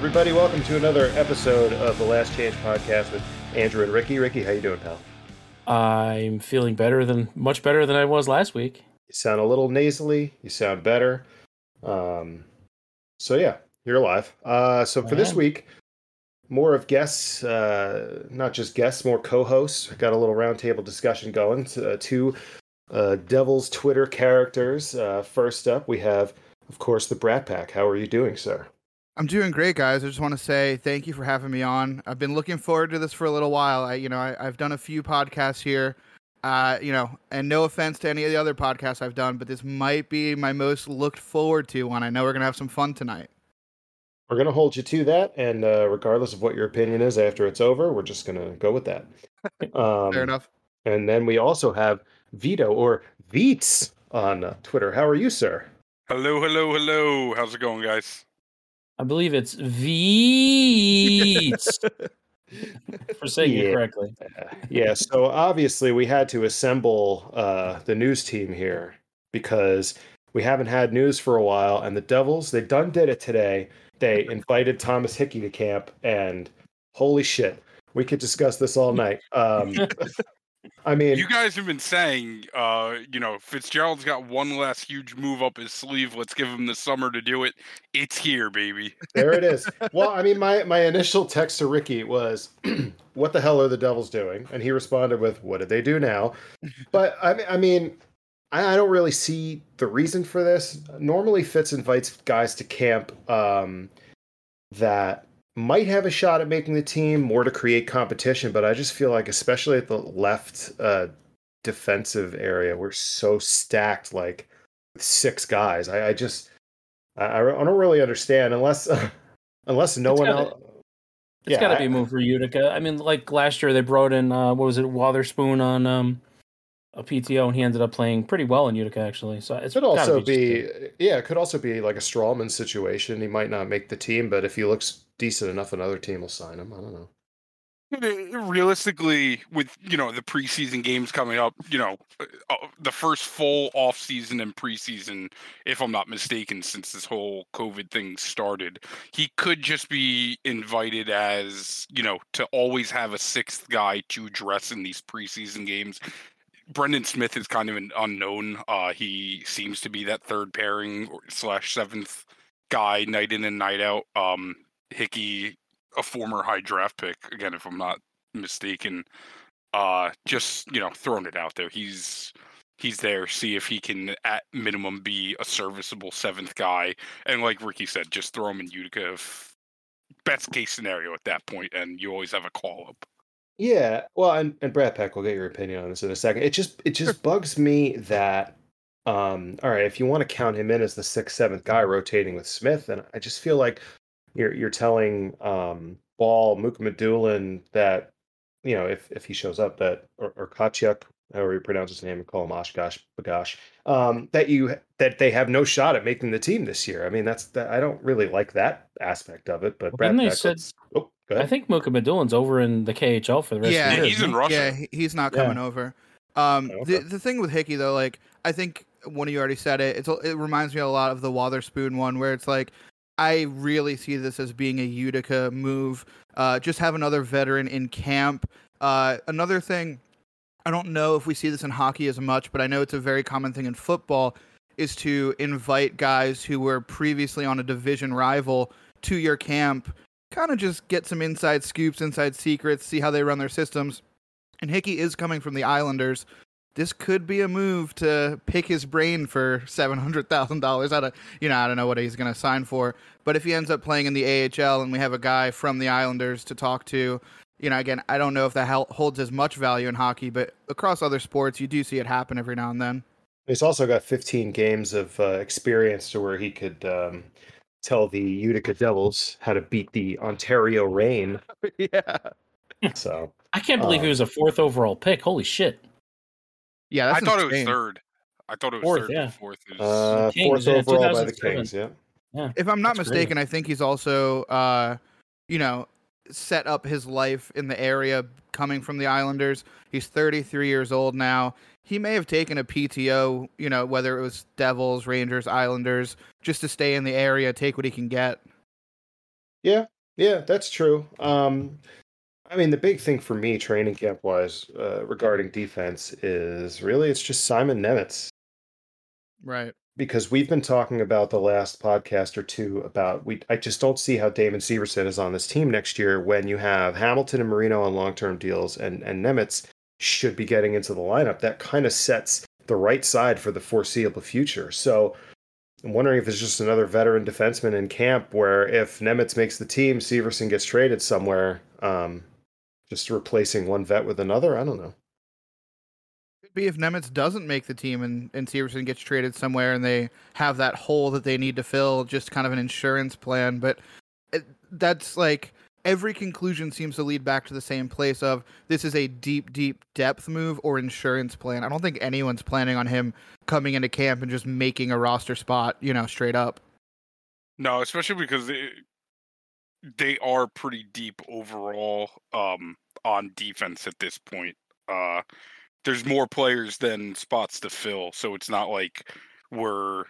Everybody. Welcome to another episode of the Last Change podcast with Andrew and Ricky. Ricky, how you doing, pal? I'm feeling better than much better than I was last week. You sound a little nasally. You sound better. Um, so yeah, you're alive. Uh, so for this week, more of guests, uh, not just guests, more co-hosts. Got a little roundtable discussion going. Uh, two uh, Devil's Twitter characters. Uh, first up, we have, of course, the Bratt Pack. How are you doing, sir? I'm doing great, guys. I just want to say thank you for having me on. I've been looking forward to this for a little while. I, you know, I, I've done a few podcasts here, uh, you know, and no offense to any of the other podcasts I've done, but this might be my most looked forward to one. I know we're gonna have some fun tonight. We're gonna hold you to that, and uh, regardless of what your opinion is after it's over, we're just gonna go with that. Um, Fair enough. And then we also have Vito or Veets on uh, Twitter. How are you, sir? Hello, hello, hello. How's it going, guys? I believe it's Veets for saying Yeah. it correctly. Yeah, so obviously we had to assemble uh, the news team here because we haven't had news for a while, and the Devils they done did it today. They invited Thomas Hickey to camp, and holy shit, we could discuss this all night. Um, I mean, You guys have been saying, uh, you know, Fitzgerald's got one last huge move up his sleeve. Let's give him the summer to do it. It's here, baby. there it is. Well, I mean, my my initial text to Ricky was, "What the hell are the Devils doing?" And he responded with, "What did they do now?" But I mean, I mean, I, I don't really see the reason for this. Normally, Fitz invites guys to camp um, that might have a shot at making the team, more to create competition. But I just feel like, especially at the left uh, defensive area, we're so stacked, like with six guys. I, I just I, I don't really understand unless unless no It's one gotta- else. It's Yeah, got to be a move for Utica. I mean, like last year they brought in uh, what was it, Wotherspoon on um, a PTO, and he ended up playing pretty well in Utica actually. So it's Could also just be, yeah, it could also be like a Strawman situation. He might not make the team, but if he looks decent enough, another team will sign him. I don't know. Realistically, with you know the preseason games coming up, you know, uh, uh, the first full off season and preseason, if I'm not mistaken, since this whole COVID thing started, he could just be invited as you know to always have a sixth guy to dress in these preseason games. Brendan Smith is kind of an unknown. Uh, he seems to be that third pairing slash seventh guy night in and night out. Um, Hickey, a former high draft pick, again, if I'm not mistaken. Uh, just you know, throwing it out there. He's he's there. See if he can, at minimum, be a serviceable seventh guy. And like Ricky said, just throw him in Utica. If best case scenario at that point, and you always have a call up. Yeah, well, and and Bratt Pack, we'll get your opinion on this in a second. It just it just bugs me that, um, all right, if you want to count him in as the sixth, seventh guy rotating with Smith, and I just feel like you're you're telling um Bahl Mukhamadullin that you know if if he shows up that or, or Kachuk, however you pronounce his name, and call him Oshkosh Bagosh, um, that you that they have no shot at making the team this year. I mean, that's that I don't really like that aspect of it. But Well, Brad didn't they said- oh, I think Mukhamadullin's over in the KHL for the rest Yeah, of the year. he's in? Russia. Yeah, he's not Yeah. coming over. Um, Oh, okay. the the thing with Hickey though, like I think one of you already said it. It's it reminds me a lot of the Wotherspoon one, where it's like I really see this as being a Utica move. Uh, just have another veteran in camp. Uh, another thing, I don't know if we see this in hockey as much, but I know it's a very common thing in football. Is to invite guys who were previously on a division rival to your camp, kind of just get some inside scoops, inside secrets, see how they run their systems and Hickey is coming from the Islanders. This could be a move to pick his brain for seven hundred thousand dollars. I don't, you know, I don't know what he's going to sign for. But if he ends up playing in the AHL and we have a guy from the Islanders to talk to, you know, again, I don't know if that holds as much value in hockey, but across other sports, you do see it happen every now and then. He's also got 15 games of uh, experience to where he could um, tell the Utica Devils how to beat the Ontario Reign. yeah, So I can't believe Uh, he was a fourth overall pick. Holy shit! Yeah. I That's thought it was third. I thought it was Fourth, third. yeah. Fourth is uh, Kings, fourth yeah, overall by the Kings. Yeah. If I'm not That's great. mistaken, I think he's also, uh, you know, set up his life in the area coming from the Islanders. He's 33 years old now. He may have taken a PTO, you know, whether it was Devils, Rangers, Islanders, just to stay in the area, take what he can get. Yeah, yeah, that's true. Um, I mean, the big thing for me, training camp wise, uh, regarding defense, is really it's just Simon Nemec Right. because we've been talking about the last podcast or two about we. I just don't see how Damon Severson is on this team next year when you have Hamilton and Marino on long term deals and and Nemec should be getting into the lineup. That kind of sets the right side for the foreseeable future. So. I'm wondering if it's just another veteran defenseman in camp where if Nemec makes the team, Severson gets traded somewhere, um, just replacing one vet with another. I don't know. Could be if Nemec doesn't make the team and, and Severson gets traded somewhere and they have that hole that they need to fill, just kind of an insurance plan. But it, that's like every conclusion seems to lead back to the same place of this is a deep, deep depth move or insurance plan. I don't think anyone's planning on him coming into camp and just making a roster spot, you know, straight up. No, especially because they, they are pretty deep overall um, on defense at this point. Uh, there's more players than spots to fill, so it's not like we're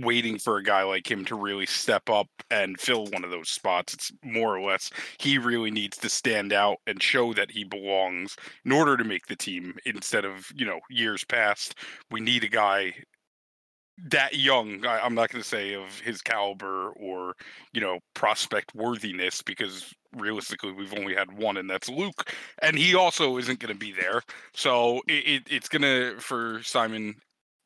waiting for a guy like him to really step up and fill one of those spots. It's more or less he really needs to stand out and show that he belongs in order to make the team instead of, you know, years past. We need a guy that young. I, I'm not going to say of his caliber or, you know, prospect worthiness because realistically we've only had one and that's Luke and he also isn't going to be there. So it, it, it's going to for Simon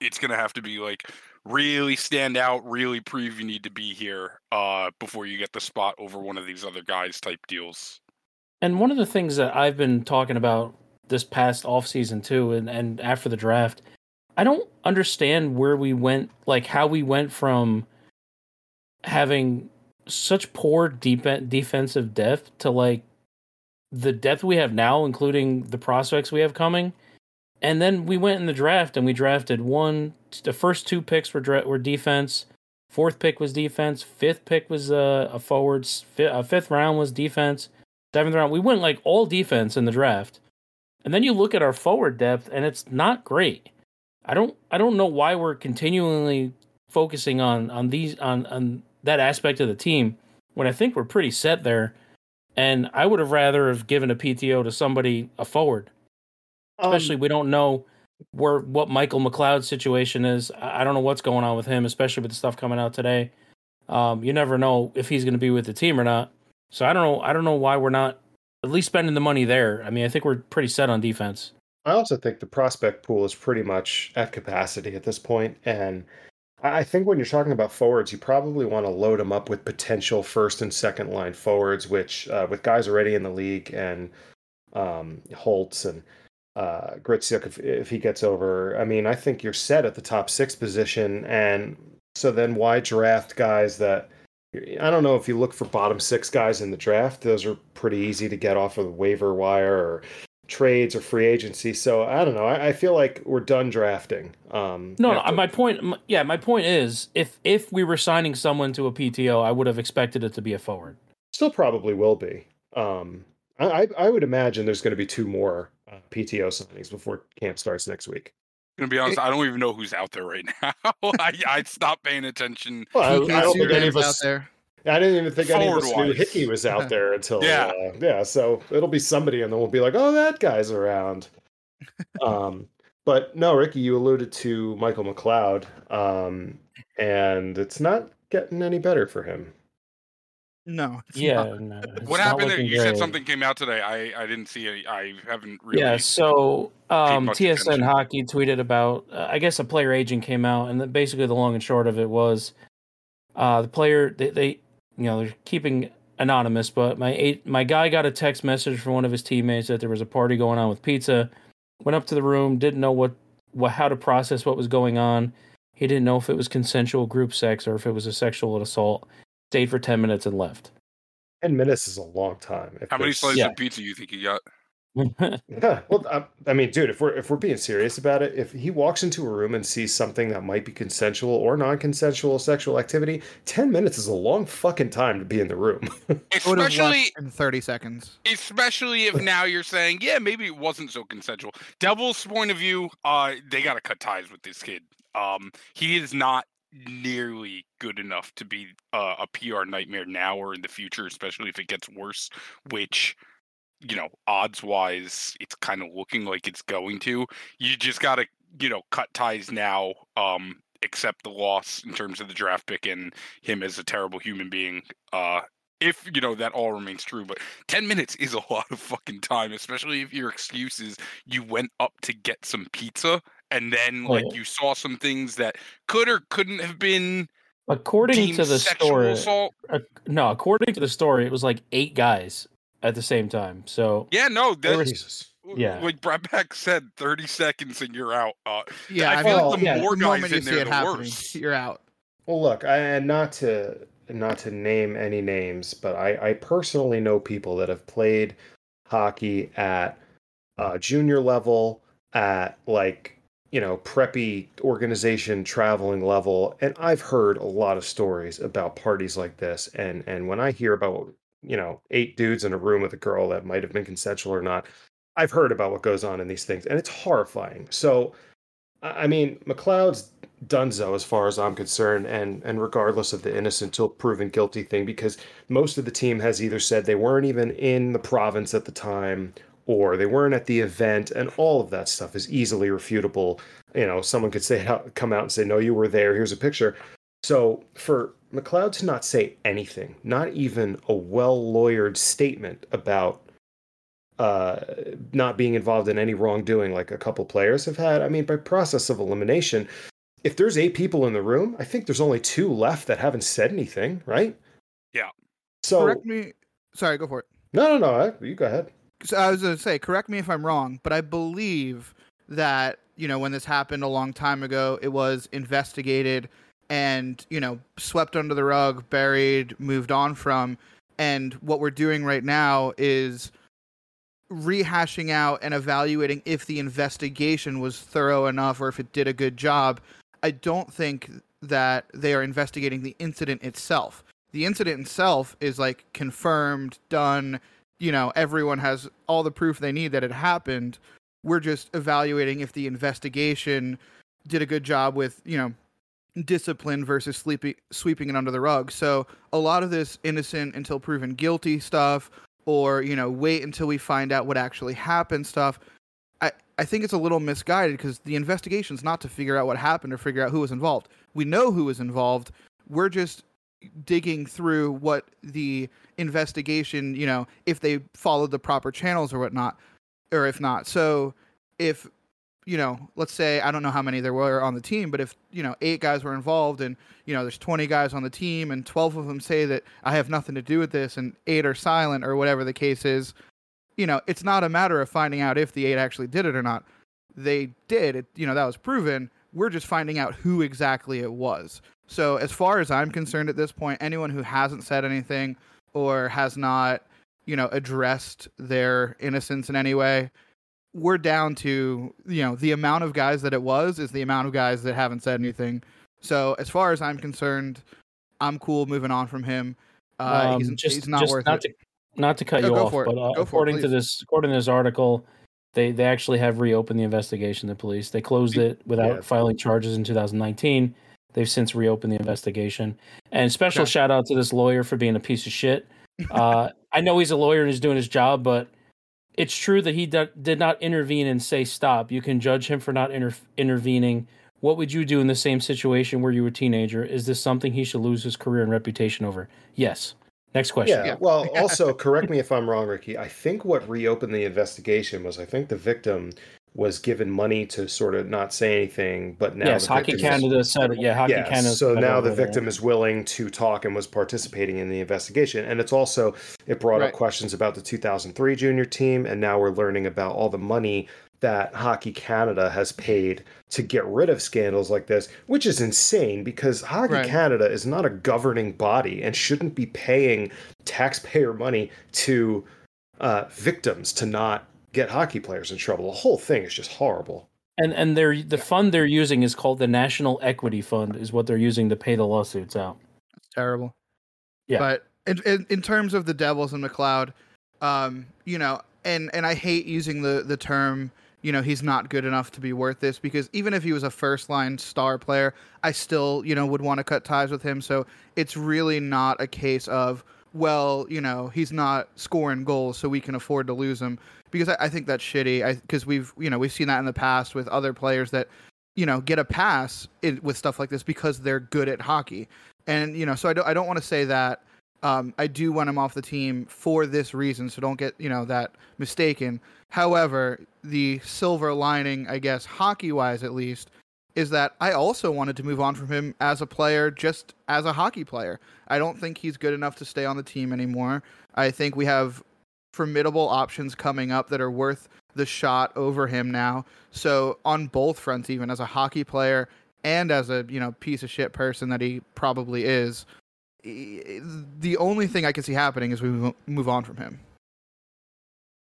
it's going to have to be like really stand out, really prove you need to be here uh, before you get the spot over one of these other guys type deals. And one of the things that I've been talking about this past offseason too, and, and after the draft, I don't understand where we went, like how we went from having such poor deep defensive depth to like the depth we have now, including the prospects we have coming. And then we went in the draft and we drafted one. The first two picks were dra- were defense. Fourth pick was defense. Fifth pick was uh, a forwards. Uh, fifth round was defense. Seventh round we went like all defense in the draft. And then you look at our forward depth and it's not great. I don't I don't know why we're continually focusing on on these on on that aspect of the team when I think we're pretty set there. And I would have rather have given a PTO to somebody a forward especially Um, we don't know where what Michael McLeod's situation is. I I don't know what's going on with him, especially with the stuff coming out today. Um, you never know if he's going to be with the team or not. So I don't know. I don't know why we're not at least spending the money there. I mean, I think we're pretty set on defense. I also think the prospect pool is pretty much at capacity at this point, and I think when you're talking about forwards, you probably want to load them up with potential first and second line forwards, which uh, with guys already in the league and um, Holtz and uh, if, if he gets over. I mean, I think you're set at the top six position, and so then why draft guys that? I don't know if you look for bottom six guys in the draft; those are pretty easy to get off of the waiver wire or trades or free agency. So I don't know. I, I feel like we're done drafting. Um, No, no. after- My point, m- yeah, my point is, if if we were signing someone to a PTO, I would have expected it to be a forward. still probably will be. Um, I, I I would imagine there's going to be two more uh, PTO signings before camp starts next week. Gonna be honest, I don't even know who's out there right now. I I stopped paying attention. Well, I, Kiki I don't think any of us. out there. I didn't even think any of us knew Hickey was out there until Yeah. uh, yeah. So it'll be somebody, and then we'll be like, oh, that guy's around. um, but no, Ricky, you alluded to Michael McLeod, um, and it's not getting any better for him. No. it's Yeah. not. no, it's What not happened? There? looking You said something came out today. I I didn't see it. I haven't really. Yeah, so um, TSN attention. Hockey tweeted about, uh, I guess a player agent came out, and then basically the long and short of it was, uh, the player they, they you know they're keeping anonymous, but my eight, my guy got a text message from one of his teammates that there was a party going on with pizza. Went up to the room, didn't know what, what how to process what was going on. He didn't know if it was consensual group sex or if it was a sexual assault. Stayed for ten minutes and left. Ten minutes is a long time. How many slices Yeah. of pizza do you think you got? Yeah, well, I, I mean, dude, if we're if we're being serious about it, if he walks into a room and sees something that might be consensual or non-consensual sexual activity, ten minutes is a long fucking time to be in the room. I would have Especially in 30 seconds. especially if now you're saying, yeah, maybe it wasn't so consensual. Devil's point of view, uh, they got to cut ties with this kid. Um, he is not nearly good enough to be uh, a PR nightmare now or in the future, especially if it gets worse, which you know, odds wise, it's kind of looking like it's going to. You just got to, you know, cut ties now, um, accept the loss in terms of the draft pick and him as a terrible human being. Uh, if you know that all remains true, but 10 minutes is a lot of fucking time, especially if your excuse is you went up to get some pizza and then like you saw some things that could or couldn't have been According to the story, uh, no, according to the story, it was like eight guys at the same time. So Yeah, no, There that, was- Jesus. yeah. like Bratt Pack said, 30 seconds and you're out. Uh, Yeah, I I, feel mean, like like the yeah, more the guys moment you in there, the happening, worse. you're out. Well, look, I, and not to not to name any names, but I, I personally know people that have played hockey at uh, junior level, at like you know preppy organization traveling level, and I've heard a lot of stories about parties like this. And and when I hear about you know eight dudes in a room with a girl that might have been consensual or not, I've heard about what goes on in these things, and it's horrifying. So, I mean, McLeod's Dunzo, as far as I'm concerned, and and regardless of the innocent till proven guilty thing, because most of the team has either said they weren't even in the province at the time, or they weren't at the event, and all of that stuff is easily refutable. You know, someone could say come out and say, "No, you were there. Here's a picture." So for McLeod to not say anything, not even a well lawyered statement about uh, not being involved in any wrongdoing like a couple players have had. I mean, by process of elimination, if there's eight people in the room, I think there's only two left that haven't said anything, right? Yeah. So Correct me. Sorry, go for it. no, no, no. I- You go ahead. So I was going to say, correct me if I'm wrong, but I believe that, you know, when this happened a long time ago, it was investigated and, you know, swept under the rug, buried, moved on from. And what we're doing right now is rehashing out and evaluating if the investigation was thorough enough or if it did a good job. I don't think that they are investigating the incident itself. The incident itself is like confirmed, done, you know, everyone has all the proof they need that it happened. We're just evaluating if the investigation did a good job with, you know, discipline versus sleepy, sweeping it under the rug. So a lot of this innocent until proven guilty stuff, or you know, wait until we find out what actually happened stuff. I, I think it's a little misguided because the investigation's not to figure out what happened or figure out who was involved. We know who was involved. We're just digging through what the investigation, you know, if they followed the proper channels or whatnot, or if not. So if you know, let's say I don't know how many there were on the team, but if you know eight guys were involved and you know there's 20 guys on the team and 12 of them say that I have nothing to do with this and eight are silent or whatever the case is, you know, it's not a matter of finding out if the eight actually did it or not. They did, it, you know, that was proven. We're just finding out who exactly it was. So as far as I'm concerned at this point, anyone who hasn't said anything or has not, you know, addressed their innocence in any way, we're down to you know the amount of guys that it was is the amount of guys that haven't said anything. So as far as I'm concerned, I'm cool moving on from him. Uh, he's, Um, just, he's not just worth not it. To, not to cut Oh, you off, but uh, for it, according to this, according to this article, they they actually have reopened the investigation. The police they closed it without yeah. filing charges in 2019. They've since reopened the investigation. And special shout out to this lawyer for being a piece of shit. Uh, I know he's a lawyer and he's doing his job, but it's true that he d- did not intervene and say stop. You can judge him for not inter- intervening. What would you do in the same situation where you were a teenager? Is this something he should lose his career and reputation over? Yes. Next question. Yeah. Yeah. Well, also correct me if I'm wrong, Ricky. I think what reopened the investigation was I think the victim was given money to sort of not say anything, but now yes, Hockey victim is- Canada said it. Yeah, Hockey Yes, Canada. so now the victim is willing to talk and was participating in the investigation. And it's also it brought Right. up questions about the 2003 junior team, and now we're learning about all the money that Hockey Canada has paid to get rid of scandals like this, which is insane because Hockey Right. Canada is not a governing body and shouldn't be paying taxpayer money to uh, victims to not get hockey players in trouble. The whole thing is just horrible. And and they're the fund they're using is called the National Equity Fund, is what they're using to pay the lawsuits out. It's terrible. Yeah. But in, in, in terms of the Devils and McLeod, um, you know, and and I hate using the the term, you know, he's not good enough to be worth this because even if he was a first line star player, I still, you know, would want to cut ties with him. So it's really not a case of, well, you know, he's not scoring goals, so we can afford to lose him because I, I think that's shitty. Because we've, you know, we've seen that in the past with other players that, you know, get a pass in, with stuff like this because they're good at hockey. And, you know, so I don't, I don't want to say that um, I do want him off the team for this reason, so don't get you know that mistaken. However, the silver lining, I guess, hockey wise at least, is that I also wanted to move on from him as a player, just as a hockey player. I don't think he's good enough to stay on the team anymore. I think we have formidable options coming up that are worth the shot over him now. So on both fronts, even as a hockey player and as a you know piece of shit person that he probably is, the only thing I can see happening is we move on from him.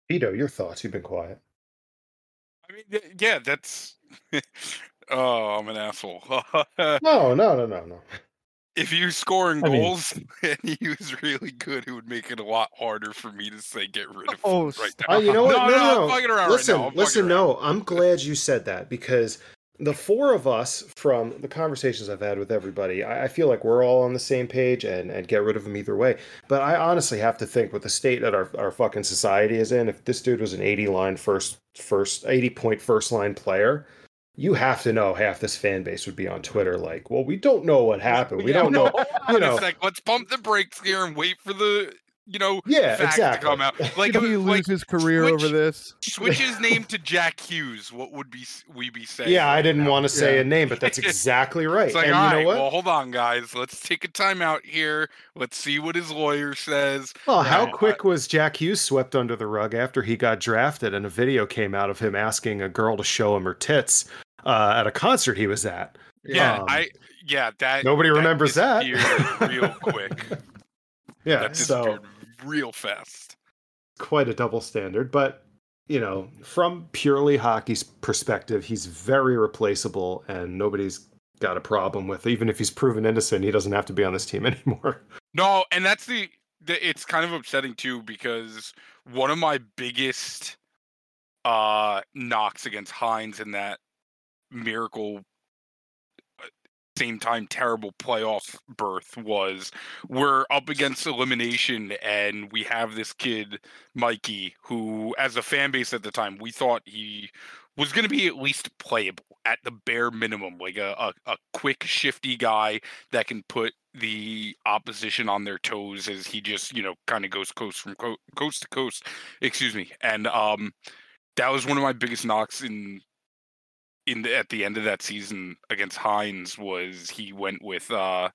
Vito, your thoughts? You've been quiet. I mean, yeah, that's. oh, I'm an asshole. no, no, no, no, no. If you scoring I goals mean, and he was really good, it would make it a lot harder for me to say get rid of oh, him right now. Uh, you know what? No, no, no. no. I'm listen, right listen. No, I'm glad you said that because the four of us from the conversations I've had with everybody, I, I, feel like we're all on the same page and, and get rid of him either way. But I honestly have to think with the state that our, our fucking society is in, if this dude was an 80 line first first 80 point first line player, you have to know half this fan base would be on Twitter like, well, we don't know what happened. We don't know. You know, like, let's pump the brakes here and wait for the you know, yeah, exactly. come out. Like Did he lose like, his career switch, over this? Switch his name to Jack Hughes. What would be we be saying? Yeah, I didn't want to say yeah. a name, but that's exactly right. It's like, and all you know right, what? well, hold on, guys. Let's take a time out here. Let's see what his lawyer says. Well, how quick was Jack Hughes swept under the rug after he got drafted, and a video came out of him asking a girl to show him her tits uh, at a concert he was at. Yeah, um, I yeah that nobody that remembers that real quick. yeah, so real fast. Quite a double standard, but you know, from purely hockey's perspective, he's very replaceable, and nobody's got a problem with. Even if he's proven innocent, he doesn't have to be on this team anymore. No, and that's the, the it's kind of upsetting too because one of my biggest uh knocks against Hynes in that miracle same time terrible playoff berth was we're up against elimination and we have this kid Mikey who as a fan base at the time we thought he was going to be at least playable at the bare minimum like a, a, a quick shifty guy that can put the opposition on their toes as he just you know kind of goes coast from co- coast to coast. Excuse me. And um that was one of my biggest knocks in in the, at the end of that season against Hynes was he went with uh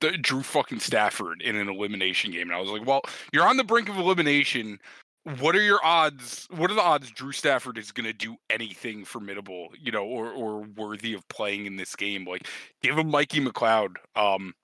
the, Drew fucking Stafford in an elimination game, and I was like, well, you're on the brink of elimination. What are your odds? What are the odds Drew Stafford is going to do anything formidable, you know, or or worthy of playing in this game? Like, give him Mikey McLeod. Um,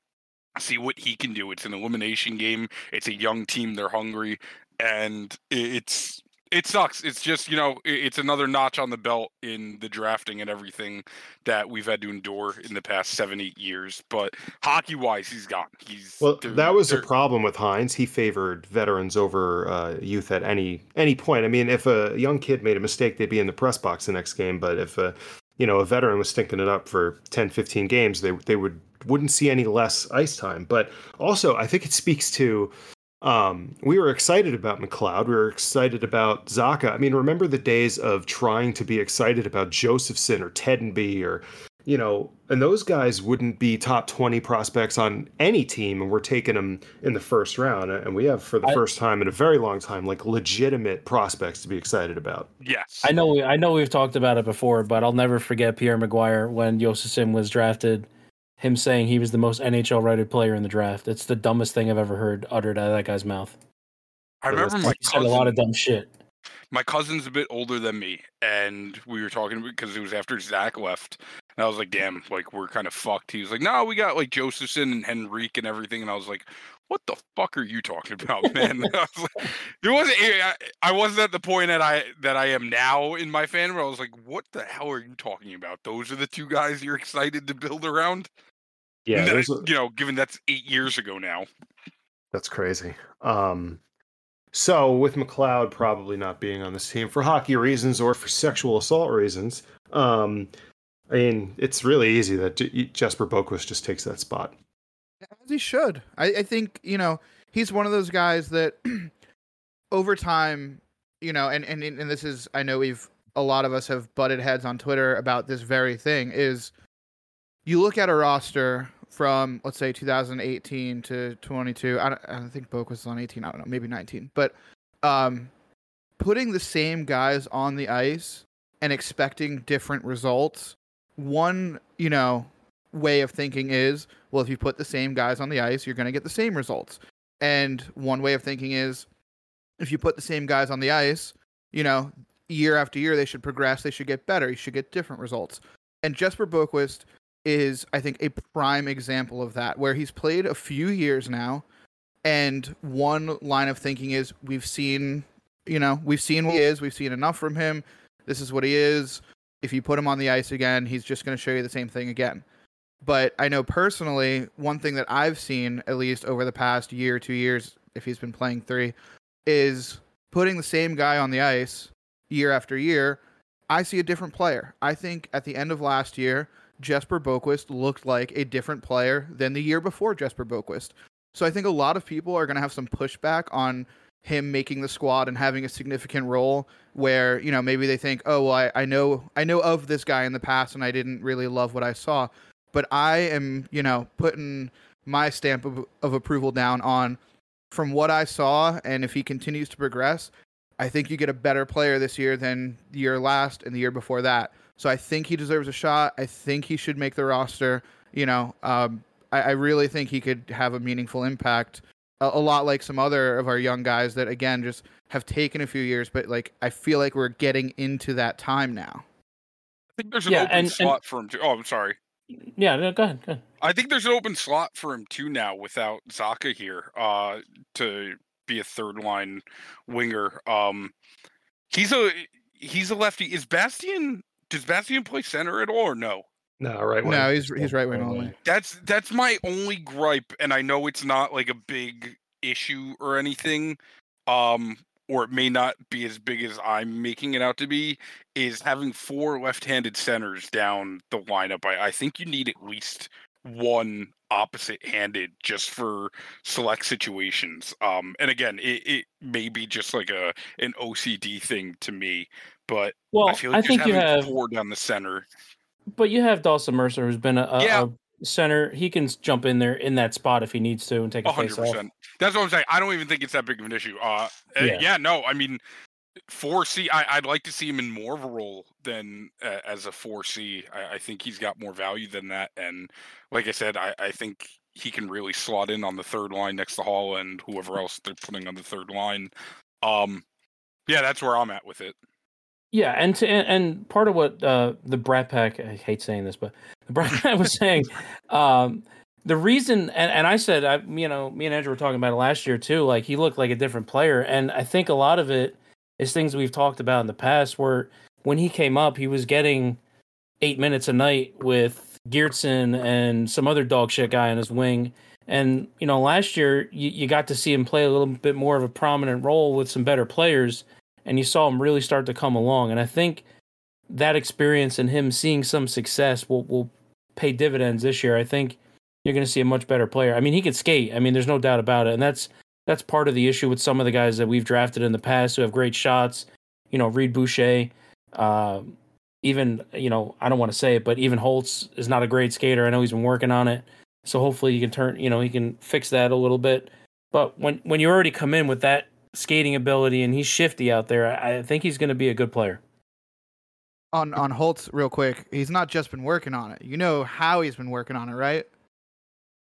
see what he can do. It's an elimination game. It's a young team. They're hungry, and it's it sucks. It's just you know it's another notch on the belt in the drafting and everything that we've had to endure in the past seven eight years. But hockey wise, he's gone. He's well. That was a problem with Hynes. He favored veterans over uh, youth at any any point. I mean, if a young kid made a mistake, they'd be in the press box the next game. But if a you know a veteran was stinking it up for 10, 15 games, they they would wouldn't see any less ice time. But also, I think it speaks to um, we were excited about McLeod. We were excited about Zacha. I mean, remember the days of trying to be excited about Josefson or Tedenby or, you know, and those guys wouldn't be top 20 prospects on any team, and we're taking them in the first round. And we have, for the I, first time in a very long time, like legitimate prospects to be excited about. Yes. I know, I know we've talked about it before, but I'll never forget Pierre McGuire when Josefson was drafted him saying he was the most NHL rated player in the draft. It's the dumbest thing I've ever heard uttered out of that guy's mouth. I remember my cousin, said a lot of dumb shit. My cousin's a bit older than me, and we were talking because it was after Zach left. And I was like, damn, like we're kind of fucked. He was like, no, we got like Josefson and Henrique and everything. And I was like, what the fuck are you talking about, man? I was like, it wasn't. Eh, I, I wasn't at the point that I that I am now in my fan fandom. I was like, what the hell are you talking about? Those are the two guys you're excited to build around. Yeah, that, a, you know, given that's eight years ago now. That's crazy. Um, So with McLeod probably not being on this team for hockey reasons or for sexual assault reasons, um, I mean it's really easy that J- Jesper Boqvist just takes that spot. As he should. I, I think you know he's one of those guys that over time, you know, and, and and this is I know we've a lot of us have butted heads on Twitter about this very thing is you look at a roster from let's say 2018 to 22. I don't, I don't think Boak was on 18. I don't know, maybe 19. But um, putting the same guys on the ice and expecting different results. One, you know, way of thinking is, well, if you put the same guys on the ice, you're going to get the same results. And one way of thinking is, if you put the same guys on the ice, you know, year after year, they should progress. They should get better. You should get different results. And Jesper Boqvist is, I think, a prime example of that, where he's played a few years now. And one line of thinking is, we've seen, you know, we've seen what he is. We've seen enough from him. This is what he is. If you put him on the ice again, he's just going to show you the same thing again. But I know personally, one thing that I've seen, at least over the past year, two years, if he's been playing three, is putting the same guy on the ice year after year. I see a different player. I think at the end of last year, Jesper Boqvist looked like a different player than the year before Jesper Boqvist. So I think a lot of people are going to have some pushback on him making the squad and having a significant role where you know maybe they think oh well I, I know i know of this guy in the past and i didn't really love what i saw but i am you know putting my stamp of, of approval down on from what i saw and if he continues to progress i think you get a better player this year than the year last and the year before that so i think he deserves a shot i think he should make the roster you know um, I, I really think he could have a meaningful impact a, a lot like some other of our young guys that again just have taken a few years, but like I feel like we're getting into that time now. I think there's an Yeah, open and- and- slot for him too. Oh, I'm sorry. Yeah, no, go ahead. Go ahead. I think there's an open slot for him too now without Zacha here uh, to be a third line winger. Um, he's a he's a lefty. Is Bastian? Does Bastian play center at all or no? No, right. wing. No, he's he's right wing only. That's that's my only gripe, and I know it's not like a big issue or anything, um, or it may not be as big as I'm making it out to be. Is having four left-handed centers down the lineup. I, I think you need at least one opposite-handed just for select situations. Um, and again, it, it may be just like a an OCD thing to me, but Well, I feel I like just think you have, four down the center. but you have Dawson Mercer, who's been a, Yeah. a center. He can jump in there in that spot if he needs to and take a A hundred face off. percent. That's what I'm saying. I don't even think it's that big of an issue. Uh, uh, Yeah. yeah. no, I mean, four C. I, I'd like to see him in more of a role than uh, as a four C. I, I think he's got more value than that. And like I said, I, I think he can really slot in on the third line next to Hall and whoever else they're putting on the third line. Um, yeah, that's where I'm at with it. Yeah, and to, and, and part of what uh, the Bratt Pack I hate saying this, but the Bratt Pack was saying, um, the reason and, and I said I you know me and Andrew were talking about it last year too. Like he looked like a different player, and I think a lot of it is things we've talked about in the past. Where when he came up, he was getting eight minutes a night with Geertsen and some other dog shit guy on his wing. And you know, last year you, you got to see him play a little bit more of a prominent role with some better players and you saw him really start to come along. And I think that experience and him seeing some success will will pay dividends this year. I think you're going to see a much better player. I mean, he can skate. I mean, there's no doubt about it, and that's that's part of the issue with some of the guys that we've drafted in the past who have great shots. You know, Reid Boucher. Uh, even you know, I don't want to say it, but even Holtz is not a great skater. I know he's been working on it, so hopefully he can turn. You know, he can fix that a little bit. But when when you already come in with that skating ability and he's shifty out there, I I think he's going to be a good player. On on Holtz, real quick, he's not just been working on it. You know how he's been working on it, right?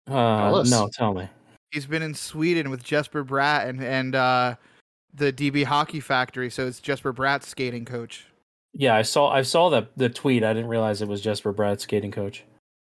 Uh, no, tell me. He's been in Sweden with Jesper Bratt and and uh, the DB Hockey Factory. So it's Jesper Bratt's skating coach. Yeah, I saw I saw the the tweet. I didn't realize it was Jesper Bratt's skating coach.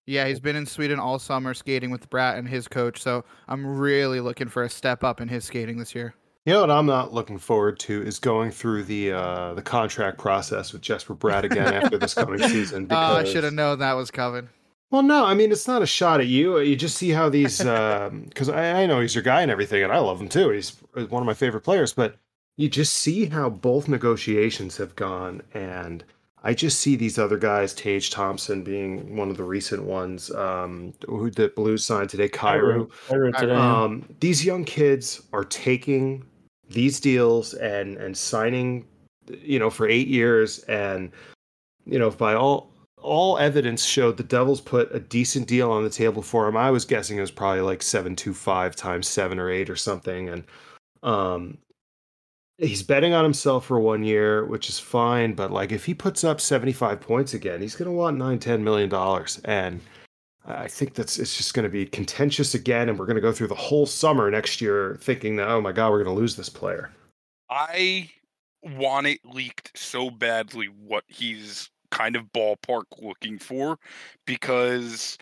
Yeah, he's been in Sweden all summer skating with Bratt and his coach. So I'm really looking for a step up in his skating this year. You know what I'm not looking forward to is going through the uh, the contract process with Jesper Bratt again after this coming season. Oh, I should have known that was coming. Well, no, I mean it's not a shot at you. You just see how these because I, I know he's your guy and everything, and I love him too. He's one of my favorite players, but you just see how both negotiations have gone, and I just see these other guys, Tage Thompson being one of the recent ones, um, who the Blues signed today, Kyrou. Um, these young kids are taking these deals and and signing, you know, for eight years, and you know, by all all evidence showed the Devils put a decent deal on the table for him. I was guessing it was probably like seven two five times seven or eight or something, and um, he's betting on himself for one year, which is fine. But like, if he puts up seventy five points again, he's going to want nine ten million dollars, and I think that's it's just going to be contentious again, and we're going to go through the whole summer next year thinking that oh my god, we're going to lose this player. I want it leaked so badly what he's kind of ballpark looking for because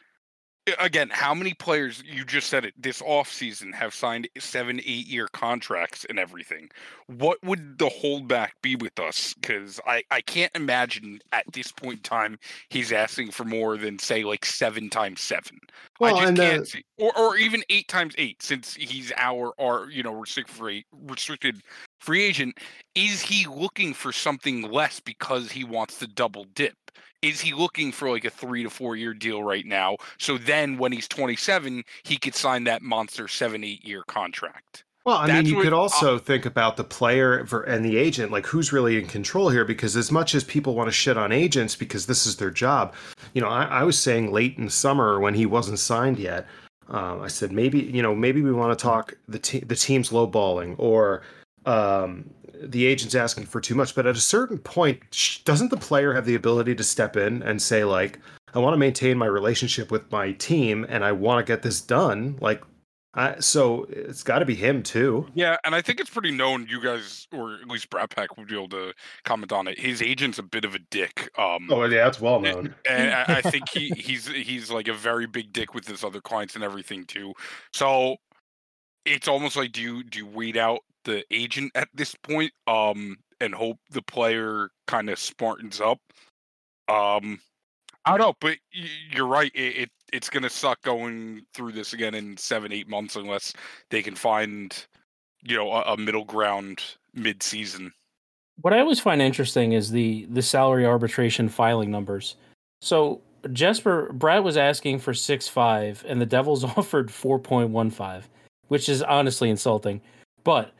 again how many players you just said it this offseason have signed seven eight year contracts and everything. What would the holdback be with us? Because I, I can't imagine at this point in time he's asking for more than say like seven times seven. Well, i just and, can't see or, or even eight times eight since he's our our you know restricted free restricted free agent is he looking for something less because he wants to double dip is he looking for like a three to four year deal right now? So then when he's 27, he could sign that monster seven, eight year contract. Well, I That's mean, you could also think about the player and the agent, like who's really in control here. Because as much as people want to shit on agents because this is their job, you know, I, I was saying late in the summer when he wasn't signed yet, um, I said maybe you know maybe we want to talk the te- the team's lowballing or um, the agent's asking for too much. But at a certain point, doesn't the player have the ability to step in and say like, I want to maintain my relationship with my team and I want to get this done, like. I, so it's got to be him too. Yeah, and I think it's pretty known. You guys, or at least Bratt Pack, would be able to comment on it. His agent's a bit of a dick. Um, Oh yeah, that's well known. and I, I think he, he's he's like a very big dick with his other clients and everything too. So it's almost like do you do you weed out the agent at this point, um, and hope the player kind of smartens up. Um, I don't know, but you're right. It, it it's gonna suck going through this again in seven eight months unless they can find you know a, a middle ground mid season. What I always find interesting is the the salary arbitration filing numbers. So Jesper Bratt was asking for six five, and the Devils offered four point one five, which is honestly insulting. But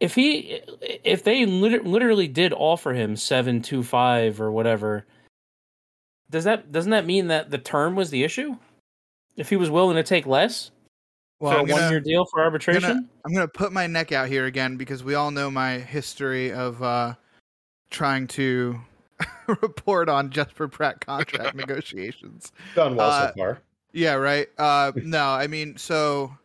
if he if they lit- literally did offer him seven two five or whatever, does that doesn't that mean that the term was the issue? If he was willing to take less Well, for a I'm gonna- one year deal for arbitration, I'm gonna put my neck out here again because we all know my history of uh, trying to report on Jesper Bratt contract negotiations. Done well Uh, so far. Yeah, right. Uh, no, I mean, so,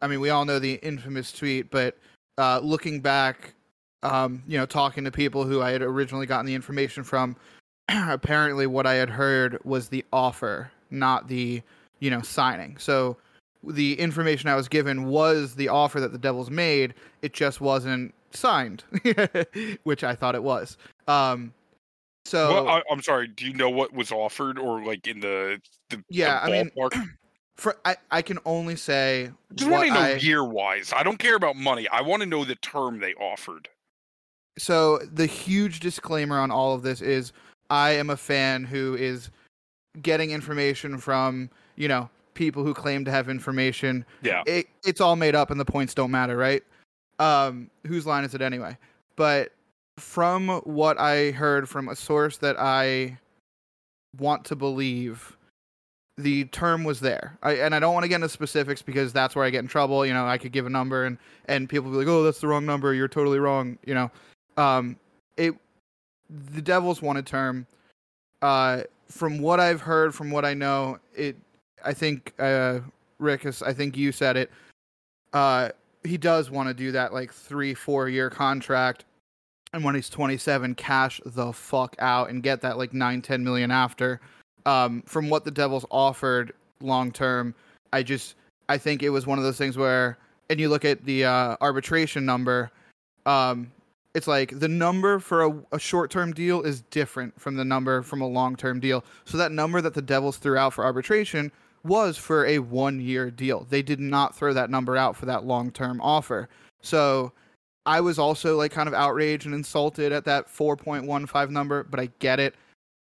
I mean, we all know the infamous tweet, but uh, looking back, um, you know, talking to people who I had originally gotten the information from, apparently what I had heard was the offer, not the, you know, signing. So the information I was given was the offer that the Devils made. It just wasn't signed, which I thought it was. Um, so well, I, I'm sorry. Do you know what was offered, or like in the the the Yeah, I mean, ballpark? for I, I can only say just want to know I- year wise. I don't care about money. I want to know the term they offered. so the huge disclaimer on all of this is I am a fan who is getting information from, you know, people who claim to have information. Yeah. It, it's all made up and the points don't matter, right? Um, whose line is it anyway? But from what I heard from a source that I want to believe, the term was there. I, and I don't want to get into specifics because that's where I get in trouble. You know, I could give a number and and people be like, "Oh, that's the wrong number. You're totally wrong." You know, um, it the Devils want a term. Uh, from what I've heard, from what I know, it. I think uh, Rick. I think you said it. Uh, he does want to do that like three, four year contract, and when he's 27, cash the fuck out and get that like nine, ten million after. Um, from what the Devils offered long term, I just I think it was one of those things where, and you look at the uh, arbitration number, um, it's like the number for a, a short term deal is different from the number from a long term deal. So that number that the Devils threw out for arbitration was for a one year deal. They did not throw that number out for that long term offer. So I was also like kind of outraged and insulted at that 4.15 number, but I get it.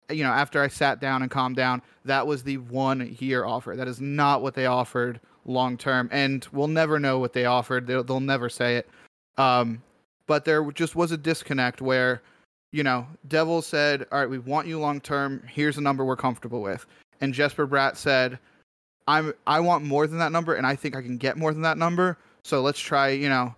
You know, after I sat down and calmed down, that was the one year offer. That is not what they offered long term. And we'll never know what they offered. They'll, they'll never say it. Um, but there just was a disconnect where, you know, Devils said, all right, we want you long term. Here's a number we're comfortable with. And Jesper Bratt said, I'm I want more than that number and I think I can get more than that number. So let's try, you know,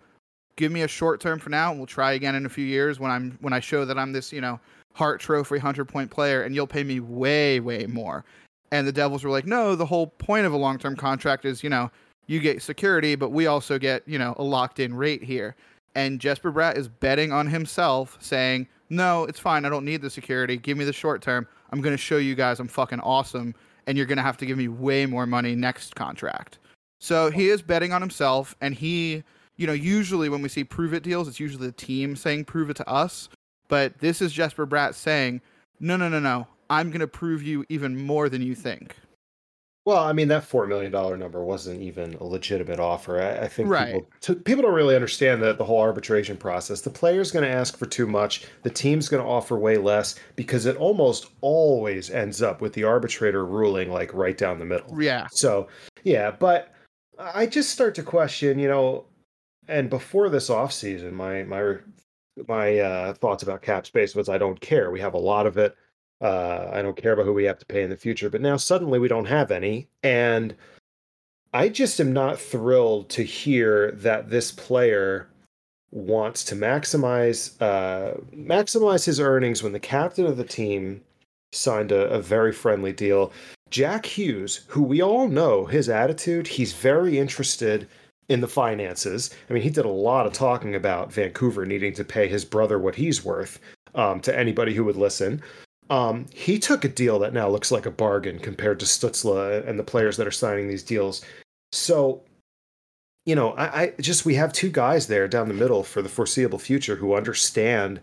give me a short term for now and we'll try again in a few years when I'm when I show that I'm this, you know, Hart Trophy 100 point player and you'll pay me way way more. And the Devils were like, "No, the whole point of a long-term contract is, you know, you get security, but we also get, you know, a locked-in rate here." And Jesper Bratt is betting on himself saying, "No, it's fine. I don't need the security. Give me the short term. I'm going to show you guys I'm fucking awesome and you're going to have to give me way more money next contract." So he is betting on himself and he you know, usually when we see prove it deals, it's usually the team saying prove it to us. But this is Jesper Bratt saying, no, no, no, no. I'm going to prove you even more than you think. Well, I mean, that $4 million number wasn't even a legitimate offer. I, I think Right. people, t- people don't really understand that the whole arbitration process. The player's going to ask for too much, the team's going to offer way less because it almost always ends up with the arbitrator ruling like right down the middle. Yeah. So, yeah, but I just start to question, you know, and before this offseason, my my my uh, thoughts about cap space was I don't care. We have a lot of it. Uh, I don't care about who we have to pay in the future. But now suddenly we don't have any, and I just am not thrilled to hear that this player wants to maximize uh, maximize his earnings when the captain of the team signed a, a very friendly deal. Jack Hughes, who we all know his attitude, he's very interested in the finances. I mean, he did a lot of talking about Vancouver needing to pay his brother what he's worth um, to anybody who would listen. Um, he took a deal that now looks like a bargain compared to Stützle and the players that are signing these deals. So, you know, I, I just we have two guys there down the middle for the foreseeable future who understand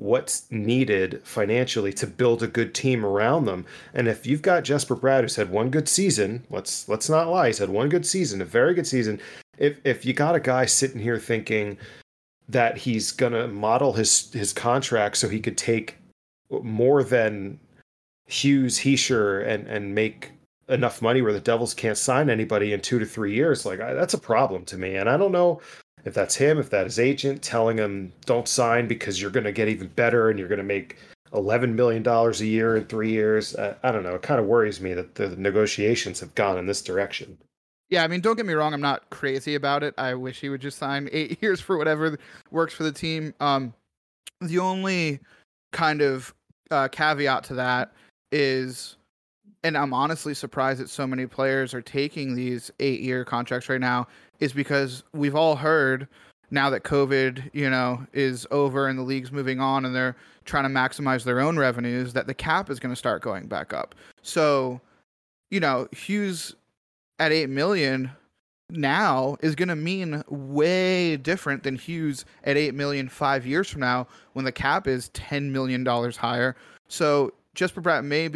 what's needed financially to build a good team around them. And if you've got Jesper Bratt who's had one good season, let's let's not lie, he's had one good season, a very good season. If if you got a guy sitting here thinking that he's gonna model his his contract so he could take more than Hughes, Hischier, and and make enough money where the Devils can't sign anybody in two to three years, like I, that's a problem to me. And I don't know if that's him, if that is agent telling him don't sign because you're going to get even better and you're going to make eleven million dollars a year in three years. Uh, I don't know. It kind of worries me that the negotiations have gone in this direction. Yeah, I mean, don't get me wrong. I'm not crazy about it. I wish he would just sign eight years for whatever works for the team. Um, the only kind of uh, caveat to that is, and I'm honestly surprised that so many players are taking these eight year contracts right now, is because we've all heard now that COVID, you know, is over and the league's moving on and they're trying to maximize their own revenues, that the cap is going to start going back up. So, you know, Hughes at 8 million now is going to mean way different than Hughes at 8 million 5 years from now when the cap is 10 million dollars higher. So Jesper Bratt may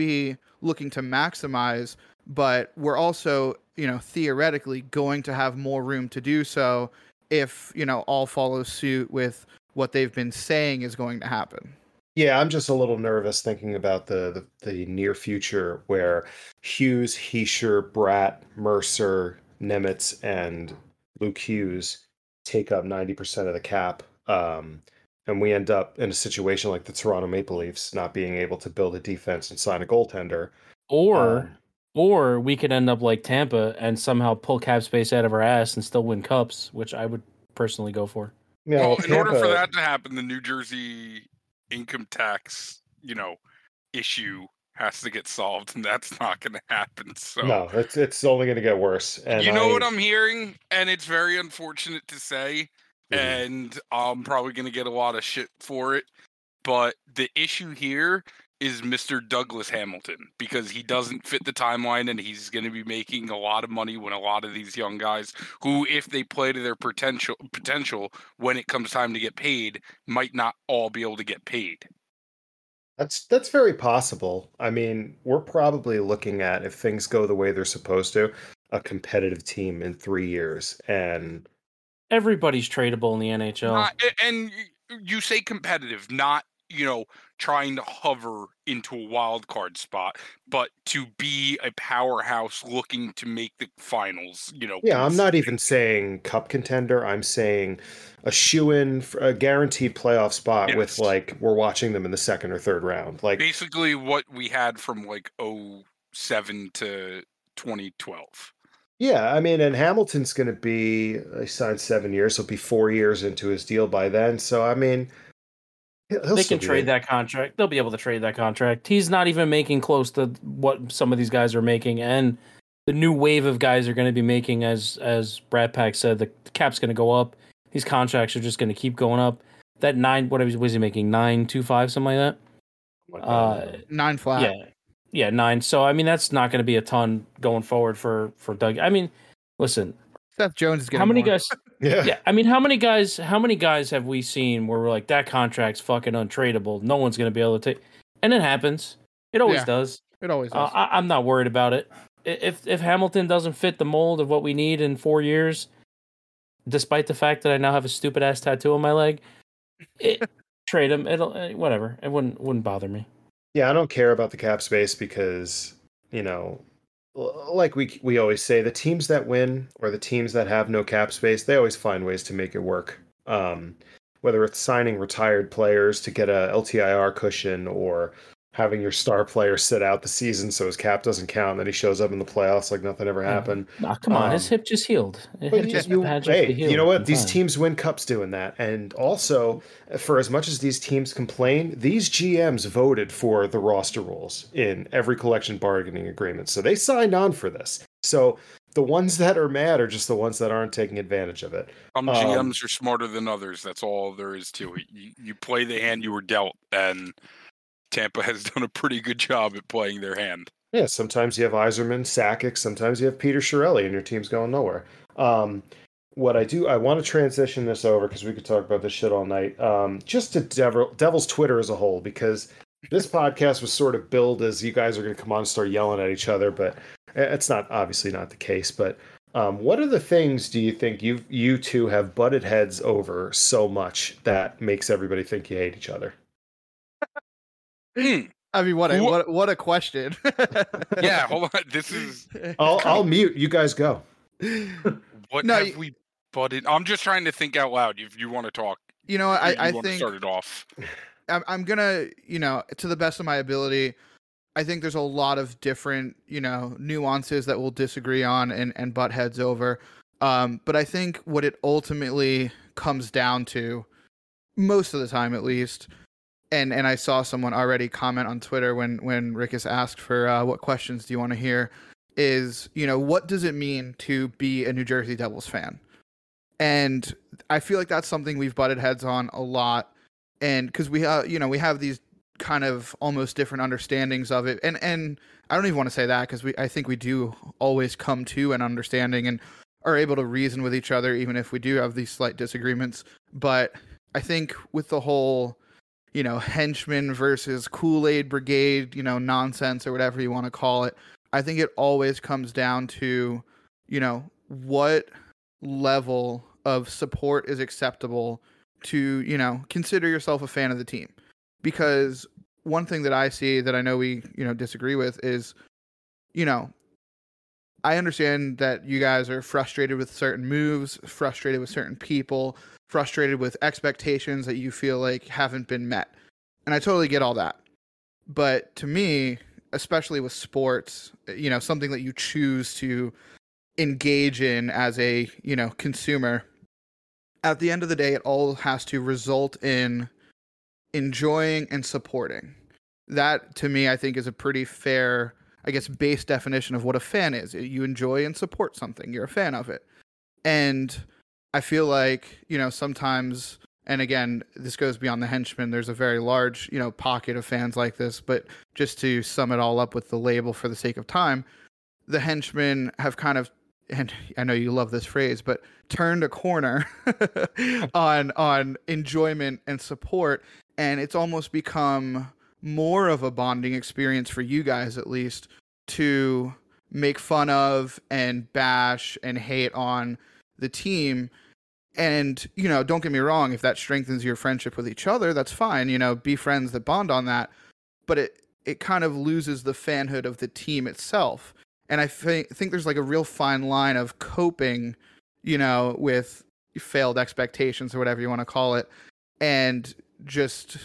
looking to maximize, but we're also, you know, theoretically going to have more room to do so if, you know, all follows suit with what they've been saying is going to happen. Yeah, I'm just a little nervous thinking about the the, the near future where Hughes, Hischier, Bratt, Mercer, Nemec, and Luke Hughes take up 90% of the cap. Um, and we end up in a situation like the Toronto Maple Leafs not being able to build a defense and sign a goaltender. Or Um, or we could end up like Tampa and somehow pull cap space out of our ass and still win cups, which I would personally go for. yeah, well, well, in order for that to happen, the New Jersey income tax, you know, issue has to get solved, and that's not going to happen. So, no, it's it's only going to get worse. And you know I- what I'm hearing, and it's very unfortunate to say, Mhm. and I'm probably going to get a lot of shit for it. But the issue here is Mr. Douglas Hamilton because he doesn't fit the timeline and he's going to be making a lot of money when a lot of these young guys who if they play to their potential potential when it comes time to get paid might not all be able to get paid. That's that's very possible. I mean, we're probably looking at if things go the way they're supposed to, a competitive team in 3 years and Everybody's tradable in the NHL. Not, and you say competitive, not you know trying to hover into a wild card spot, but to be a powerhouse looking to make the finals. You know. Yeah, I'm not even saying cup contender. I'm saying a shoe in, a guaranteed playoff spot with like we're watching them in the second or third round. Like, basically what we had from like 07 to 2012. Yeah, I mean, and Hamilton's going to be, he signed seven years. He'll be four years into his deal by then. So, I mean, he'll he'll they still can be trade in- that contract. They'll be able to trade that contract. He's not even making close to what some of these guys are making, and the new wave of guys are going to be making, as as Bratt Pack said, the cap's going to go up. These contracts are just going to keep going up. That nine, what was he making? Nine two five, something like that. Uh, Nine flat. yeah, yeah, nine. So I mean, that's not going to be a ton going forward for for Doug. I mean, listen, Seth Jones is getting how many more. guys? Yeah. yeah, I mean, how many guys? How many guys have we seen where we're like that contract's fucking untradeable? No one's gonna be able to take, and it happens. It always Yeah. does. It always Uh. I, I'm not worried about it. If if Hamilton doesn't fit the mold of what we need in four years, despite the fact that I now have a stupid ass tattoo on my leg, it, trade him. It'll eh, whatever. It wouldn't wouldn't bother me. Yeah, I don't care about the cap space because, you know, like we we always say, the teams that win or the teams that have no cap space, they always find ways to make it work. Um, whether it's signing retired players to get a LTIR cushion or having your star player sit out the season so his cap doesn't count, and then he shows up in the playoffs like nothing ever happened. Nah, come on, his Um, hip just healed. Hip you, just you- hey, healed. you know what? I'm These fine. teams win cups doing that. And also, for as much as these teams complain, these GMs voted for the roster rules in every collection bargaining agreement. So they signed on for this. So the ones that are mad are just the ones that aren't taking advantage of it. Some Um, GMs are smarter than others. That's all there is to it. You, you play the hand you were dealt, and Tampa has done a pretty good job at playing their hand. Yeah, sometimes you have Yzerman, Sakic, sometimes you have Peter Chiarelli, and your team's going nowhere. Um, what I do, I want to transition this over because we could talk about this shit all night. Um, just to Devil, Devil's Twitter as a whole, because this podcast was sort of billed as you guys are going to come on and start yelling at each other, but it's not obviously not the case. But um, what are the things do you think you you two have butted heads over so much that makes everybody think you hate each other? Hmm. I mean, what a Wha- what what a question. Yeah, hold on. This is I'll I'll mute. You guys go. what No, have you- we butted? I'm just trying to think out loud. If you want to talk, You know, I you I want think start it off. I'm, I'm gonna, you know, to the best of my ability, I think there's a lot of different, you know, nuances that we'll disagree on and and butt heads over. Um, but I think what it ultimately comes down to, most of the time at least, and and I saw someone already comment on Twitter when when Rickus asked for uh, what questions do you want to hear, is you know what does it mean to be a New Jersey Devils fan, and I feel like that's something we've butted heads on a lot and because we uh, you know we have these kind of almost different understandings of it and and i don't even want to say that because we i think we do always come to an understanding and are able to reason with each other even if we do have these slight disagreements but i think with the whole you know henchman versus kool-aid brigade you know nonsense or whatever you want to call it. I think it always comes down to you know what level of support is acceptable to you know consider yourself a fan of the team. Because one thing that i see that i know we you know disagree with is you know i understand that you guys are frustrated with certain moves frustrated with certain people frustrated with expectations that you feel like haven't been met and i totally get all that but to me especially with sports you know something that you choose to engage in as a you know consumer at the end of the day, it all has to result in enjoying and supporting. That, to me, I think is a pretty fair, I guess, base definition of what a fan is. You enjoy and support something, you're a fan of it. And I feel like, you know, sometimes and again, this goes beyond the henchmen. There's a very large, you know, pocket of fans like this. But just to sum it all up with the label for the sake of time, the henchmen have kind of, and I know you love this phrase, but turned a corner on on enjoyment and support, and it's almost become more of a bonding experience for you guys, at least, to make fun of and bash and hate on the team and, you know, don't get me wrong, if that strengthens your friendship with each other, that's fine. You know, be friends that bond on that. But it, it kind of loses the fanhood of the team itself. And I think, think there's like a real fine line of coping, you know, with failed expectations or whatever you want to call it, and just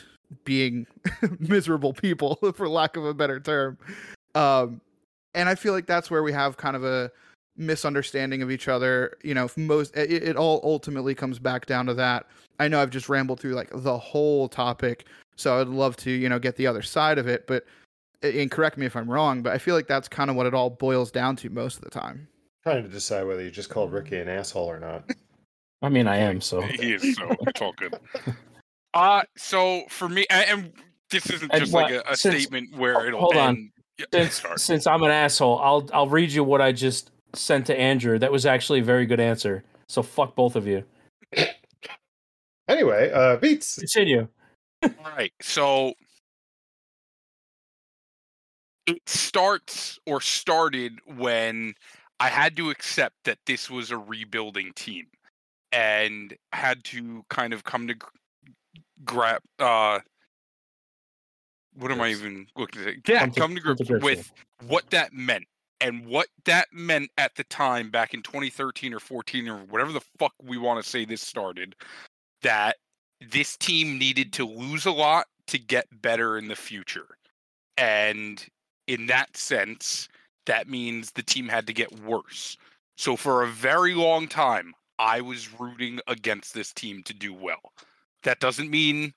being miserable people, for lack of a better term. Um, and I feel like that's where we have kind of a misunderstanding of each other. You know, most it, it, all ultimately comes back down to that. I know I've just rambled through like the whole topic, so I'd love to you know get the other side of it. But and correct me if I'm wrong, but I feel like that's kind of what it all boils down to most of the time. Trying to decide whether you just called Ricky an asshole or not. I mean, I am so. He is so. It's all good. Uh so for me, and this isn't just like a, a since, statement where it'll hold end. on. Since, since I'm an asshole, I'll I'll read you what I just sent to Andrew. That was actually a very good answer. So fuck both of you. Anyway, uh Veets. Continue. All right. So it starts or started when I had to accept that this was a rebuilding team and had to kind of come to grab uh what am I even looking at? Yeah, come to, come to grips with what that meant and what that meant at the time back in 2013 or 14 or whatever the fuck we want to say this started that this team needed to lose a lot to get better in the future. And in that sense that means the team had to get worse. So for a very long time i was rooting against this team to do well. That doesn't mean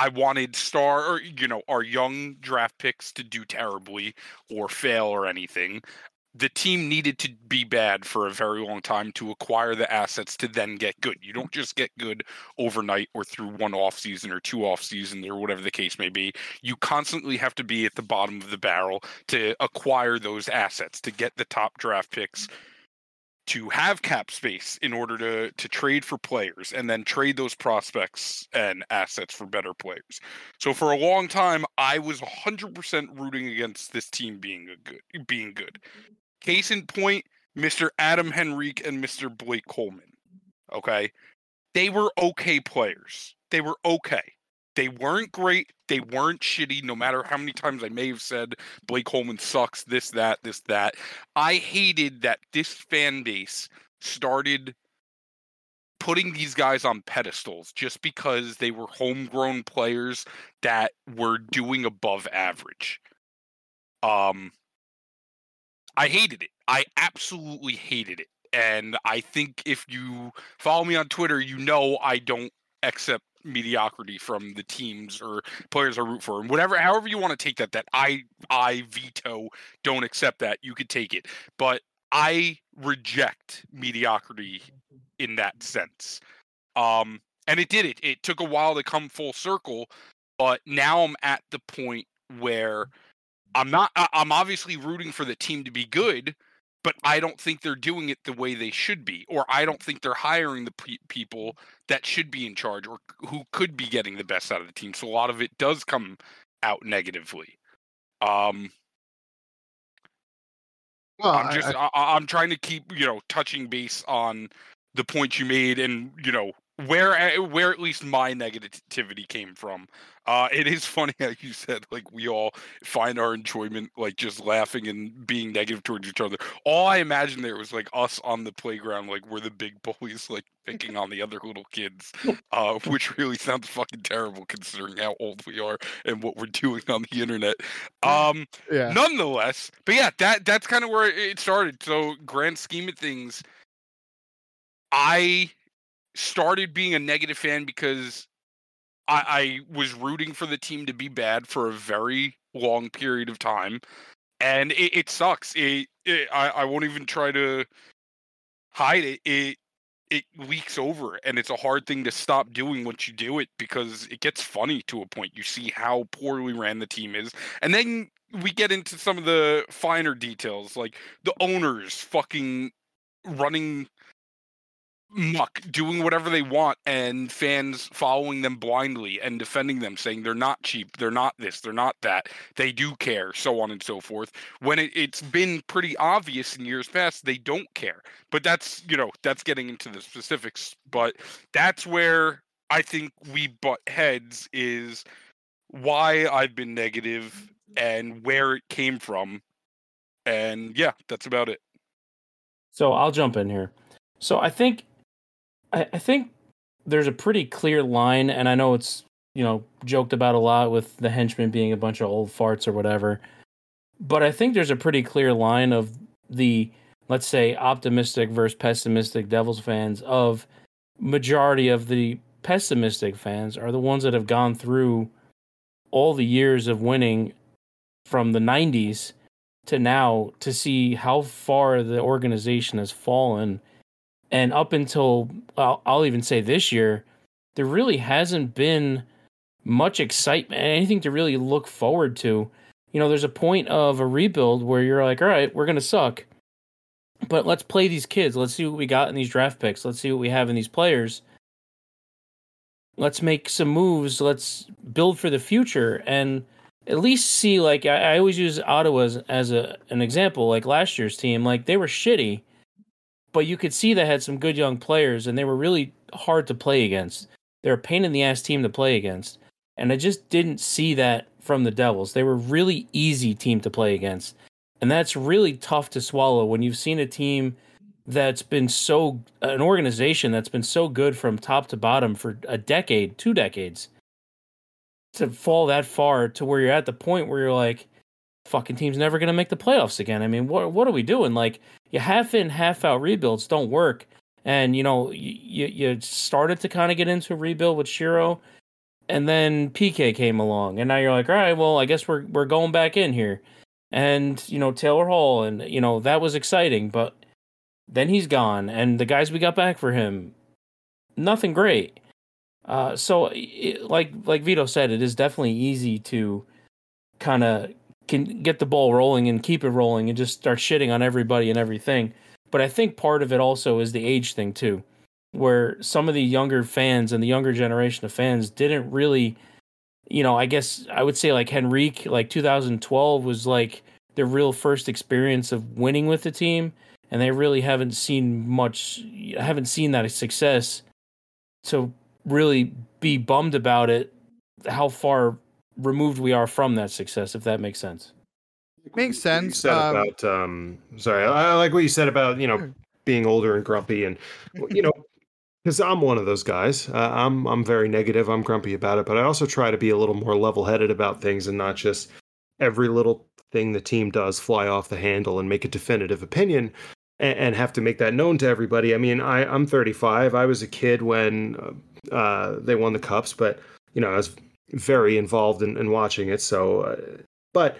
I wanted star or you know our young draft picks to do terribly or fail or anything. The team needed to be bad for a very long time to acquire the assets to then get good. You don't just get good overnight or through one off season or two off seasons or whatever the case may be. You constantly have to be at the bottom of the barrel to acquire those assets to get the top draft picks to have cap space in order to to trade for players and then trade those prospects and assets for better players. So for a long time I was 100% rooting against this team being a good being good. Case in point, Mr. Adam Henrique and Mr. Blake Coleman. Okay? They were okay players. They were okay. They weren't great. They weren't shitty, no matter how many times I may have said Blake Coleman sucks, this, that, this, that. I hated that this fan base started putting these guys on pedestals just because they were homegrown players that were doing above average. Um I hated it. I absolutely hated it. And I think if you follow me on Twitter, you know I don't accept mediocrity from the teams or players I root for, and whatever, however you want to take that. That I I veto, don't accept that. You could take it, but I reject mediocrity in that sense. Um, and it did it. It took a while to come full circle, but now I'm at the point where I'm not. I'm obviously rooting for the team to be good but I don't think they're doing it the way they should be, or I don't think they're hiring the pe- people that should be in charge or who could be getting the best out of the team. So a lot of it does come out negatively. Um, well, I'm just I, I, I'm trying to keep you know touching base on the points you made, and you know where eh, where at least my negativity came from. Uh, it is funny how you said like we all find our enjoyment like just laughing and being negative towards each other. All I imagined there was like us on the playground, like we're the big bullies, like picking on the other little kids, uh, which really sounds fucking terrible considering how old we are and what we're doing on the internet. Um, yeah. Nonetheless, but yeah, that that's kind of where it started. So grand scheme of things, I started being a negative fan because I, I was rooting for the team to be bad for a very long period of time, and it, it sucks. It, it I, I won't even try to hide it. It it leaks over and it's a hard thing to stop doing once you do it because it gets funny to a point you see how poorly ran the team is and then we get into some of the finer details like the owners fucking running muck doing whatever they want and fans following them blindly and defending them saying they're not cheap they're not this they're not that they do care so on and so forth. When it, it's been pretty obvious in years past they don't care. But that's you know that's getting into the specifics. But that's where i think we butt heads is why i've been negative and where it came from. And yeah that's about it. So I'll jump in here. So I think I, I think there's a pretty clear line, and I know it's you know joked about a lot with the henchmen being a bunch of old farts or whatever, but I think there's a pretty clear line of the let's say optimistic versus pessimistic Devils fans of majority of the pessimistic fans are the ones that have gone through all the years of winning from the 90s to now to see how far the organization has fallen and up until I'll, I'll even say this year there really hasn't been much excitement anything to really look forward to. You know there's a point of a rebuild where you're like all right we're to suck but let's play these kids. Let's see what we got in these draft picks. Let's see what we have in these players. Let's make some moves. Let's build for the future. And at least see like I, I always use Ottawa as, as a an example. Like last year's team, like they were shitty, but you could see they had some good young players, and they were really hard to play against. They're a pain in the ass team to play against, and I just didn't see that from the Devils. They were really easy team to play against, and that's really tough to swallow when you've seen a team that's been so an organization that's been so good from top to bottom for a decade, two decades to fall that far to where you're at the point where you're like, fucking team's never gonna make the playoffs again. I mean, what what are we doing? Like, you half in, half out rebuilds don't work. And you know, you you started to kind of get into a rebuild with Shero, and then PK came along, and now you're like, all right, well, I guess we're we're going back in here, and you know Taylor Hall, and you know that was exciting, but then he's gone, and the guys we got back for him, nothing great. Uh, so, it, like like Vito said, it is definitely easy to kind of can get the ball rolling and keep it rolling and just start shitting on everybody and everything. But I think part of it also is the age thing too, where some of the younger fans and the younger generation of fans didn't really, you know, I guess I would say like Henrique, like 2012 was like their real first experience of winning with the team, and they really haven't seen much, haven't seen that success. So really be bummed about it how far removed we are from that success if that makes sense Makes You sense. said Um, about um, sorry, I I like what you said about you know Sure. being older and grumpy, and you know, because I'm one of those guys. Uh, I'm I'm very negative. I'm grumpy about it, but I also try to be a little more level-headed about things and not just every little thing the team does fly off the handle and make a definitive opinion and, and have to make that known to everybody. I mean, I I'm 35. I was a kid when uh, uh, they won the cups, but you know, I was very involved in, in watching it. So, uh, but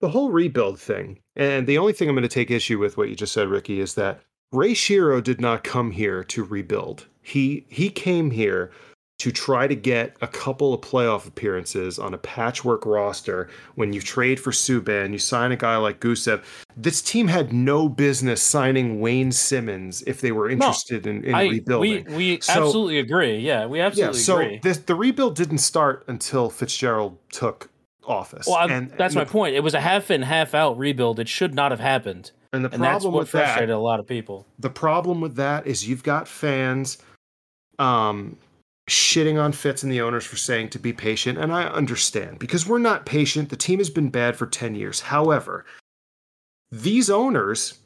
the whole rebuild thing, and the only thing I'm going to take issue with what you just said, Ricky, is that Ray Shero did not come here to rebuild. He he came here to try to get a couple of playoff appearances on a patchwork roster. When you trade for Subban, you sign a guy like Gusev. This team had no business signing Wayne Simmonds if they were interested in, in I, rebuilding. we we So- absolutely agree yeah we absolutely yeah, so agree this, the rebuild didn't start until Fitzgerald took office. well I'm, and, that's and my the, point it was a half in half out rebuild it should not have happened And the and that's problem what with that a lot of people the problem with that is you've got fans um shitting on Fitz and the owners for saying to be patient and I understand because we're not patient. The team has been bad for 10 years. However these owners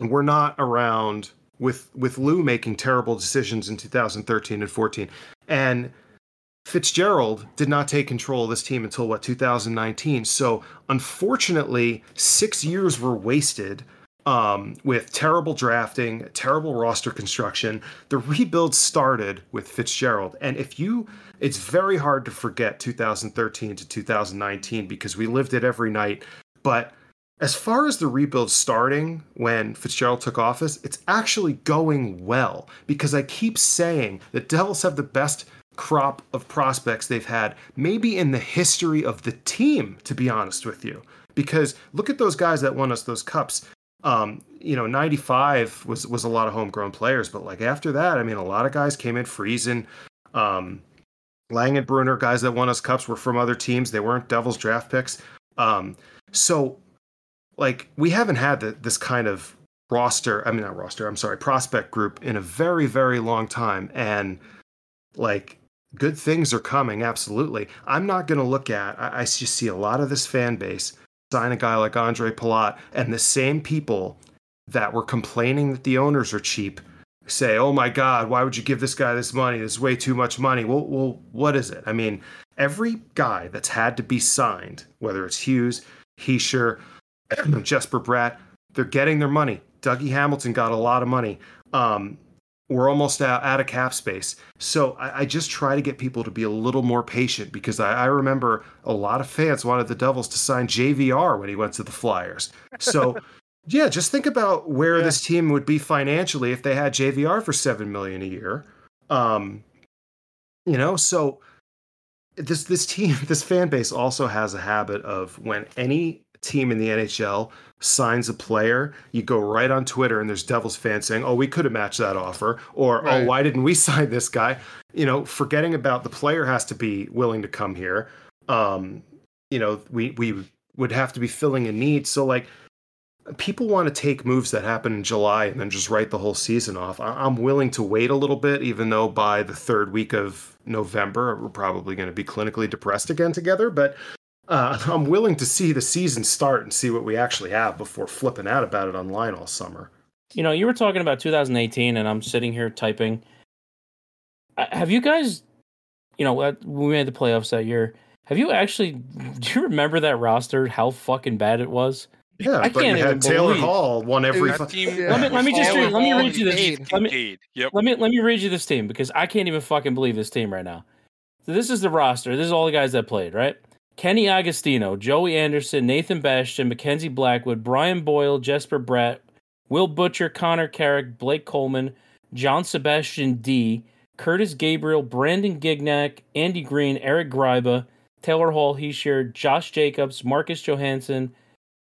were not around with with Lou making terrible decisions in 2013 and 14 and Fitzgerald did not take control of this team until what 2019 so unfortunately 6 years were wasted um, with terrible drafting, terrible roster construction. The rebuild started with Fitzgerald. And if you, it's very hard to forget 2013 to 2019 because we lived it every night. But as far as the rebuild starting when Fitzgerald took office, it's actually going well because I keep saying the Devils have the best crop of prospects they've had, maybe in the history of the team, to be honest with you. Because look at those guys that won us those cups. Um, you know, 95 was was a lot of homegrown players, but like after that, I mean, a lot of guys came in freezing. Um, Langenbrunner, guys that won us cups were from other teams. They weren't Devils draft picks. Um, so, like, we haven't had the, this kind of roster. I mean, not roster. I'm sorry, prospect group in a very, very long time. And like, good things are coming. Absolutely. I'm not going to look at. I, I just see a lot of this fan base sign a guy like Ondrej Palat, and the same people that were complaining that the owners are cheap say, "Oh my God, why would you give this guy this money? This is way too much money." Well, well, what is it? I mean, every guy that's had to be signed, whether it's Hughes, Hischier, Jesper Bratt, they're getting their money. Dougie Hamilton got a lot of money. Um, we're almost out, out of cap space. So I, I, just try to get people to be a little more patient because I, I, remember a lot of fans wanted the Devils to sign JVR when he went to the Flyers. So yeah, just think about where yeah. this team would be financially if they had JVR for seven million a year. Um, you know, so this this team, this fan base also has a habit of when any team in the NHL signs a player, you go right on Twitter and there's Devils fans saying, "Oh, we could have matched that offer," or "Oh, right. "Oh, why didn't we sign this guy?" You know, forgetting about the player has to be willing to come here. Um, you know, we we would have to be filling a need. So like people want to take moves that happen in July and then just write the whole season off. I'm willing to wait a little bit, even though by the third week of November, we're probably going to be clinically depressed again together. But uh, I'm willing to see the season start and see what we actually have before flipping out about it online all summer. You know, you were talking about 2018, and I'm sitting here typing. Have you guys, you know, when we made the playoffs that year, have you actually, do you remember that roster, how fucking bad it was? Yeah, I can't even Taylor believe. Hall won every. Dude, team, yeah. Let me let me just read, let me read you this. Let me, yep. let me let me read you this team because I can't even fucking believe this team right now. So this is the roster. This is all the guys that played, right? Kenny Agostino, Joey Anderson, Nathan Bastian, Mackenzie Blackwood, Brian Boyle, Jesper Bratt, Will Butcher, Connor Carrick, Blake Coleman, Jean-Sébastien Dea, Curtis Gabriel, Brandon Gignac, Andy Green, Eric Gryba, Taylor Hall, Hischier, Josh Jacobs, Marcus Johansson,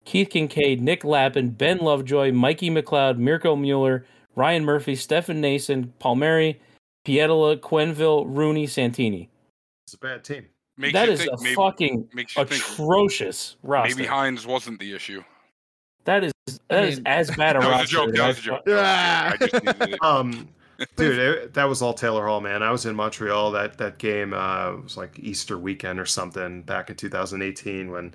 Keith Kinkaid, Nick Lappin, Ben Lovejoy, Mikey McLeod, Mirko Mueller, Ryan Murphy, Stefan Noesen, Palmieri, Pietila, Quenneville, Rooney, Santini. It's a bad team. Makes that is a maybe, fucking atrocious think roster. Maybe Hynes wasn't the issue. That is that I mean, is as bad a that roster. Was a joke, that was a joke. Yeah. um, dude, it, that was all Taylor Hall, man. I was in Montreal that that game. Uh, it was like Easter weekend or something back in 2018 when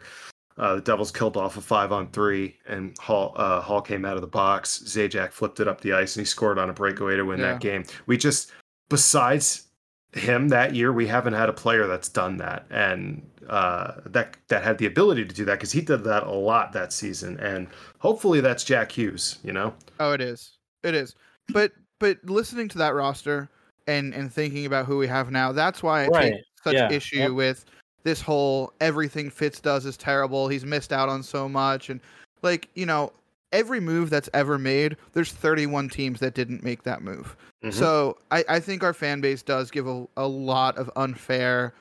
uh, the Devils killed off a five on three, and Hall uh, Hall came out of the box. Zajac flipped it up the ice, and he scored on a breakaway to win yeah. that game. We just, besides him that year, we haven't had a player that's done that, and uh, that that had the ability to do that because he did that a lot that season, and hopefully that's Jack Hughes. You know? Oh, it is. It is. But but listening to that roster and and thinking about who we have now, that's why I right. take such yeah. issue yep. with this whole everything Fitz does is terrible. He's missed out on so much, and like you know, every move that's ever made, there's 31 teams that didn't make that move. Mm-hmm. So I, I think our fan base does give a, a lot of unfair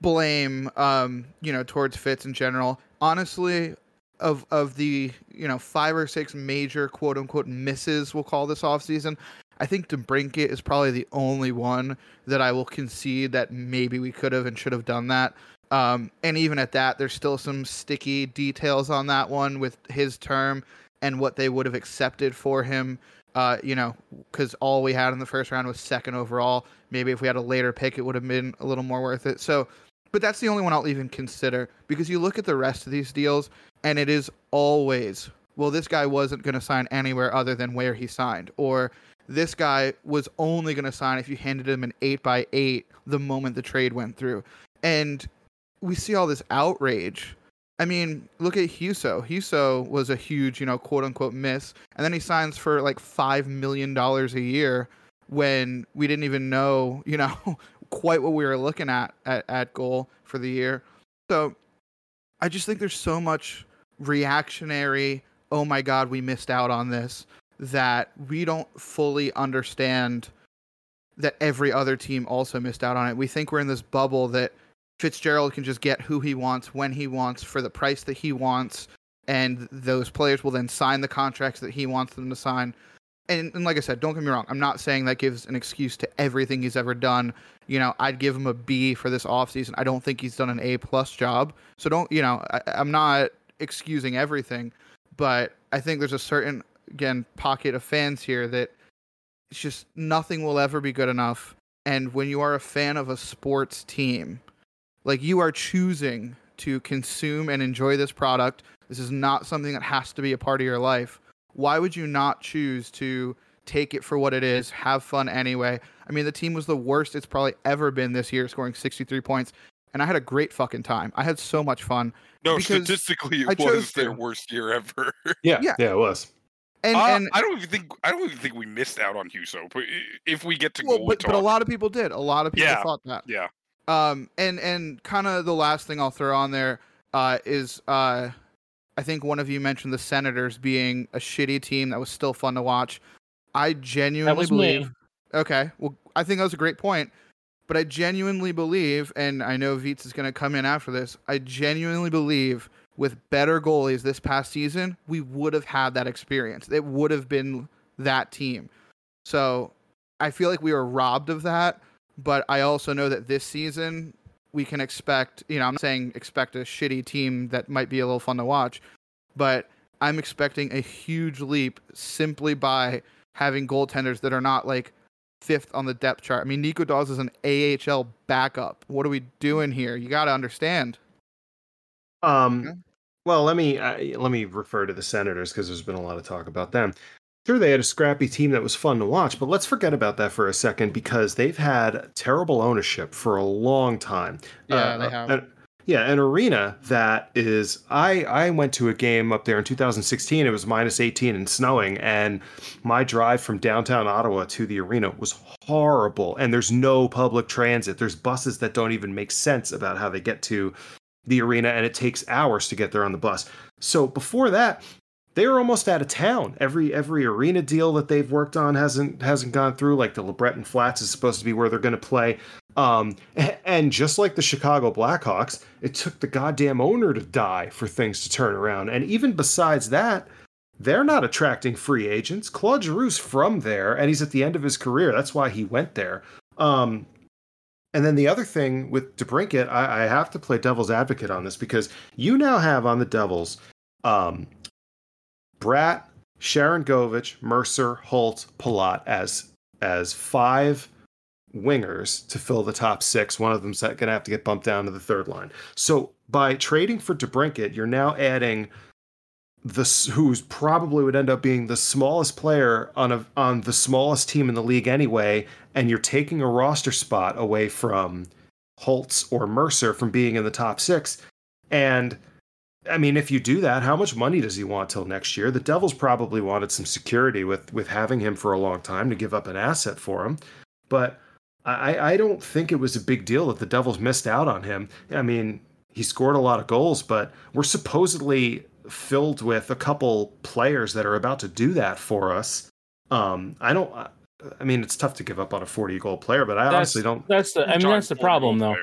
blame, um, you know, towards Fitz in general. Honestly, of of the you know five or six major quote unquote misses, we'll call this off season. I think DeBrincat is probably the only one that I will concede that maybe we could have and should have done that. Um, and even at that, there's still some sticky details on that one with his term and what they would have accepted for him. Uh, you know, because all we had in the first round was second overall. Maybe if we had a later pick, it would have been a little more worth it. So, but that's the only one I'll even consider because you look at the rest of these deals, and it is always, well, this guy wasn't going to sign anywhere other than where he signed, or this guy was only going to sign if you handed him an eight by eight the moment the trade went through. And we see all this outrage. I mean, look at Husso. Husso was a huge, you know, quote unquote miss, and then he signs for like five million dollars a year when we didn't even know, you know, quite what we were looking at, at at goal for the year. So I just think there's so much reactionary, oh my god, we missed out on this, that we don't fully understand that every other team also missed out on it. We think we're in this bubble that Fitzgerald can just get who he wants when he wants for the price that he wants and those players will then sign the contracts that he wants them to sign. And, and like I said, don't get me wrong. I'm not saying that gives an excuse to everything he's ever done. You know, I'd give him a B for this offseason. I don't think he's done an A plus job. So don't, you know, I, I'm not excusing everything, but I think there's a certain, again, pocket of fans here that it's just nothing will ever be good enough. And when you are a fan of a sports team, like you are choosing to consume and enjoy this product this is not something that has to be a part of your life. Why would you not choose to take it for what it is, have fun anyway? I mean, the team was the worst it's probably ever been this year, scoring 63 points. And I had a great fucking time. I had so much fun. No, statistically, it was their worst year ever. Yeah, yeah, yeah, it was. And, uh, and, I don't even think I don't even think we missed out on Husso. But if we get to well, but, but, a lot of people did. A lot of people yeah, thought that. Yeah. Um. And and kind of the last thing I'll throw on there uh, is uh, I think one of you mentioned the Senators being a shitty team that was still fun to watch. I genuinely believe. Me. Okay, well, I think that was a great point. But I genuinely believe, and I know Veets is going to come in after this. I genuinely believe with better goalies this past season, we would have had that experience. It would have been that team. So I feel like we were robbed of that. But I also know that this season we can expect, you know, I'm saying expect a shitty team that might be a little fun to watch, but I'm expecting a huge leap simply by having goaltenders that are not like fifth on the depth chart. I mean, Nico Daws is an AHL backup. What are we doing here? You got to understand. Um, well, let me uh, let me refer to the Senators because there's been a lot of talk about them. Sure, they had a scrappy team that was fun to watch, but let's forget about that for a second because they've had terrible ownership for a long time. Yeah, uh, they have. An, yeah, an arena that is. I I went to a game up there in 2016. It was minus 18 and snowing, and my drive from downtown Ottawa to the arena was horrible. And there's no public transit. There's buses that don't even make sense about how they get to the arena, and it takes hours to get there on the bus. So before that, they were almost out of town. Every every arena deal that they've worked on hasn't hasn't gone through. Like the LeBreton Flats is supposed to be where they're going to play. Um, and just like the Chicago Blackhawks, it took the goddamn owner to die for things to turn around. And even besides that, they're not attracting free agents. Claude Giroux's from there, and he's at the end of his career. That's why he went there. Um, and then the other thing with DeBrincat, I, I, have to play devil's advocate on this because you now have on the Devils um, Bratt, Sharangovich, Mercer, Holt, Palat as as five wingers to fill the top six. One of them's going to have to get bumped down to the third line. So by trading for DeBrincat, you're now adding the who's probably would end up being the smallest player on a on the smallest team in the league anyway, and you're taking a roster spot away from Holtz or Mercer from being in the top six. And I mean, if you do that, how much money does he want till next year? The Devils probably wanted some security with with having him for a long time to give up an asset for him, but I, I don't think it was a big deal that the Devils missed out on him. I mean, he scored a lot of goals, but we're supposedly filled with a couple players that are about to do that for us. Um, I don't. I mean, it's tough to give up on a forty goal player, but I that's, honestly don't. That's the. I mean, that's the problem, though.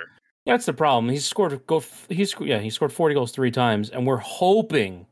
That's the problem. He's scored go. He's yeah. He scored forty goals three times, and we're hoping,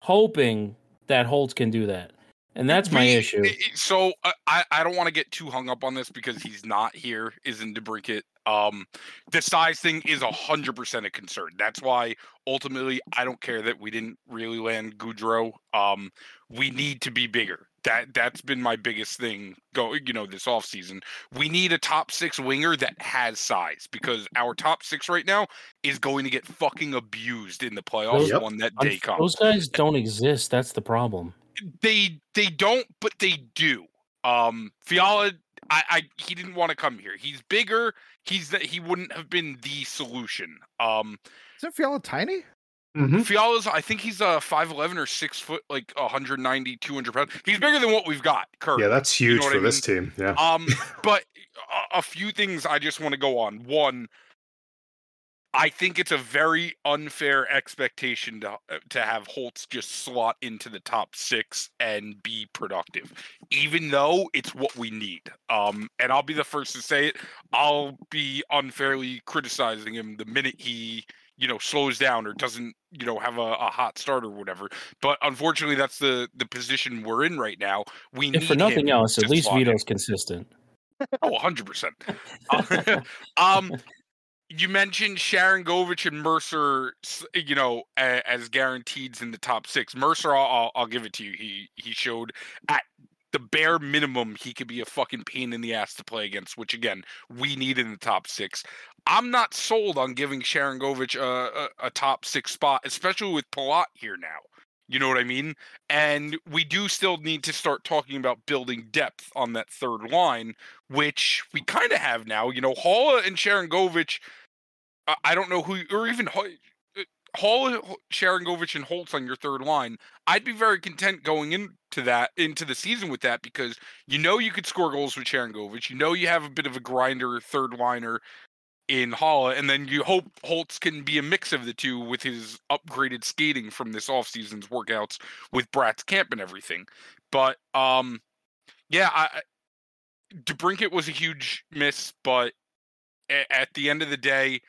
hoping that Holtz can do that. And that's my we, issue. So uh, I I don't want to get too hung up on this because he's not here. Is in DeBrincat. Um, the size thing is a hundred percent a concern. That's why ultimately I don't care that we didn't really land Gaudreau. Um, we need to be bigger that that's been my biggest thing go you know this off season we need a top six winger that has size because our top six right now is going to get fucking abused in the playoffs yep. when that day comes those guys don't exist that's the problem they they don't but they do um fiala I, I he didn't want to come here he's bigger he's that he wouldn't have been the solution um isn't fiala tiny Mm-hmm. Fiala's, I think he's a uh, 5'11 or 6 foot, like 190, 200 pounds. He's bigger than what we've got currently. Yeah, that's huge you know for I mean? this team. Yeah. Um, but a, a few things I just want to go on. One, I think it's a very unfair expectation to uh, to have Holtz just slot into the top six and be productive, even though it's what we need. Um, and I'll be the first to say it. I'll be unfairly criticizing him the minute he you know slows down or doesn't you know have a, a hot start or whatever. But unfortunately, that's the the position we're in right now. We If need for nothing else, at least in. Vito's consistent. Oh, 100%. um, you mentioned Sharangovich and Mercer, you know, as guaranteeds in the top six. Mercer, I'll, I'll, I'll give it to you. He he showed at the bare minimum he could be a fucking pain in the ass to play against, which again we need in the top six. I'm not sold on giving Sharangovich a, a, a top six spot, especially with Palat here now. You know what I mean? And we do still need to start talking about building depth on that third line, which we kind of have now. You know, Haula and Sharangovich. I- don't know who, or even uh, Hall, Sharangovich, and Holtz on your third line. I'd be very content going into that into the season with that because you know you could score goals with Sharangovich. You know you have a bit of a grinder third liner in Haula, and then you hope Holtz can be a mix of the two with his upgraded skating from this offseason's workouts with Bratt's camp and everything. But um, yeah, I- DeBrincat was a huge miss, but at the end of the day,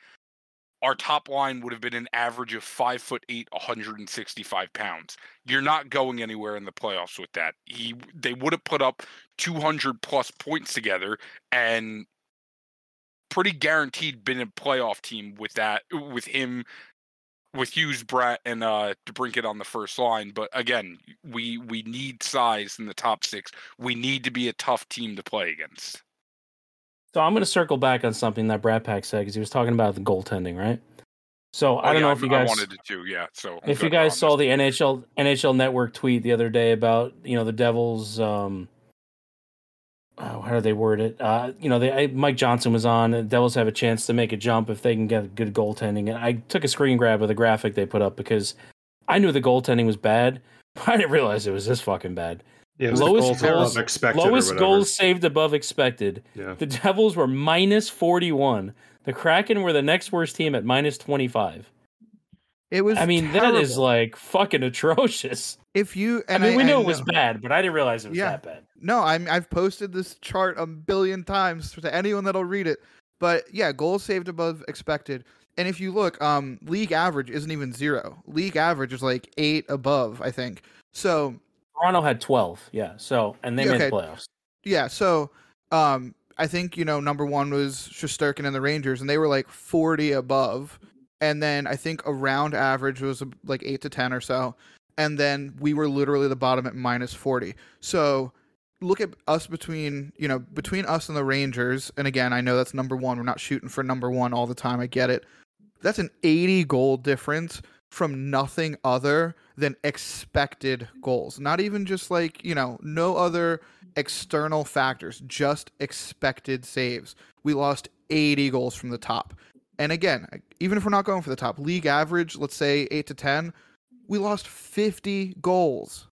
our top line would have been an average of five foot eight, 165 pounds. You're not going anywhere in the playoffs with that. He they would have put up 200 plus points together and pretty guaranteed been a playoff team with that with him with Hughes, Bratt, and uh DeBrincat on the first line. But again, we we need size in the top six. We need to be a tough team to play against. So I'm going to circle back on something that Bratt Pack said because he was talking about the goaltending, right? So Oh, I don't yeah, know if you I guys wanted to, yeah. So I'm if you guys saw the NHL NHL Network tweet the other day about you know the Devils, um, oh, how do they word it? Uh, you know, they, I, Mike Johnson was on. The Devils have a chance to make a jump if they can get good goaltending. And I took a screen grab of the graphic they put up because I knew the goaltending was bad, but I didn't realize it was this fucking bad. Yeah, Lowest goals goals- expected Lowest goals saved above expected. Yeah. The Devils were minus forty one. The Kraken were the next worst team at minus twenty five. It was. I mean, that is like fucking atrocious. if you. I And mean, we knew I it was know- bad, but I didn't realize it was Yeah. that bad. No, I'm I've posted this chart a billion times to anyone that'll read it. But yeah, goals saved above expected. And if you look, um, league average isn't even zero. League average is like eight above, I think. So Toronto had 12, yeah. So, and they Yeah, made the playoffs. yeah, so um, I think you know number one was Shesterkin and the Rangers, and they were like forty above. And then I think around average was like eight to ten or so. And then we were literally the bottom at minus forty. So look at us between you know between us and the Rangers. And again, I know that's number one. We're not shooting for number one all the time. I get it. That's an eighty goal difference from nothing other than expected goals. Not even just like you know no other external factors, just expected saves. We lost 80 goals from the top. And again, even if we're not going for the top, league average, let's say 8 to 10, we lost 50 goals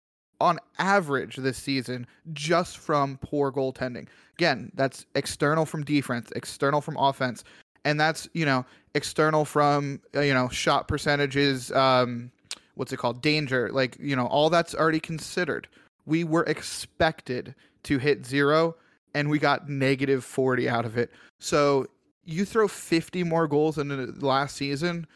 on average this season just from poor goaltending. Again, that's external from defense, external from offense, and that's, you know, external from, uh, you know, shot percentages, um what's it called? Danger, like, you know, all that's already considered we were expected to hit zero and we got negative 40 out of it. So you throw 50 more goals in the last season,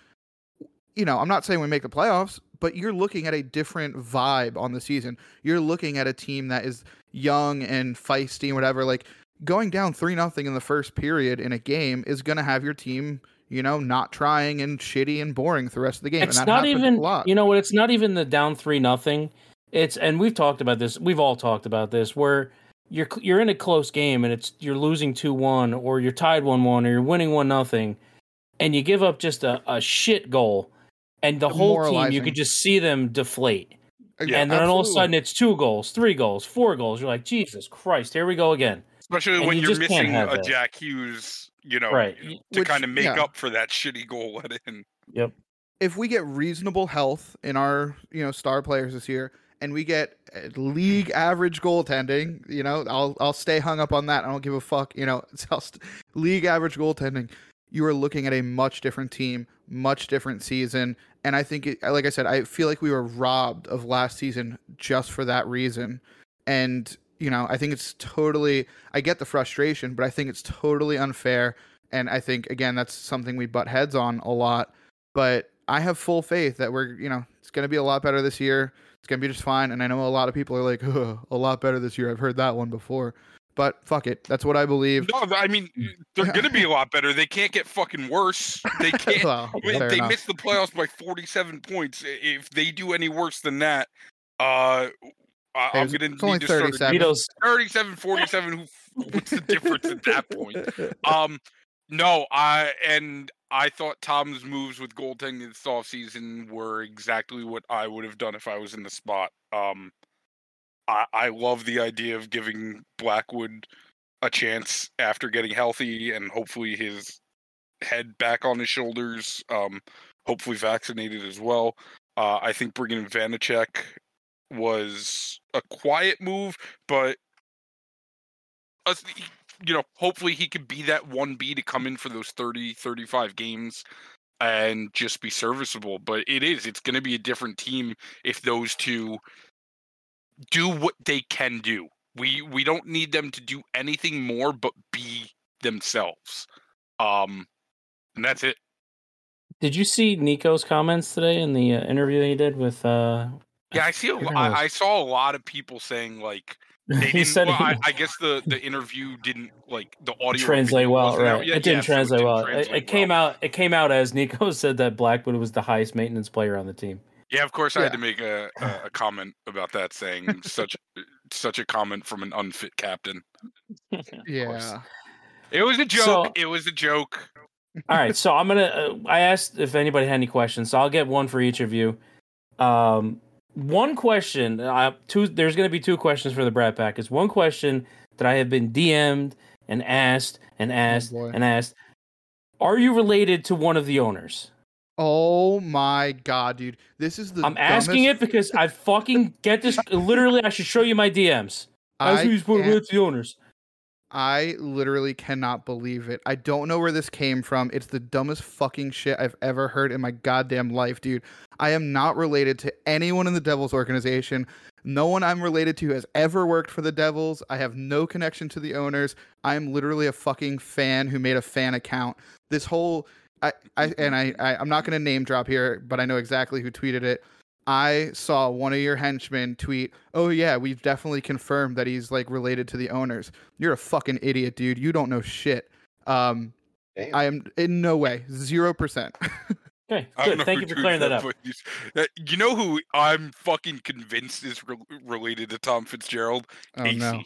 you know, I'm not saying we make the playoffs, but you're looking at a different vibe on the season. You're looking at a team that is young and feisty and whatever. Like going down 3 nothing in the first period in a game is going to have your team, you know, not trying and shitty and boring the rest of the game. It's and that not even, a lot. you know what? It's not even the down three nothing. It's and we've talked about this. We've all talked about this where you're you're in a close game and it's you're losing two one or you're tied one one or you're winning one nothing, and you give up just a, a shit goal, and the whole team you could just see them deflate. Uh, yeah, and then all of a sudden it's two goals, three goals, four goals. You're like, Jesus Christ, here we go again. especially and when you you're missing a that. Jack Hughes, you know, Right. to Which- kind of make yeah. up for that shitty goal let in. Yep. if we get reasonable health in our you know star players this year and we get uh, league average goaltending you know i'll i'll stay hung up on that i don't give a fuck you know it's just league average goaltending you are looking at a much different team, much different season. And I think, it, like I said, I feel like we were robbed of last season just for that reason. And, you know, I think it's totally, I get the frustration, but I think it's totally unfair. And I think, again, that's something we butt heads on a lot. But I have full faith that we're, you know, it's going to be a lot better this year. It's going to be just fine. And I know a lot of people are like, oh, a lot better this year. I've heard that one before. But fuck it. That's what I believe. No, I mean they're going to be a lot better. They can't get fucking worse. They can't. well, they enough. missed the playoffs by 47 points. If they do any worse than that, uh, I- Hey, I'm going to need to 37. Vito's 37, 47. Who? What's the difference at that point? Um, no, I and I thought Tom's moves with goaltending this offseason were exactly what I would have done if I was in the spot. Um, I, I love the idea of giving Blackwood a chance after getting healthy and hopefully his head back on his shoulders. Um, hopefully vaccinated as well. Uh, I think bringing in Vanecek was a quiet move, but you know, hopefully he could be that 1B to come in for those 30, 35 games and just be serviceable. But it is, it's going to be a different team if those two do what they can do. We we don't need them to do anything more but be themselves. Um and that's it. Did you see Nico's comments today in the uh, interview he did with? uh Yeah, I see a, forget lo- who it was. I, I saw a lot of people saying like they he didn't said well, he I, I guess the the interview didn't like the audio translate well, right? yet. It didn't Yeah, so translate well. It, translate it came well. out. It came out as Nico said that Blackwood was the highest maintenance player on the team. Yeah, of course I had to make a, a, a comment about that saying such such a comment from an unfit captain. Yeah. It was a joke. So- it was a joke. All right, so I'm gonna. Uh, I asked if anybody had any questions, so I'll get one for each of you. Um, one question. Uh, two. There's gonna be two questions for the Bratt Pack. It's one question that I have been DM'd and asked and asked boy. and asked. Are you related to one of the owners? Oh my god, dude. This is the I'm asking it because I fucking get this. Literally, I should show you my DMs. I As he's can't- related to the owners. I literally cannot believe it. I don't know where this came from. It's the dumbest fucking shit I've ever heard in my goddamn life, dude. I am not related to anyone in the Devils organization. No one I'm related to has ever worked for the Devils. I have no connection to the owners. I am literally a fucking fan who made a fan account. This whole I, I and I, I I'm not gonna name drop here, but I know exactly who tweeted it. I saw one of your henchmen tweet, "Oh yeah, we've definitely confirmed that he's like related to the owners." You're a fucking idiot, dude. You don't know shit. Um, Damn. I am in no way zero percent. Okay, good. Thank you for clearing that up. but uh, You know who I'm fucking convinced is re- related to Tom Fitzgerald? oh Casey. no,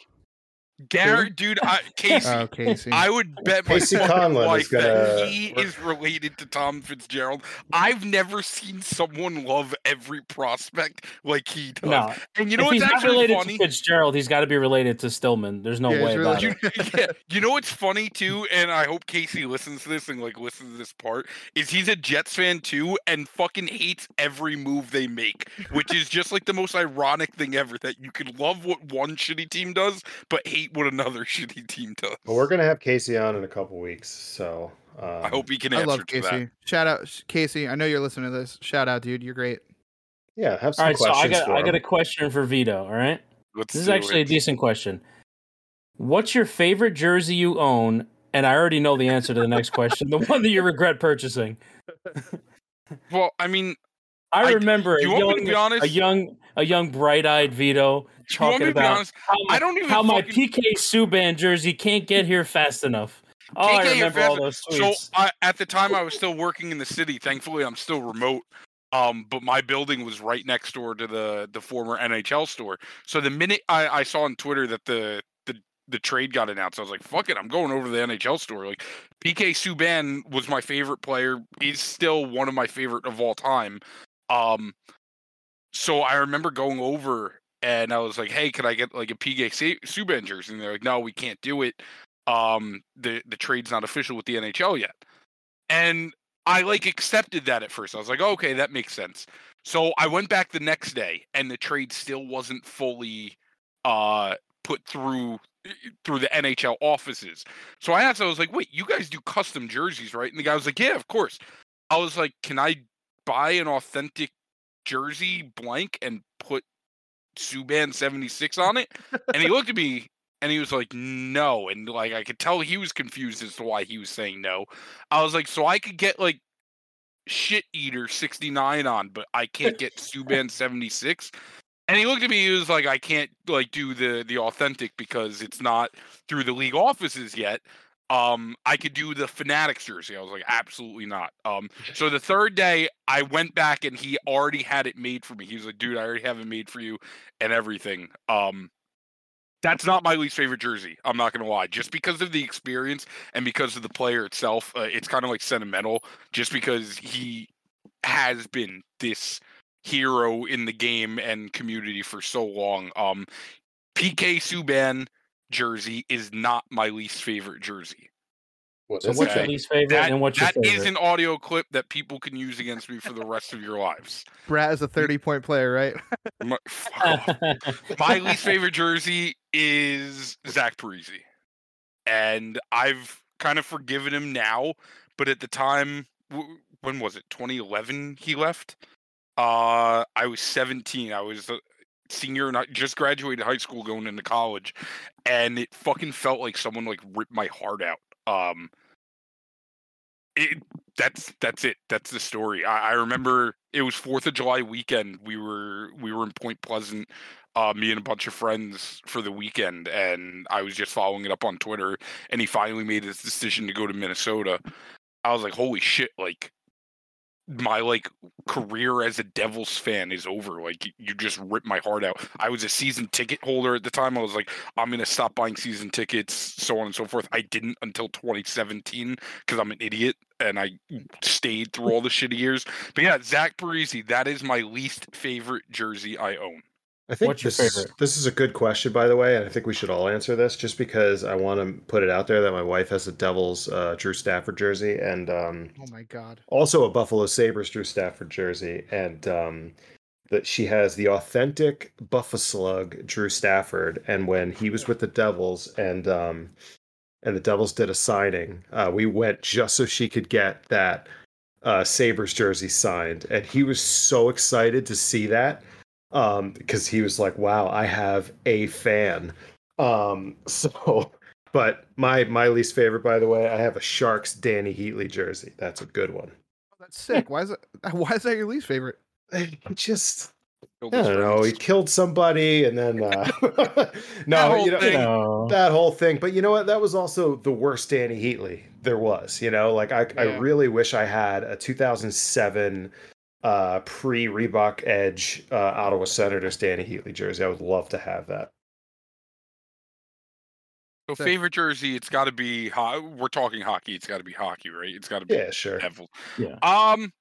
Garrett, dude, I, Casey. oh Casey. I would bet my Casey fucking Conlon is life that gonna he is related to Tom Fitzgerald. I've never seen someone love every prospect like he does. No, and you know if what's he's not actually related funny? to Fitzgerald, he's got to be related to Stillman. There's no Yeah, way about related- it. you, yeah, you know what's funny too, and I hope Casey listens to this and like listens to this part. Is he's a Jets fan too, and fucking hates every move they make, which is just like the most ironic thing ever. That you can love what one shitty team does, but hate what another shitty team does. Well, we're gonna have Casey on in a couple weeks, so um, I hope he can I answer love to Casey. that. Shout out Casey. I know you're listening to this. Shout out, dude. You're great. Yeah, have some All right, so I got for I got a question for Vito. All right, Let's this is do actually a decent question. What's your favorite jersey you own? And I already know the answer to the next question. The one that you regret purchasing. Well, I mean, I I- remember you a want me to young, be honest? a young, a young, bright-eyed Vito you want talking me to be about how my, I don't even how my fucking- PK Subban jersey can't get here fast enough. Oh, Can't I remember all those So tweets. I, at the time, I was still working in the city. Thankfully, I'm still remote. Um, but my building was right next door to the the former NHL store. So the minute I, I saw on Twitter that the the the trade got announced, I was like, "Fuck it, I'm going over to the NHL store." Like PK Subban was my favorite player. He's still one of my favorite of all time. Um, so I remember going over and I was like, "Hey, can I get like a Su- Subban jersey?" And they're like, "No, we can't do it. Um, the the trade's not official with the NHL yet." And I like accepted that at first. I was like, "Okay, that makes sense." So I went back the next day, and the trade still wasn't fully uh put through through the NHL offices. So I asked, I was like, wait, you guys do custom jerseys, right? And the guy was like, yeah, of course. I was like, can I buy an authentic jersey blank and put Subban 76 on it? And he looked at me and he was like, no. And like, I could tell he was confused as to why he was saying no. I was like, so I could get like shit eater 69 on, but I can't get Subban 76. And he looked at me. He was like, "I can't like do the the authentic because it's not through the league offices yet. Um, I could do the Fanatics jersey." I was like, "Absolutely not." Um, so the third day, I went back and he already had it made for me. He was like, "Dude, I already have it made for you and everything." Um, that's not my least favorite jersey. I'm not gonna lie. Just because of the experience and because of the player itself, uh, it's kind of like sentimental. Just because he has been this hero in the game and community for so long. Um, PK Subban jersey is not my least favorite jersey. What so what's your least favorite that, and what's your that favorite? is an audio clip that people can use against me for the rest of your lives. Bratt is a 30 point player, right? my, my least favorite jersey is Zach Parise. And I've kind of forgiven him now, but at the time, when was it? 2011 he left? Uh, I was 17. I was a senior and I just graduated high school going into college, and it fucking felt like someone like ripped my heart out. Um, it that's that's it. That's the story. I, I remember it was Fourth of July weekend. We were we were in Point Pleasant, uh, me and a bunch of friends for the weekend, and I was just following it up on Twitter. And he finally made his decision to go to Minnesota. I was like, holy shit! Like my like career as a Devils fan is over. Like you just ripped my heart out. I was a season ticket holder at the time. I was like, I'm gonna stop buying season tickets, so on and so forth. I didn't until 2017 because I'm an idiot and I stayed through all the shitty years. But yeah, Zach Parise, that is my least favorite jersey I own. I think What's this, is, this is a good question, by the way, and I think we should all answer this just because I want to put it out there that my wife has a Devils uh, Drew Stafford jersey and um, oh my god, also a Buffalo Sabres Drew Stafford jersey, and um, that she has the authentic Buffalo Slug Drew Stafford, and when he was with the Devils and um, and the Devils did a signing, uh, we went just so she could get that uh, Sabres jersey signed, and he was so excited to see that um because he was like wow i have a fan um so but my my least favorite by the way i have a sharks Dany Heatley jersey that's a good one oh, that's sick why is it why is that your least favorite it just I don't know. He killed somebody, and then uh, no, you know, you know, that whole thing. But you know what? That was also the worst Dany Heatley there was. You know, like I, yeah. I really wish I had a 2007 uh, pre Reebok Edge uh, Ottawa Senators Dany Heatley jersey. I would love to have that. So favorite jersey, it's got to be. Ho- we're talking hockey. It's got to be hockey, right? It's got to be. Yeah, sure. Devil. Yeah. Um,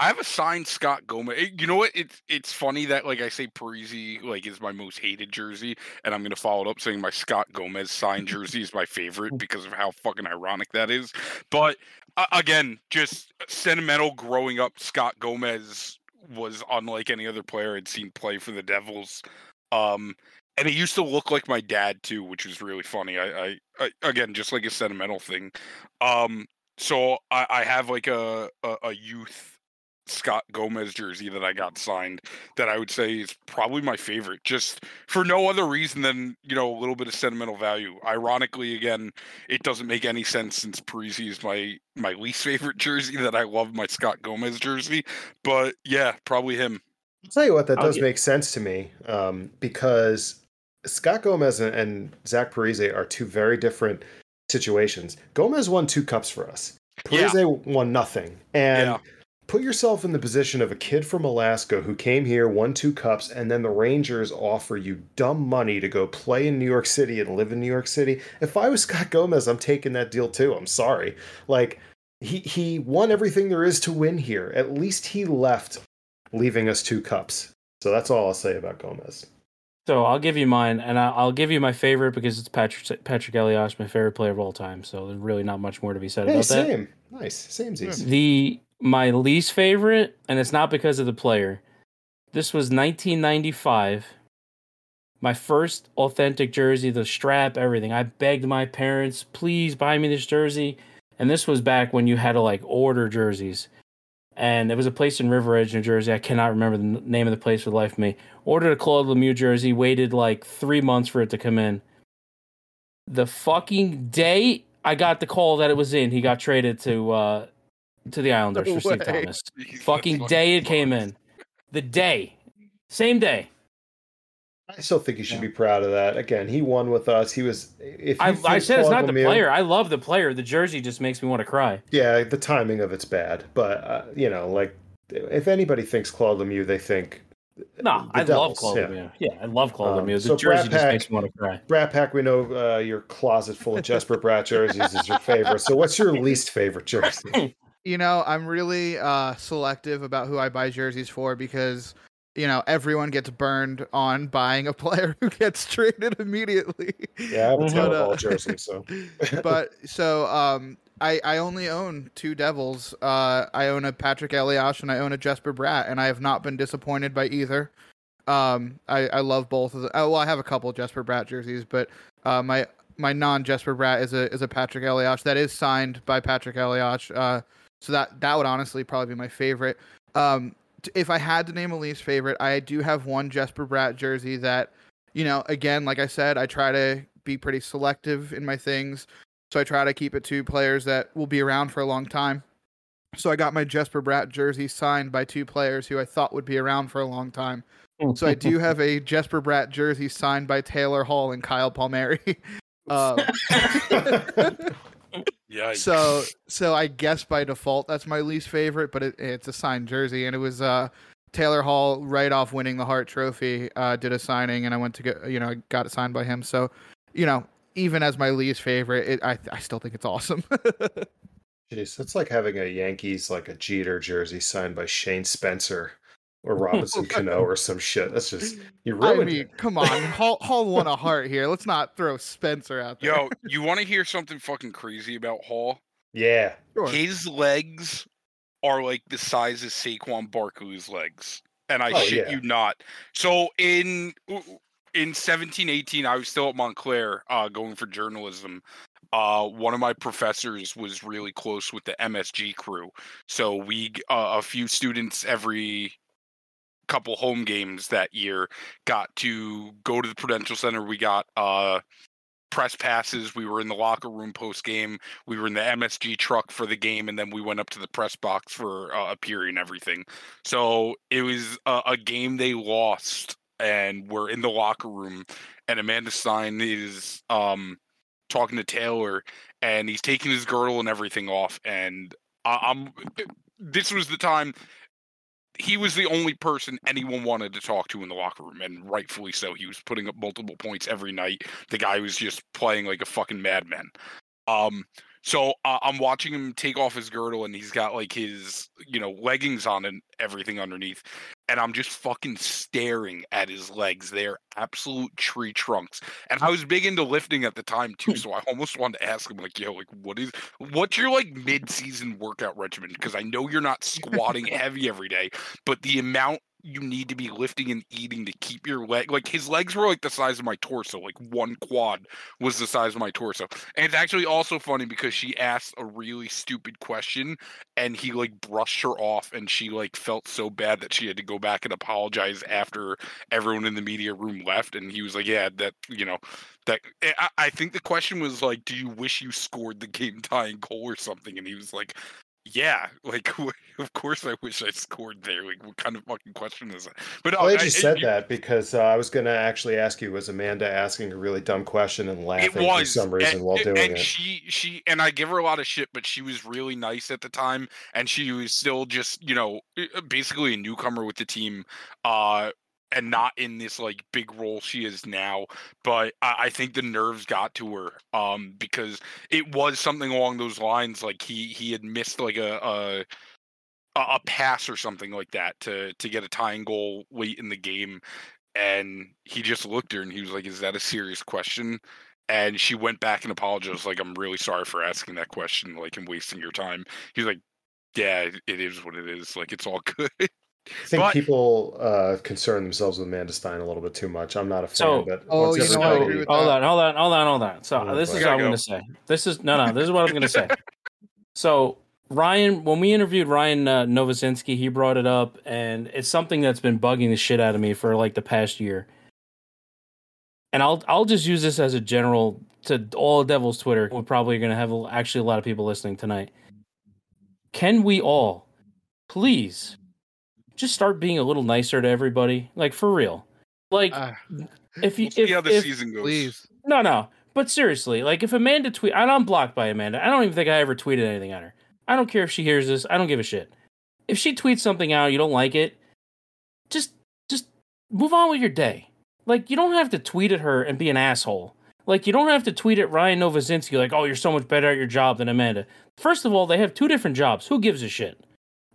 I have a signed Scott Gomez. You know what? It's it's funny that like I say Parise like is my most hated jersey, and I'm gonna follow it up saying my Scott Gomez signed jersey is my favorite because of how fucking ironic that is. But uh, again, just sentimental. Growing up, Scott Gomez was unlike any other player I'd seen play for the Devils. Um, and he used to look like my dad too, which was really funny. I, I, I again, just like a sentimental thing. Um, so I, I have like a, a, a youth Scott Gomez jersey that I got signed that I would say is probably my favorite, just for no other reason than you know a little bit of sentimental value. Ironically, again, it doesn't make any sense since Parise is my my least favorite jersey that I love my Scott Gomez jersey, but yeah, probably him. I'll tell you what, that does get... make sense to me um, because Scott Gomez and, and Zach Parise are two very different situations. Gomez won two cups for us. Parise yeah. won nothing, and. Yeah put yourself in the position of a kid from Alaska who came here, won two cups, and then the Rangers offer you dumb money to go play in New York City and live in New York City. If I was Scott Gomez, I'm taking that deal too. I'm sorry. Like he he won everything there is to win here. At least he left leaving us two cups. So that's all I'll say about Gomez. So I'll give you mine, and I'll give you my favorite because it's Patrick Patrick Elias, my favorite player of all time. So there's really not much more to be said hey, about same. that. Same, nice, same. The my least favorite, and it's not because of the player. This was 1995. My first authentic jersey, the strap, everything. I begged my parents, please buy me this jersey. And this was back when you had to like order jerseys. And it was a place in River Edge, New Jersey. I cannot remember the name of the place for the life of me. Ordered a Claude Lemieux jersey, waited like three months for it to come in. The fucking day I got the call that it was in, he got traded to uh to the Islanders No for Steve way. Thomas. That's Fucking day it came in. The day. Same day. I still think you should Yeah. be proud of that. Again, he won with us. He was. If I, I said it's Claude not the Lemieux- player. I love the player. The jersey just makes me want to cry. Yeah, the timing of it's bad, but uh, you know, like if anybody thinks Claude Lemieux, they think No, The I love Claude yeah. Lemieux. Yeah, I love Claude Um, Lemieux. The so jersey Bratt just Pack- makes me want to cry. Bratt Pack. We know uh, your closet full of Jesper Bratt jerseys is your favorite. So, what's your least favorite jersey? You know, I'm really uh, selective about who I buy jerseys for because you know everyone gets burned on buying a player who gets traded immediately. Yeah, I have a of uh, all jerseys. So, but so um, I I only own two Devils. Uh, I own a Patrick Eliash and I own a Jesper Bratt, and I have not been disappointed by either. Um, I I love both of them. Oh, well, I have a couple Jesper Bratt jerseys, but uh, my my non Jesper Bratt is a is a Patrick Eliash that is signed by Patrick Eliash. Uh, so that that would honestly probably be my favorite. Um, t- if I had to name a least favorite, I do have one Jesper Bratt jersey that, you know, again, like I said, I try to be pretty selective in my things. So I try to keep it to players that will be around for a long time. So I got my Jesper Bratt jersey signed by two players who I thought would be around for a long time. So I do have a Jesper Bratt jersey signed by Taylor Hall and Kyle Palmieri. um, Yeah. so so I guess by default that's my least favorite, but it, it's a signed jersey, and it was uh, Taylor Hall right off winning the Hart Trophy uh, did a signing, and I went to get you know I got it signed by him. So you know even as my least favorite, it, I I still think it's awesome. Jeez, that's like having a Yankees like a Jeter jersey signed by Shane Spencer or Robinson Cano or some shit. That's just you I ruined mean, it. come on, Hall Hall won a Hart here. Let's not throw Spencer out there. Yo, you want to hear something fucking crazy about Hall? Yeah, Sure. His legs are like the size of Saquon Barkley's legs, and I Oh, shit yeah. you not. So in in seventeen eighteen, I was still at Montclair, uh, going for journalism. Uh, one of my professors was really close with the MSG crew, so we uh, a few students every couple home games that year got to go to the Prudential Center. We got uh press passes. We were in the locker room post game. We were in the MSG truck for the game, and then we went up to the press box for uh, a period and everything. So it was a, a game they lost, and we're in the locker room, and Amanda Stein is um talking to Taylor, and he's taking his girdle and everything off, and I, I'm. This was the time he was the only person anyone wanted to talk to in the locker room, and rightfully so. He was putting up multiple points every night. The guy was just playing like a fucking madman. Um, so uh, I'm watching him take off his girdle, and he's got like his, you know, leggings on and everything underneath, and I'm just fucking staring at his legs. They're absolute tree trunks, and I was big into lifting at the time too, so I almost wanted to ask him like, yo, like, what is, what's your like mid-season workout regimen? Because I know you're not squatting heavy every day, but the amount you need to be lifting and eating to keep your leg like his legs were like the size of my torso like one quad was the size of my torso. And it's actually also funny because she asked a really stupid question and he like brushed her off and she like felt so bad that she had to go back and apologize after everyone in the media room left. And he was like yeah that you know that I, I think the question was like do you wish you scored the game tying goal or something? And he was like yeah, like of course I wish I scored there. Like, what kind of fucking question is that? But I I- just said you- that because uh, I was going to actually ask you: Was Amanda asking a really dumb question and It laughing for some reason and, while and- doing and it? she she and I give her a lot of shit, but she was really nice at the time, and she was still just you know basically a newcomer with the team. Uh, and not in this like big role she is now. But I, I think the nerves got to her um, because it was something along those lines. Like he he had missed like a, a a pass or something like that to to get a tying goal late in the game, and he just looked at her and he was like, "Is that a serious question?" And she went back and apologized, like, "I'm really sorry for asking that question, like, and wasting your time." He's like, "Yeah, it is what it is. Like, it's all good." I think But- people uh, concern themselves with Amanda Stein a little bit too much. I'm not a fan, So- but Oh, you know, agree with hold that. on, hold on, hold on, hold on. So Oh, this is what I'm go. going to say. This is no, no. This is what I'm going to say. So Ryan, when we interviewed Ryan uh, Novozinsky, he brought it up, and it's something that's been bugging the shit out of me for like the past year. And I'll I'll just use this as a general to all Devils Twitter. We're probably going to have actually a lot of people listening tonight. Can we all, please, just start being a little nicer to everybody? Like for real. Like Ah, if you We'll see if, how the if- season goes. please. no, no. But seriously, like if Amanda tweet, and I'm blocked by Amanda. I don't even think I ever tweeted anything at her. I don't care if she hears this. I don't give a shit. If she tweets something out, you don't like it, just just move on with your day. Like you don't have to tweet at her and be an asshole. Like you don't have to tweet at Ryan Novozinsky like, "Oh, you're so much better at your job than Amanda." First of all, they have two different jobs. Who gives a shit?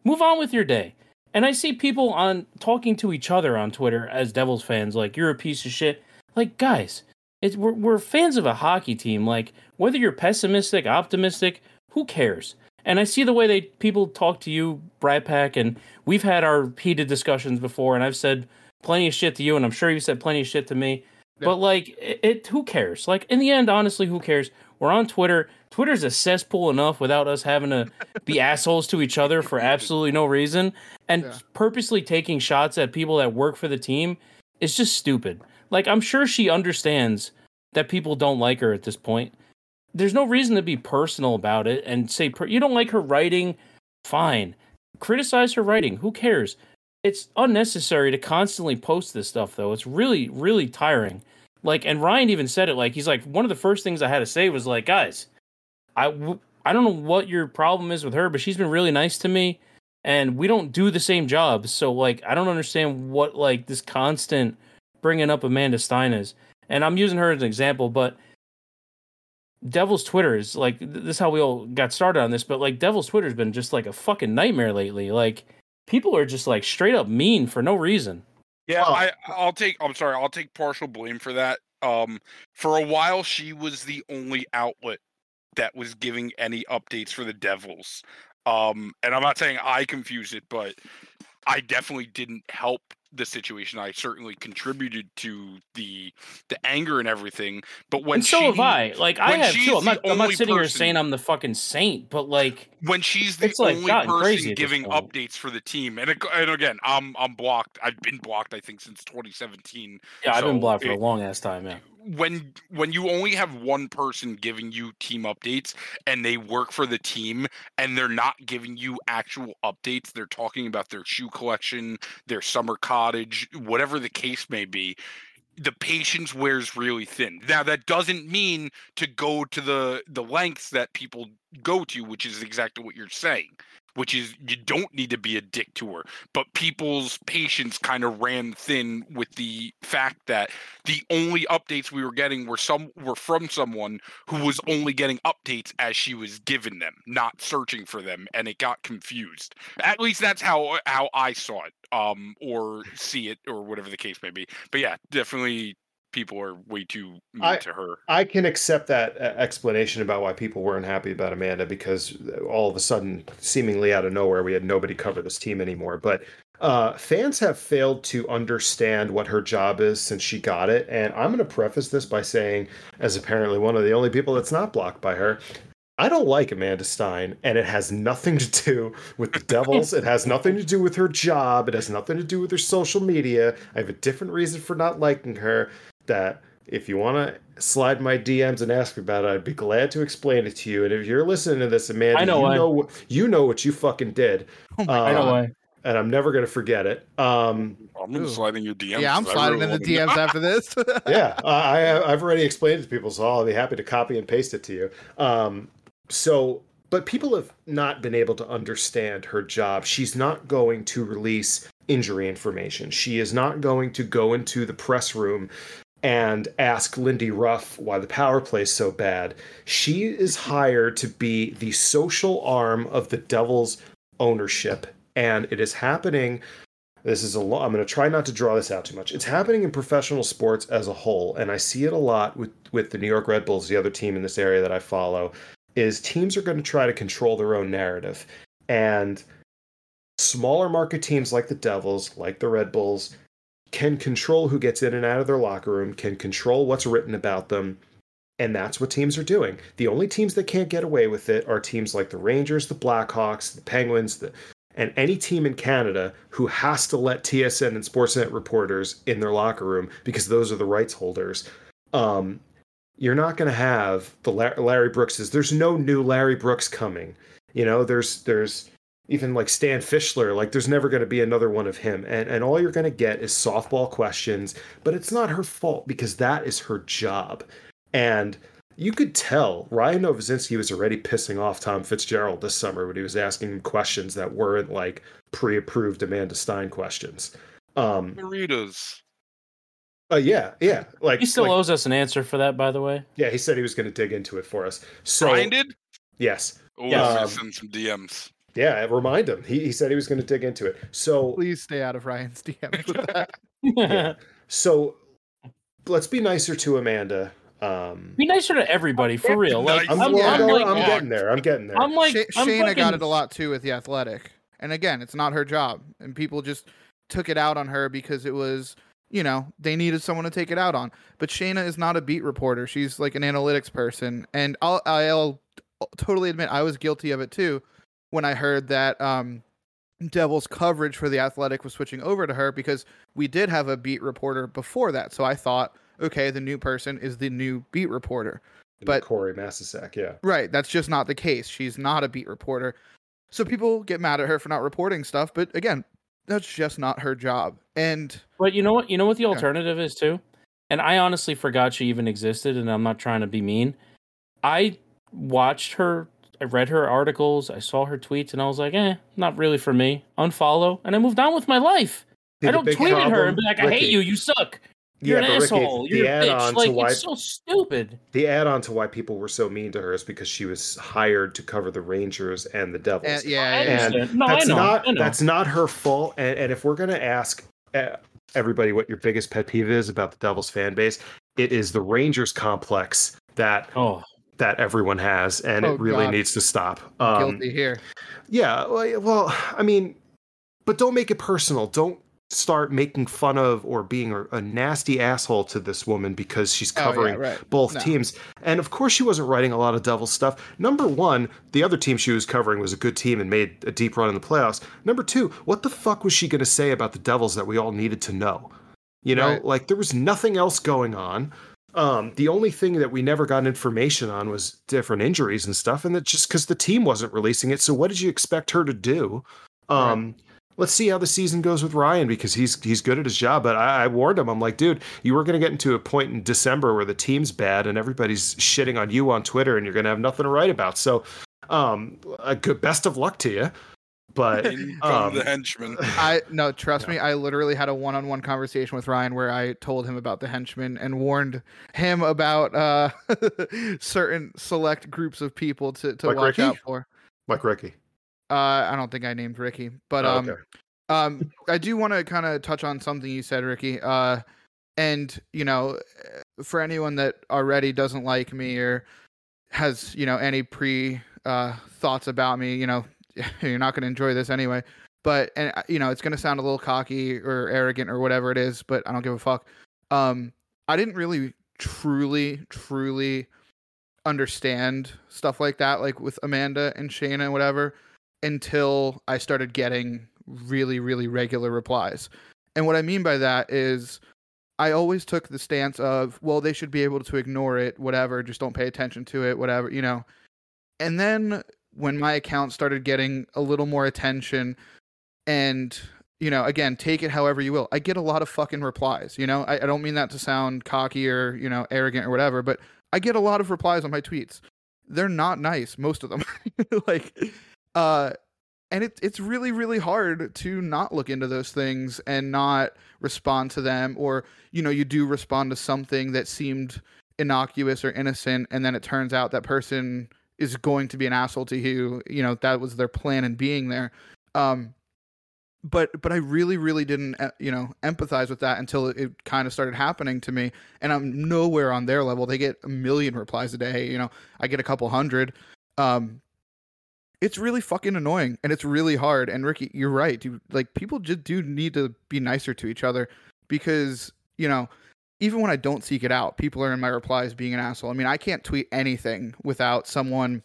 Move on with your day. And I see people on talking to each other on Twitter as Devils fans like, "You're a piece of shit." Like, guys, it's we're, we're fans of a hockey team. Like whether you're pessimistic, optimistic, who cares? And I see the way they people talk to you, Bratt Pack, and we've had our heated discussions before, and I've said plenty of shit to you, and I'm sure you said plenty of shit to me. Yeah. But like, it, it who cares? Like in the end, honestly, who cares? We're on Twitter. Twitter's a cesspool enough without us having to be assholes to each other for absolutely no reason, and Yeah. purposely taking shots at people that work for the team is just stupid. Like I'm sure she understands that people don't like her at this point. There's no reason to be personal about it and say per- you don't like her writing. Fine, criticize her writing. Who cares? It's unnecessary to constantly post this stuff though. It's really, really tiring. Like, and Ryan even said it. Like, he's like, one of the first things I had to say was like, guys, I w- I don't know what your problem is with her, but she's been really nice to me, and we don't do the same jobs. So like, I don't understand what like this constant bringing up Amanda Stein is. And I'm using her as an example, but Devil's Twitter is like this is how we all got started on this, but like Devil's Twitter's been just like a fucking nightmare lately. Like people are just like straight up mean for no reason. Yeah, Oh. I I'll take I'm sorry, I'll take partial blame for that. Um for a while she was the only outlet that was giving any updates for the Devils. Um and I'm not saying I confused it, but I definitely didn't help the situation. I certainly contributed to the the anger and everything. But when and so she, have I. Like I have too. I'm not. I'm not sitting here saying I'm the fucking saint, but like when she's the like, only crazy person giving updates for the team, and, it, and again, I'm I'm blocked. I've been blocked, I think, since 2017. yeah, I've been blocked for a long ass time. Yeah. When when you only have one person giving you team updates and they work for the team and they're not giving you actual updates they're talking about their shoe collection their summer cottage whatever the case may be the patience wears really thin. Now that doesn't mean to go to the the lengths that people go to which is exactly what you're saying which is you don't need to be a dick to her but people's patience kind of ran thin with the fact that the only updates we were getting were some were from someone who was only getting updates as she was given them, not searching for them, and it got confused. At least that's how how I saw it, um, or see it, or whatever the case may be. But yeah, definitely people are way too mean I- to her. I can accept that uh, explanation about why people weren't happy about Amanda because all of a sudden, seemingly out of nowhere, we had nobody cover this team anymore. But uh, fans have failed to understand what her job is since she got it. And I'm going to preface this by saying, as apparently one of the only people that's not blocked by her, I don't like Amanda Stein, and it has nothing to do with the Devils. it has nothing to do with her job. It has nothing to do with her social media. I have a different reason for not liking her. That if you want to slide my DMs and ask me about it, I'd be glad to explain it to you. And if you're listening to this, Amanda, I know you why. know what you know what you fucking did, Oh Uh, I know why. and I'm never gonna forget it. Um, I'm gonna Ooh. slide in your DMs. yeah, I'm sliding really in the. DMs after this. yeah, I, I- I've already explained it to people, so I'll be happy to copy and paste it to you. Um, so, but people have not been able to understand her job. She's not going to release injury information. She is not going to go into the press room and ask Lindy Ruff why the power play's so bad. She is hired to be the social arm of the Devils ownership, and it is happening this is a lot. I'm going to try not to draw this out too much. It's happening in professional sports as a whole, and I see it a lot with with the New York Red Bulls, the other team in this area that I follow. Is teams are going to try to control their own narrative, and smaller market teams like the Devils, like the Red Bulls, can control who gets in and out of their locker room, can control what's written about them. And that's what teams are doing. The only teams that can't get away with it are teams like the Rangers, the Blackhawks, the Penguins, the, and any team in Canada who has to let TSN and Sportsnet reporters in their locker room because those are the rights holders. Um, you're not going to have the Larry Brookses. There's no new Larry Brooks coming. You know, there's there's even like Stan Fischler, like there's never going to be another one of him. And and all you're going to get is softball questions, but it's not her fault because that is her job. And you could tell Ryan Novozinsky was already pissing off Tom Fitzgerald this summer when he was asking him questions that weren't like pre-approved Amanda Stein questions. Um Doritos. Uh, yeah, yeah. Like he still like, owes us an answer for that, by the way. Yeah, he said he was going to dig into it for us. So Ryan did? Yes. Oh, Yeah. yeah. Um, send some DMs. Yeah, remind him. He, he said he was going to dig into it. So Please stay out of Ryan's DMs with that. Yeah. so let's be nicer to Amanda. Um, Be nicer to everybody, for real. Like I'm, I'm, well, I'm I'm, like, I'm getting there. I'm getting there. I'm like, Sha- I'm Shayna got it a lot too with the athletic. And again, it's not her job. And people just took it out on her because it was, you know, they needed someone to take it out on. But Shayna is not a beat reporter. She's like an analytics person. And I'll, I'll totally admit I was guilty of it too when I heard that um, Devils coverage for the athletic was switching over to her because we did have a beat reporter before that. So I thought, okay, the new person is the new beat reporter. but- Corey Masisak, yeah. Right, that's just not the case. She's not a beat reporter. So people get mad at her for not reporting stuff, but again, that's just not her job. And But you know what? You know what the alternative is too? And I honestly forgot she even existed, and I'm not trying to be mean. I watched her, I read her articles, I saw her tweets, and I was like, eh, not really for me. Unfollow, and I moved on with my life. See, I don't big tweet at her and be like, I Ricky, hate you, you suck. You're yeah, an but Ricky, asshole. the You're a add-on bitch. to Like why it's so stupid. the add-on to why people were so mean to her is because she was hired to cover the Rangers and the Devils. and yeah, I yeah, yeah. And understand. no, that's I know. not I know. that's not her fault. And, and if we're gonna ask uh, everybody what your biggest pet peeve is about the Devils fan base, it is the Rangers complex that oh, that everyone has, and Oh, it really God. needs to stop. Um, guilty here. yeah, well, I mean, but don't make it personal. Don't start making fun of or being a, nasty asshole to this woman because she's Oh, yeah, covering right. both No. teams. And of course, she wasn't writing a lot of Devil stuff. Number one, the other team she was covering was a good team and made a deep run in the playoffs. Number two, what the fuck was she going to say about the Devils that we all needed to know? You know, Right. like there was nothing else going on. Um, the only thing that we never got information on was different injuries and stuff, and that just because the team wasn't releasing it. So what did you expect her to do? Um, Let's see how the season goes with Ryan because he's he's good at his job. But I, I warned him. I'm like, dude, you were going to get into a point in December where the team's bad and everybody's shitting on you on Twitter, and you're going to have nothing to write about. So, um, a good best of luck to you. But In come um, the henchman. I no, trust No. me, I literally had a one-on-one conversation with Ryan where I told him about the henchman and warned him about uh certain select groups of people to, to Like watch Ricky? out for. like Ricky, Uh I don't think I named Ricky, but Oh, um okay. um I do want to kind of touch on something you said, Ricky. Uh and you know, for anyone that already doesn't like me or has, you know, any pre uh thoughts about me, you know, you're not going to enjoy this anyway. But and uh, you know, it's going to sound a little cocky or arrogant or whatever it is, but I don't give a fuck. Um I didn't really truly truly understand stuff like that like with Amanda and Shayna and whatever until I started getting really really regular replies. And what I mean by that is I always took the stance of, well, they should be able to ignore it, whatever, just don't pay attention to it, whatever, you know. And then when my account started getting a little more attention and you know again take it however you will. I get a lot of fucking replies you know? I, I don't mean that to sound cocky or you know arrogant or whatever but i get a lot of replies on my tweets. They're not nice most of them. Like uh and it, it's really really hard to not look into those things and not respond to them or you know you do respond to something that seemed innocuous or innocent and then it turns out that person is going to be an asshole to you you know that was their plan in being there um but but i really really didn't uh, you know empathize with that until it, it kind of started happening to me and i'm nowhere on their level they get a million replies a day you know i get a couple hundred um it's really fucking annoying and it's really hard. And Ricky, you're right. Dude, like people just do need to be nicer to each other because, you know, even when I don't seek it out, people are in my replies being an asshole. I mean, I can't tweet anything without someone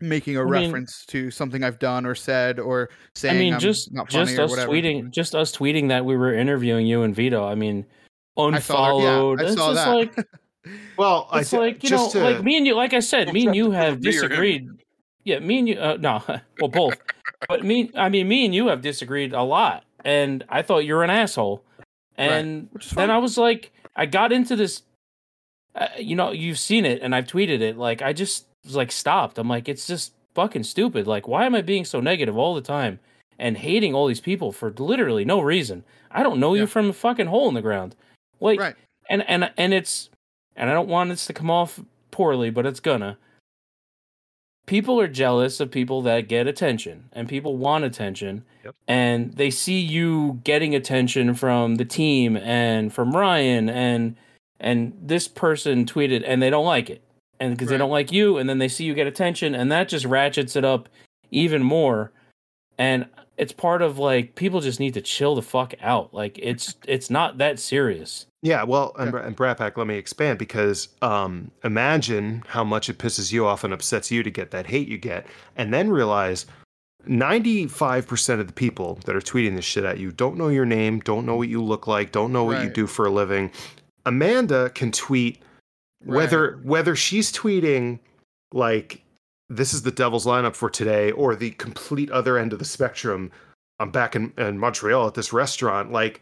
making a I mean- reference to something I've done or said or saying I mean, I'm just not funny just or us whatever. tweeting, just us tweeting that we were interviewing you and Vito. I mean, I saw that- yeah, unfollowed. I saw just that. like Well, it's thi- like you know, to, like me and you. Like I said, me and you have Me or him? disagreed. Yeah, me and you. Uh, no, well, both. but me, I mean, me and you have disagreed a lot, and I thought you were an asshole. And Which is then. I was like, I got into this. Uh, you know, you've seen it, and I've tweeted it. Like, I just was like stopped. I'm like, it's just fucking stupid. Like, why am I being so negative all the time and hating all these people for literally no reason? I don't know Yeah. you from a fucking hole in the ground. Like, right. and and and it's and I don't want this to come off poorly, but it's gonna. People are jealous of people that get attention, and people want attention, Yep. and they see you getting attention from the team and from Ryan and and this person tweeted, and they don't like it, and because they don't like you, and then they see you get attention, and that just ratchets it up even more, and it's part of like people just need to chill the fuck out. Like it's it's not that serious. Yeah, well, and, and Bratt Pack, let me expand because um, imagine how much it pisses you off and upsets you to get that hate you get, and then realize 95% of the people that are tweeting this shit at you don't know your name, don't know what you look like, don't know what you do for a living. Amanda can tweet whether whether she's tweeting like this is the devil's lineup for today or the complete other end of the spectrum. I'm back in, in montreal at this restaurant like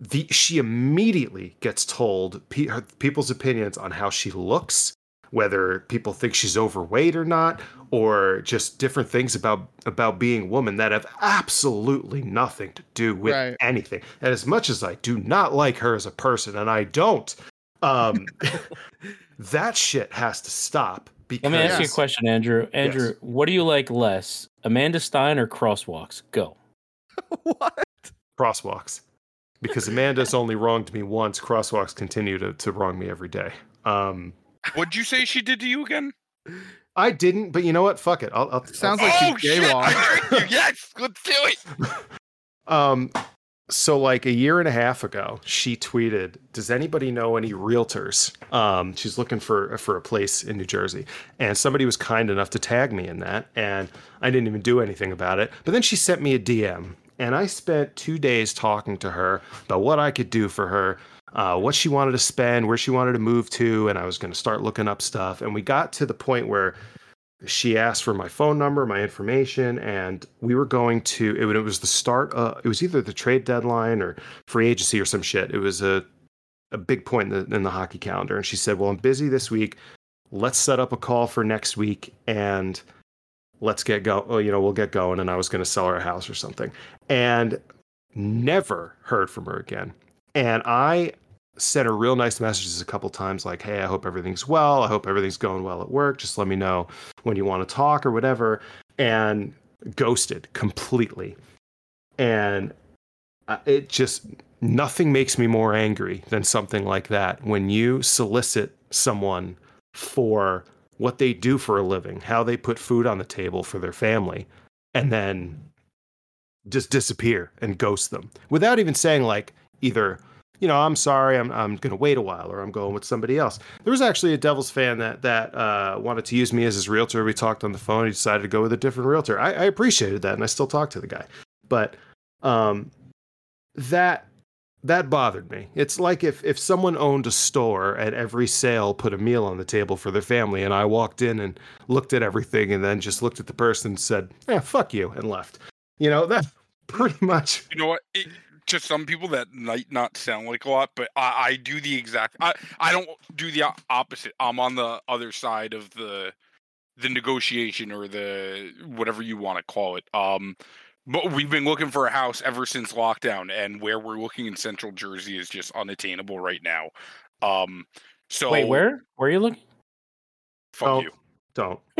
the she immediately gets told pe- her, people's opinions on how she looks whether people think she's overweight or not or just different things about about being a woman that have absolutely nothing to do with Right. anything and as much as i do not like her as a person and i don't um that shit has to stop because Let me ask you a question, Andrew. Andrew, Yes. what do you like less, Amanda Stein or crosswalks? Go. what? crosswalks because amanda's only wronged me once crosswalks continue to, to wrong me every day um What'd you say she did to you again? i didn't but you know what fuck it i'll, I'll Sounds I'll- like oh she shit! jaywalked. I tricked you. Yes, let's do it. Um, so like a year and a half ago, she tweeted, "Does anybody know any realtors?" Um, she's looking for for a place in New Jersey, and somebody was kind enough to tag me in that, and I didn't even do anything about it. But then she sent me a DM, and I spent two days talking to her about what I could do for her. Uh, what she wanted to spend, where she wanted to move to, and I was going to start looking up stuff. And we got to the point where she asked for my phone number, my information, and we were going to. It, it was the start. Uh, it was either the trade deadline or free agency or some shit. It was a a big point in the, in the hockey calendar, and she said, "Well, I'm busy this week. Let's set up a call for next week, and let's get go. Oh, you know, we'll get going." And I was going to sell her a house or something, and never heard from her again. And I sent her real nice messages a couple times, like, "Hey, I hope everything's well. I hope everything's going well at work. Just let me know when you want to talk or whatever." And ghosted completely. And it just nothing makes me more angry than something like that when you solicit someone for what they do for a living, how they put food on the table for their family, and then just disappear and ghost them without even saying like either you know i'm sorry i'm, I'm going to wait a while or i'm going with somebody else. There was actually a devils fan that that uh, wanted to use me as his realtor. We talked on the phone. He decided to go with a different realtor. I, I appreciated that and i still talk to the guy. But um, that that bothered me it's like if if someone owned a store at every sale put a meal on the table for their family and i walked in and looked at everything and then just looked at the person and said yeah fuck you and left you know that pretty much You know what? It, to some people that might not sound like a lot, but I, I do the exact. I, I don't do the opposite. I'm on the other side of the the negotiation or the whatever you want to call it. Um, we've been looking for a house ever since lockdown, and where we're looking in Central Jersey is just unattainable right now. Um, so Wait, where? Where are you looking? Fuck Oh, you. Don't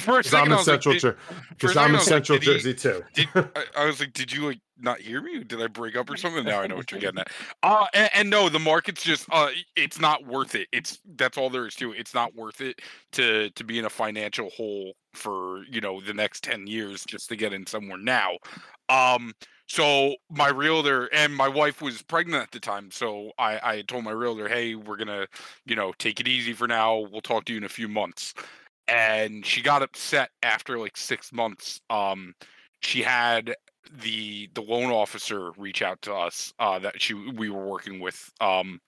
For a because i'm second, I in was like, central did- Jer- for a 'cause i'm second, in I was like, central did he- jersey too did, I, I was like, did you like not hear me? Did I break up or something? Now I know what you're getting at. Uh, and, and no, the market's just uh, it's not worth it. It's that's all there is to it. It's not worth it to to be in a financial hole for you know the next ten years just to get in somewhere now. Um, so my realtor and my wife was pregnant at the time, so I I told my realtor, hey, we're gonna you know take it easy for now. We'll talk to you in a few months. And she got upset after like six months. Um, she had the the loan officer reach out to us uh, that she we were working with um,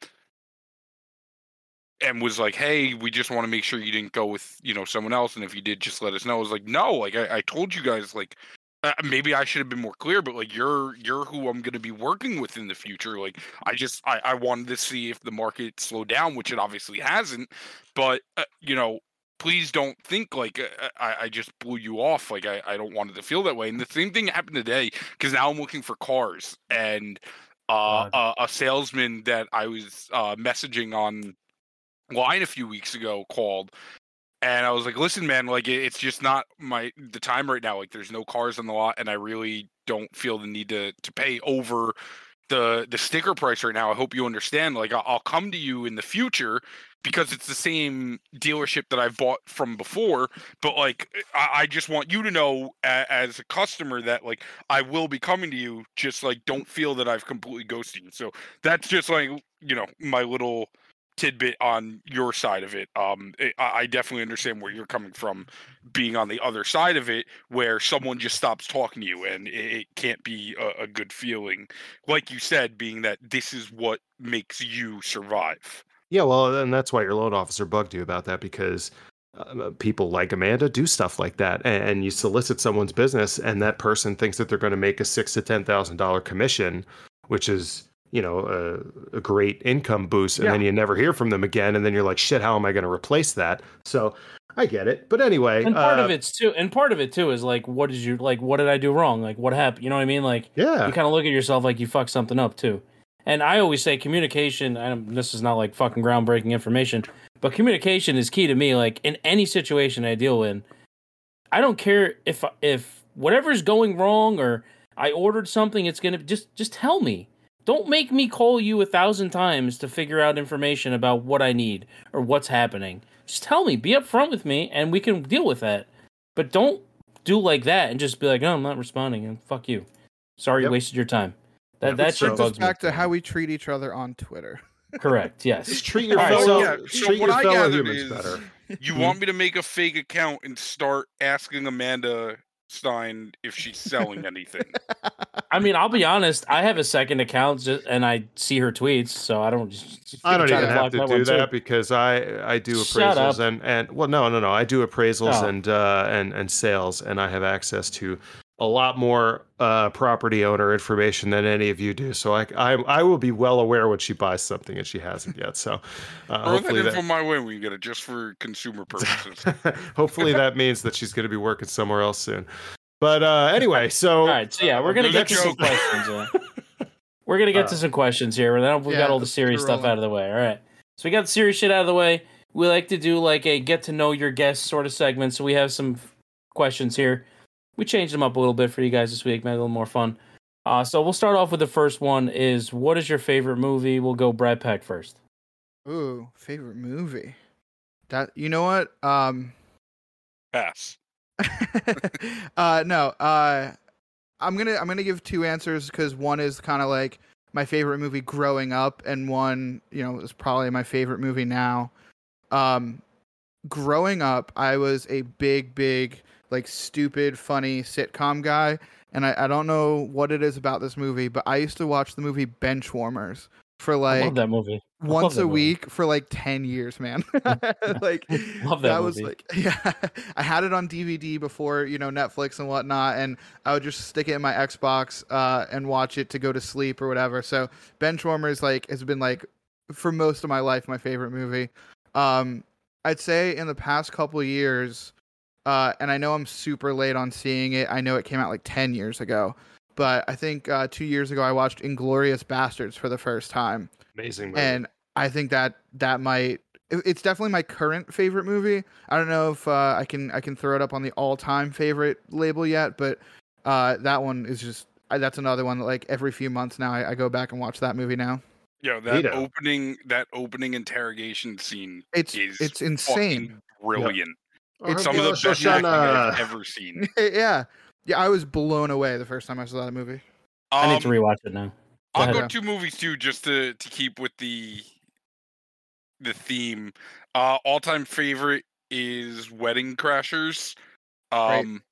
and was like, "Hey, we just want to make sure you didn't go with you know someone else, and if you did, just let us know." I was like, "No, like I, I told you guys, like uh, maybe I should have been more clear, but like you're you're who I'm going to be working with in the future. Like I just I, I wanted to see if the market slowed down, which it obviously hasn't, but uh, you know please don't think like uh, I, I just blew you off. Like I, I don't want it to feel that way. And the same thing happened today because now I'm looking for cars and uh, a, a, salesman that I was uh, messaging on line a few weeks ago called and I was like, listen, man, like it's just not my the time right now. Like there's no cars on the lot and I really don't feel the need to to pay over the the sticker price right now. I hope you understand. Like I'll come to you in the future because it's the same dealership that I've bought from before. But like, I, I just want you to know as a customer that like I will be coming to you. Just like, don't feel that I've completely ghosted you. So that's just like you know my little tidbit on your side of it. Um, it, I definitely understand where you're coming from, being on the other side of it, where someone just stops talking to you, and it, it can't be a, a, good feeling. Like you said, being that this is what makes you survive. Yeah, well, and that's why your loan officer bugged you about that because uh, people like Amanda do stuff like that, and, and, you solicit someone's business, and that person thinks that they're going to make a six to ten thousand dollar commission, which is you know a, a great income boost, and yeah. then you never hear from them again, and then you're like, shit, how am I going to replace that? So I get it, but anyway, and part uh, of it's too, and part of it too is like, what did you like? What did I do wrong? Like, what happened? You know what I mean? Like, yeah, you kind of look at yourself like you fucked something up too. And I always say communication, and this is not like fucking groundbreaking information, but communication is key to me. Like in any situation I deal in, I don't care if if whatever's going wrong or I ordered something, it's gonna just just tell me. Don't make me call you a thousand times to figure out information about what I need or what's happening. Just tell me, be upfront with me, and we can deal with that. But don't do like that and just be like, "Oh, I'm not responding," and fuck you. Sorry, yep. you wasted your time. That that shit bugs back me. to how we treat each other on Twitter. Correct. Yes. Just treat your fellow, so, yeah, so treat your fellow humans better. You want me to make a fake account and start asking Amanda Stein if she's selling anything? I mean, I'll be honest. I have a second account just, and I see her tweets, so I don't. Just, I don't even have to do that too. because I I do appraisals and and well, no, no, no. I do appraisals oh. and uh, and and sales, and I have access to a lot more uh, property owner information than any of you do. So I, I, I will be well aware when she buys something and she hasn't yet. So uh, hopefully that, that my way we get it just for consumer purposes. hopefully that means that she's going to be working somewhere else soon. But uh, anyway, so all right, so yeah, we're gonna get to some questions. we're gonna get to some questions here. we yeah, got all the serious stuff out of the way. All right, so we got the serious shit out of the way. We like to do like a get to know your guests sort of segment. So we have some questions here we changed them up a little bit for you guys this week, made it a little more fun. Uh, so we'll start off with the first one. Is what is your favorite movie? We'll go Bratt Pack first. Ooh, favorite movie. That you know what? Um, pass. uh, no. Uh, I'm gonna I'm gonna give two answers because one is kind of like my favorite movie growing up, and one you know is probably my favorite movie now. Um, growing up, I was a big big like stupid, funny sitcom guy. And I, I don't know what it is about this movie, but I used to watch the movie Benchwarmers for like that movie. Once a movie. week for like 10 years man. Like love that, that was like yeah. I had it on dvd before you know netflix and whatnot and i would just stick it in my xbox uh, and watch it to go to sleep or whatever. So benchwarmers like has been like for most of my life my favorite movie. Um i'd say in the past couple years uh, and I know I'm super late on seeing it. I know it came out like 10 years ago, but I think uh, two years ago I watched Inglourious Basterds for the first time. Amazing movie. And I think that that might it's definitely my current favorite movie. I don't know if uh, I can I can throw it up on the all time favorite label yet, but uh, that one is just I, that's another one that like every few months now I, I go back and watch that movie now. Yo, that Vito. opening that opening interrogation scene It's is it's insane. fucking brilliant. It's Some of the best Shoshana- I've ever seen. yeah, yeah. I was blown away the first time I saw that movie. I need to Um, rewatch it now. Go I'll ahead. go two movies too, just to to keep with the the theme. Uh, all time favorite is Wedding Crashers, Great. um,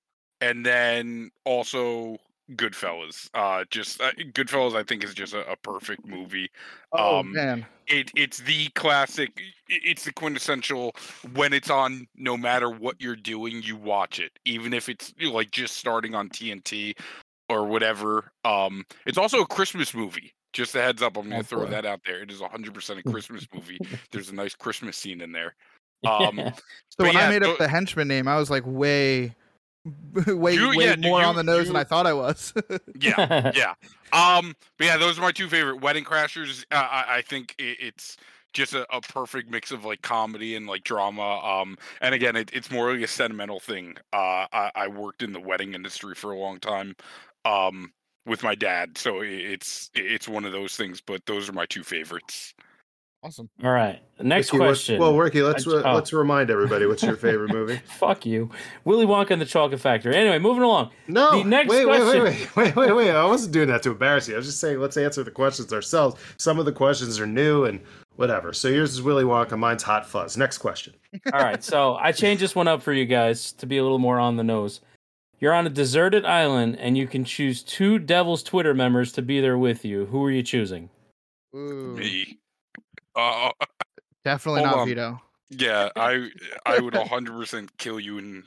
and then also Goodfellas. Uh, just uh, Goodfellas, I think is just a, a perfect movie. Oh Um, man, It it's the classic. It's the quintessential. When it's on, no matter what you're doing, you watch it, even if it's you know, like just starting on TNT or whatever. Um, it's also a Christmas movie. Just a heads up, I'm going Oh, throw boy. that out there. It is 100% a Christmas movie. There's a nice Christmas scene in there. Um, so when yeah, I made up the henchman name, I was like way, way, You- way yeah, more on the nose than I thought I was. yeah, yeah. Um, but yeah, those are my two favorite Wedding Crashers. Uh, I, I think it, it's just a, a perfect mix of like comedy and like drama. Um, and again, it, it's more like a sentimental thing. Uh, I, I worked in the wedding industry for a long time. Um, with my dad, so it's it's one of those things. But those are my two favorites. Awesome. All right. Next Ricky, question. Well, Ricky, let's I- oh. let's remind everybody what's your favorite movie. Fuck you. Willy Wonka and the Chocolate Factory. Anyway, moving along. No, The next wait, wait, wait, wait, wait, wait, wait. I wasn't doing that to embarrass you. I was just saying let's answer the questions ourselves. Some of the questions are new and whatever. So yours is Willy Wonka, mine's Hot Fuzz. Next question. All right. So I changed this one up for you guys to be a little more on the nose. You're on a deserted island and you can choose two Devil's Twitter members to be there with you. Who are you choosing? Ooh, Me. Uh, definitely not on. Vito. yeah, I I would 100% kill you and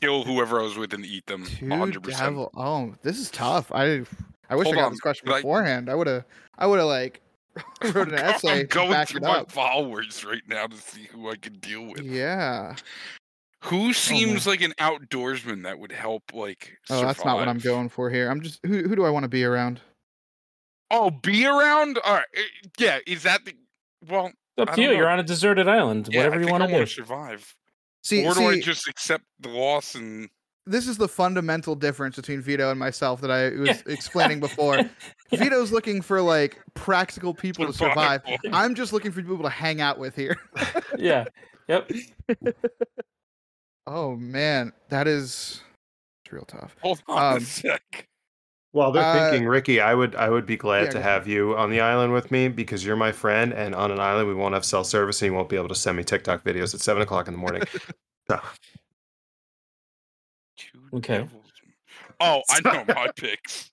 kill whoever I was with and eat them. Two 100%. devil. Oh, this is tough. I I wish Hold I got on, this question like- beforehand. I would have. I would have like wrote an I'm essay to going back through my up. followers right now to see who I can deal with. Yeah. Who seems like an outdoorsman that would help like Oh, that's not what I'm going for here. I'm just who who do I want to be around? Oh, be around? All right. eh, Yeah, is that the well, It's up to you. don't You're on a deserted island. yeah, Whatever I you think want to wanna do. survive. See, or do I just accept the loss and this is the fundamental difference between Vito and myself that I was explaining before. Vito's looking for like practical people to survive. I'm just looking for people to hang out with here. yeah. Yep. Oh man, that is it's real tough. Hold on Um, a sec. Well, they're Uh, thinking, Ricky, I would I would be glad yeah, to have you on the island with me because you're my friend, and on an island we won't have cell service, and you won't be able to send me TikTok videos at seven o'clock in the morning. so, Okay. Oh, I know my picks.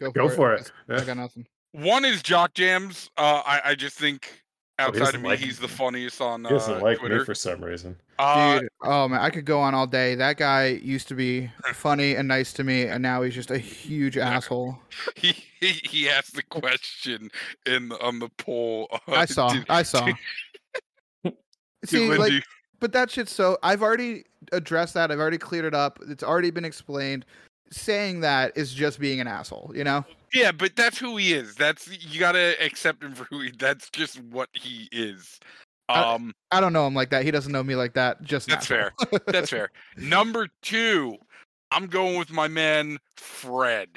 Go for go it. for it. I got nothing. One is Jock Jams. Uh, I I just think he outside of me, like he's me. the funniest on he doesn't uh, like Twitter. me for some reason. Uh, Dude, oh man, I could go on all day. That guy used to be funny and nice to me, and now he's just a huge asshole. he, he he asked the question in the, on the poll. Uh, I saw. did- I saw. did See, like, but that shit's so. I've already addressed that. I've already cleared it up. It's already been explained. Saying that is just being an asshole, you know. yeah, but that's who he is. That's you gotta accept him for who he. That's just what he is. I- Um, I don't know him like that. He doesn't know me like that. Just that's asshole. fair. That's fair. Number two, I'm going with my man Fred.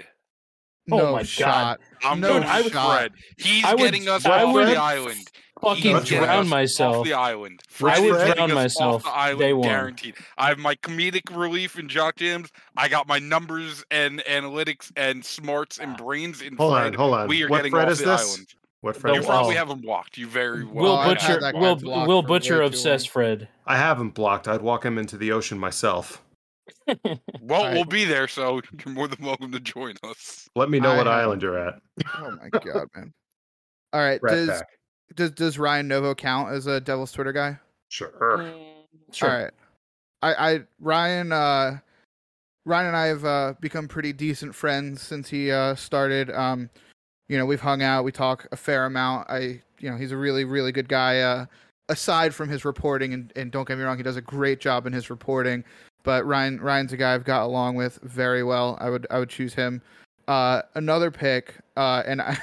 Oh no my God. shot. I'm No going I with would- Fred. He's I would- getting us I off would the island. Fucking He's drown myself. Off the island. I would is drown myself Off the island, day one. guaranteed. I have my comedic relief in Jock Jams. I got my numbers and analytics and smarts and ah. brains in Hold Fred. on, hold on. We are what getting Fred off is the this? island. What Fred? You is wow. probably this? have him blocked. You very well. Will I've had Butcher that guy will will Butcher way obsessed. Fred. I have him blocked. I'd walk him into the ocean myself. Well, I- we'll be there, so you're more than welcome to join us. Let me know I what have- island you're at. Oh my god, man. All right. Rat Does Pack. Does does Ryan Novo count as a Devil's Twitter guy? Sure. Sure. All right. I I Ryan uh Ryan and I have uh become pretty decent friends since he uh started. Um you know, we've hung out, we talk a fair amount. I you know, he's a really really good guy uh aside from his reporting and and don't get me wrong, he does a great job in his reporting. But Ryan Ryan's a guy I've got along with very well. I would I would choose him. Uh another pick uh and I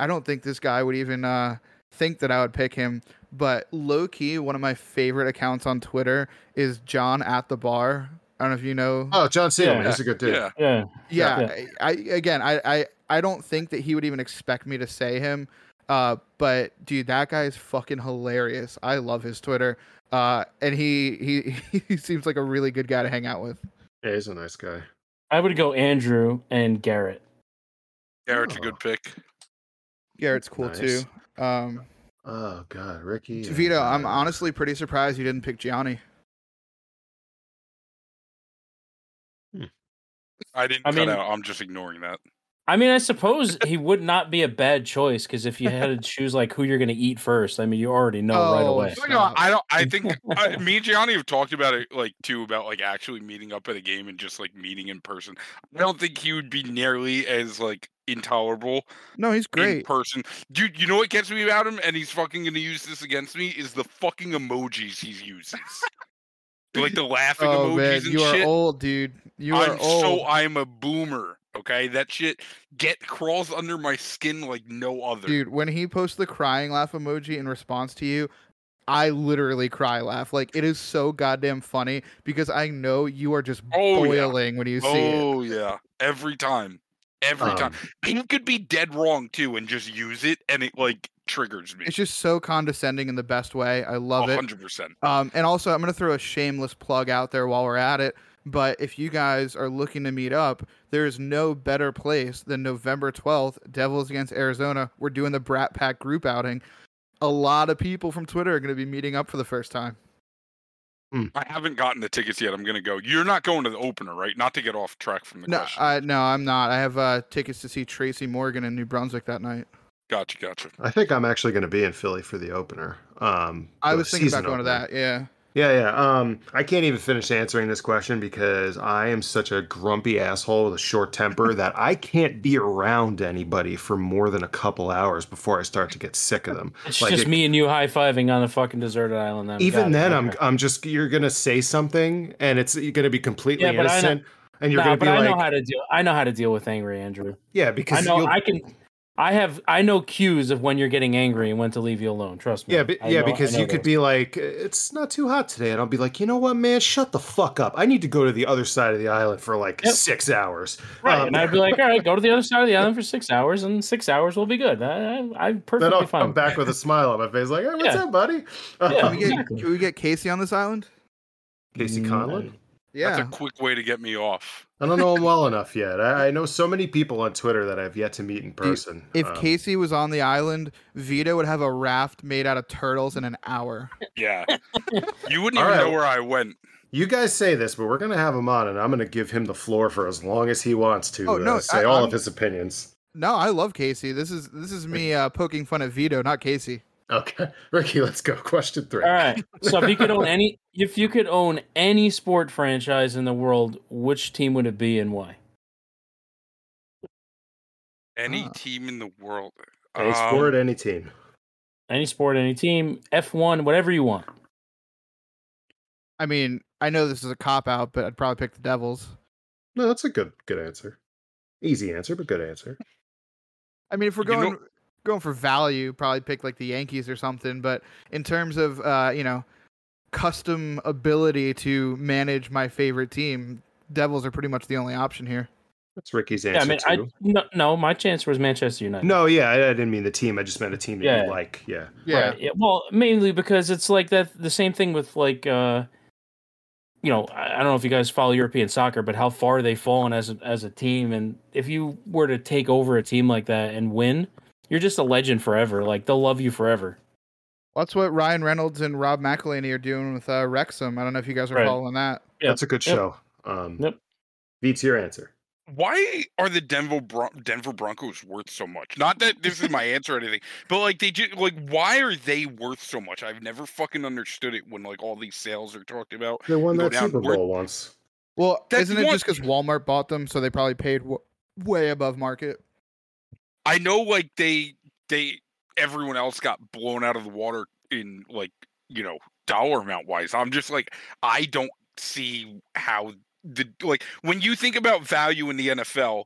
I don't think this guy would even uh think that I would pick him, but low key, one of my favorite accounts on Twitter is John at the bar. I don't know if you know. Oh, John Siegelman, Yeah. he's a good dude. Yeah. Yeah. yeah, Yeah. I, I again, I, I I don't think that he would even expect me to say him. Uh, but dude, that guy is fucking hilarious. I love his Twitter. Uh, and he he he seems like a really good guy to hang out with. Yeah, he's a nice guy. I would go Andrew and Garrett. Garrett's a Oh. good pick. Garrett's cool Nice. too. Um, Oh God, Ricky. and, Vito, I'm honestly pretty surprised you didn't pick Gianni. I didn't I cut mean- out. I'm just ignoring that. I mean, I suppose he would not be a bad choice because if you had to choose like who you're going to eat first, I mean, you already know right Oh, away. fuck. No, I don't. I think I, me and Gianni have talked about it like too about like actually meeting up at a game and just like meeting in person. I don't think he would be nearly as like intolerable No, he's in great. person. Dude, you know what gets me about him, and he's fucking gonna use this against me is the fucking emojis he uses. like the laughing Oh emojis man, and you are shit. old, dude. You are I'm old. so I'm a boomer. Okay, that shit get crawls under my skin like no other. Dude, when he posts the crying laugh emoji in response to you, I literally cry laugh. Like it is so goddamn funny because I know you are just Oh, yeah. boiling when you see it. Oh yeah, every time, every time. Um, He could be dead wrong too, and just use it, and it like triggers me. It's just so condescending in the best way. I love it. hundred percent. Um, and also, I'm going to throw a shameless plug out there while we're at it. But if you guys are looking to meet up, there is no better place than November 12th, Devils against Arizona. We're doing the Bratt Pack group outing. A lot of people from Twitter are going to be meeting up for the first time. I haven't gotten the tickets yet. I'm gonna go. You're not going to the opener, right? Not to get off track from the No, question. I, no, I'm not. I have uh, tickets to see Tracy Morgan in New Brunswick that night. Gotcha, gotcha. I think I'm actually going to be in Philly for the opener. Um, I was thinking about season going to that. Yeah. Yeah, yeah. Um, I can't even finish answering this question because I am such a grumpy asshole with a short temper that I can't be around anybody for more than a couple hours before I start to get sick of them. It's Like, just it- me and you high fiving on a fucking deserted island. Then Even then, I'm I'm just you're gonna say something and it's you're gonna be completely Yeah, know- innocent, and you're Nah, gonna but be I like, know how to deal. I know how to deal with angry Andrew. yeah, because I know I can. I have. I know cues of when you're getting angry and when to leave you alone. Trust me. Yeah, but, yeah, know- because know you could be like, it's not too hot today, and I'll be like, you know what, man, shut the fuck up. I need to go to the other side of the island for like Yep. six hours. right, Um, and I'd be like, all right, go to the other side of the island for six hours, and six hours will be good. I, I, I'm then I'll fine. come with back with a smile on my face, like, hey, what's Yeah. up, buddy? Yeah. Can we, get, exactly. can we get Casey on this island? Casey Conlon. Yeah. That's a quick way to get me off. I don't know him well enough yet. I, I know so many people on Twitter that I've yet to meet in person. If Um, Casey was on the island, Vito would have a raft made out of turtles in an hour. Yeah, you wouldn't All even know where I went. you guys say this, but we're gonna have him on, and I'm gonna give him the floor for as long as he wants to Oh, no, uh, say I- all I'm- of his opinions. No, I love Casey. This is this is me uh, poking fun at Vito, not Casey. Okay, Ricky, let's go. Question three. All right. So if you could own any, if you could own any sport franchise in the world, which team would it be and why? Any Ah. team in the world. Any Um, sport, any team. Any sport, any team, F1, whatever you want. I mean, I know this is a cop out, but I'd probably pick the Devils. No, that's a good good answer. Easy answer, but good answer. I mean, if we're You know- going going for value, probably pick like the Yankees or something. But in terms of uh, you know, custom ability to manage my favorite team, Devils are pretty much the only option here. That's Ricky's Yeah, answer I mean, I too. no, no, my chance was Manchester United. No, yeah, I, I didn't mean the team. I just meant a team that Yeah. you like. Yeah. Yeah, Right. Yeah, well, mainly because it's like that. The same thing with like, uh, you know, I I don't know if you guys follow European soccer, but how far they've fallen as a, as a team, and if you were to take over a team like that and win, you're just a legend forever. Like they'll love you forever. that's what Ryan Reynolds and Rob McElhenney are doing with uh, Wrexham. I don't know if you guys are Right. following that. Yep. That's a good Yep. show. Um Yep. Beats your answer. Why are the Denver Bron- Denver Broncos worth so much? Not that this is my answer or anything, but like they just like why are they worth so much? I've never fucking understood it when like all these sales are talked about. They won that. Super We're- Bowl once. Well, That's isn't it one- just because Walmart bought them, so they probably paid w- way above market? I know like they they everyone else got blown out of the water in like you know dollar amount wise. I'm just like I don't see how the like when you think about value in the NFL,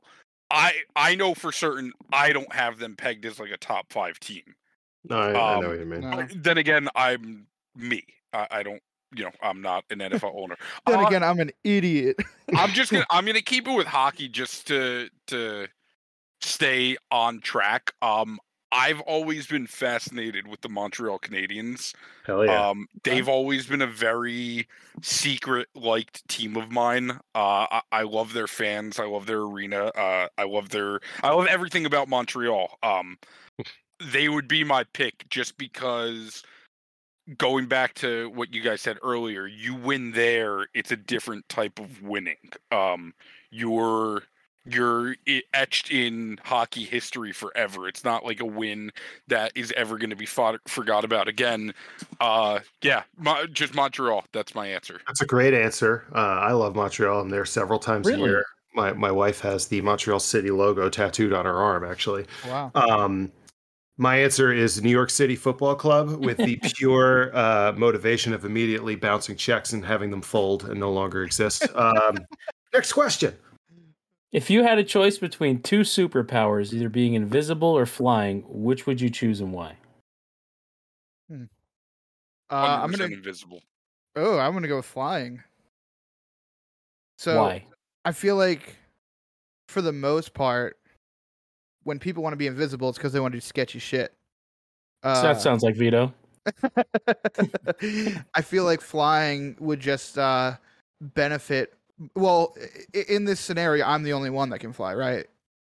I I know for certain I don't have them pegged as like a top five team. No, I, I Um, know what you mean. No. Then again, I'm me. I, I don't you know I'm not an NFL owner. Then Uh, again, I'm an idiot. I'm just gonna I'm gonna keep it with hockey just to to stay on track. Um, I've always been fascinated with the Montreal Canadiens. Hell yeah. Um, they've always been a very secret liked team of mine. Uh, I, I love their fans. I love their arena. Uh, I love their. I love everything about Montreal. Um, they would be my pick just because. Going back to what you guys said earlier, you win there. It's a different type of winning. Um, you're you're etched in hockey history forever. It's not like a win that is ever going to be fought, forgot about again. Uh, yeah, Mo- just Montreal. That's my answer. That's a great answer. Uh, I love Montreal. I'm there several times Really? a year. My my wife has the Montreal City logo tattooed on her arm. Actually, wow. um, my answer is New York City Football Club with the pure uh, motivation of immediately bouncing checks and having them fold and no longer exist. Um, next question. If you had a choice between two superpowers, either being invisible or flying, which would you choose and why? Uh, I'm gonna. invisible. Oh, I'm gonna go with flying. So why? I feel like, for the most part, when people want to be invisible, it's because they want to do sketchy shit. So Uh, that sounds like Vito. I feel like flying would just uh, benefit. Well, in this scenario, I'm the only one that can fly, right?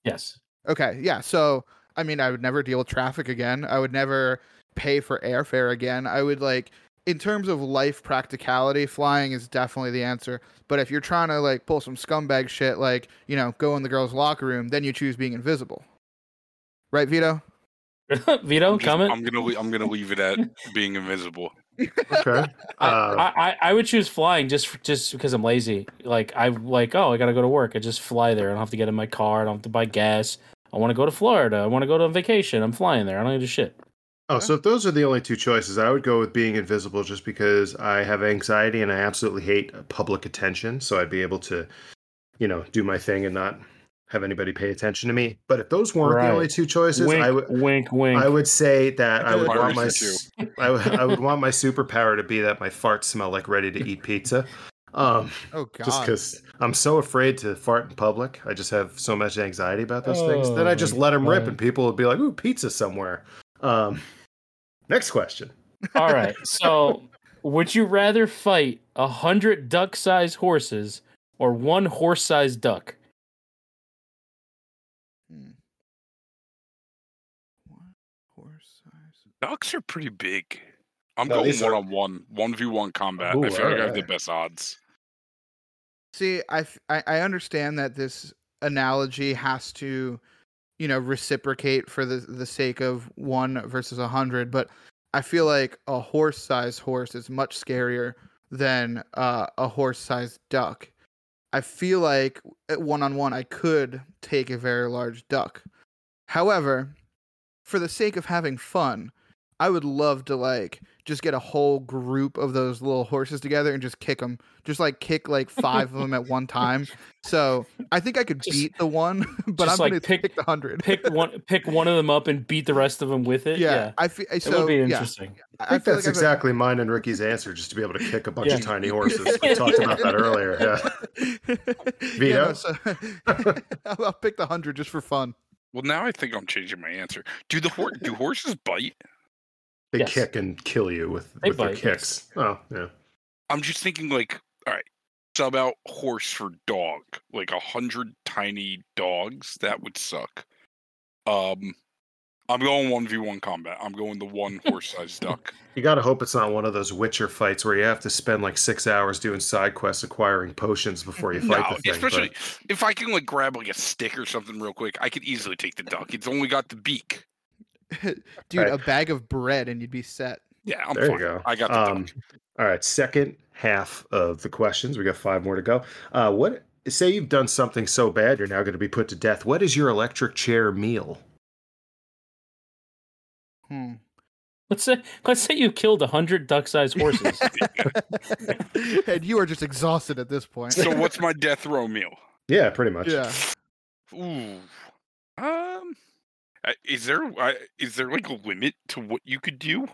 Yes. Okay, yeah. So, I mean, I would never deal with traffic again. I would never pay for airfare again. I would like, in terms of life practicality, flying is definitely the answer. But if you're trying to like pull some scumbag shit, like you know, go in the girls' locker room, then you choose being invisible, right, Vito? Vito, I'm, just- comment. I'm gonna I'm gonna leave it at being invisible. Okay. I, Uh, I, I- I would choose flying just for, just because I'm lazy. Like I like oh I gotta go to work. I just fly there. I don't have to get in my car. I don't have to buy gas. I want to go to Florida. I want to go on vacation. I'm flying there. I don't need to shit. Oh, so if those are the only two choices, I would go with being invisible just because I have anxiety and I absolutely hate public attention. So I'd be able to, you know, do my thing and not have anybody pay attention to me. But if those weren't Right. the only two choices, wink, I would wink, wink. I would say that I would want my are s- I would, I would want my superpower to be that my farts smell like ready to eat pizza. Um, Oh God. just because I'm so afraid to fart in public, I just have so much anxiety about those things. Then Oh I just let them rip, and people would be like, "Ooh, pizza somewhere." Um, next question. All right. So would you rather fight a hundred duck-sized horses or one horse-sized duck? Size? Ducks are pretty big. I'm No, going these are- one on one, one v one combat. Ooh, I feel like I have the alright. best odds. See, I, f- I I understand that this analogy has to, you know, reciprocate for the the sake of one versus a hundred, but I feel like a horse-sized horse is much scarier than uh, a horse-sized duck. I feel like at one-on-one I could take a very large duck. However, for the sake of having fun, I would love to like just get a whole group of those little horses together and just kick them, just like kick like five of them at one time. So I think I could Just- beat the one, but I'm like, gonna pick- pick the hundred. Pick one, pick one of them up and beat the rest of them with it. yeah, Yeah, I feel it so. would be yeah, interesting. I think that's like I've- exactly mine and Ricky's answer, just to be able to kick a bunch of tiny horses. We talked about that earlier. Yeah. Yeah, Vito? no, so I'll I'll pick the hundred just for fun. Well, now I think I'm changing my answer. Do the hor- do horses bite? They Yes. kick and kill you with, They with their bite, kicks. Oh, yeah. I'm just thinking like, all right, sub out horse for dog, like a hundred tiny dogs. That would suck. Um, I'm going one v one combat. I'm going the one horse sized duck. You got to hope it's not one of those Witcher fights where you have to spend like six hours doing side quests acquiring potions before you fight No, the thing. especially but- if I can like grab like a stick or something real quick, I could easily take the duck. It's only got the beak. Dude, Right. a bag of bread and you'd be set. Yeah, I'm there fine. you go. I got the um. All right, second half of the questions. We got five more to go. Uh, what? Say you've done something so bad you're now going to be put to death. What is your electric chair meal? Hmm. Let's say let's say you killed a hundred duck-sized horses. and you are just exhausted at this point. So what's my death row meal? Yeah, pretty much. yeah. Ooh. Um. Is there uh, is there like a limit to what you could do?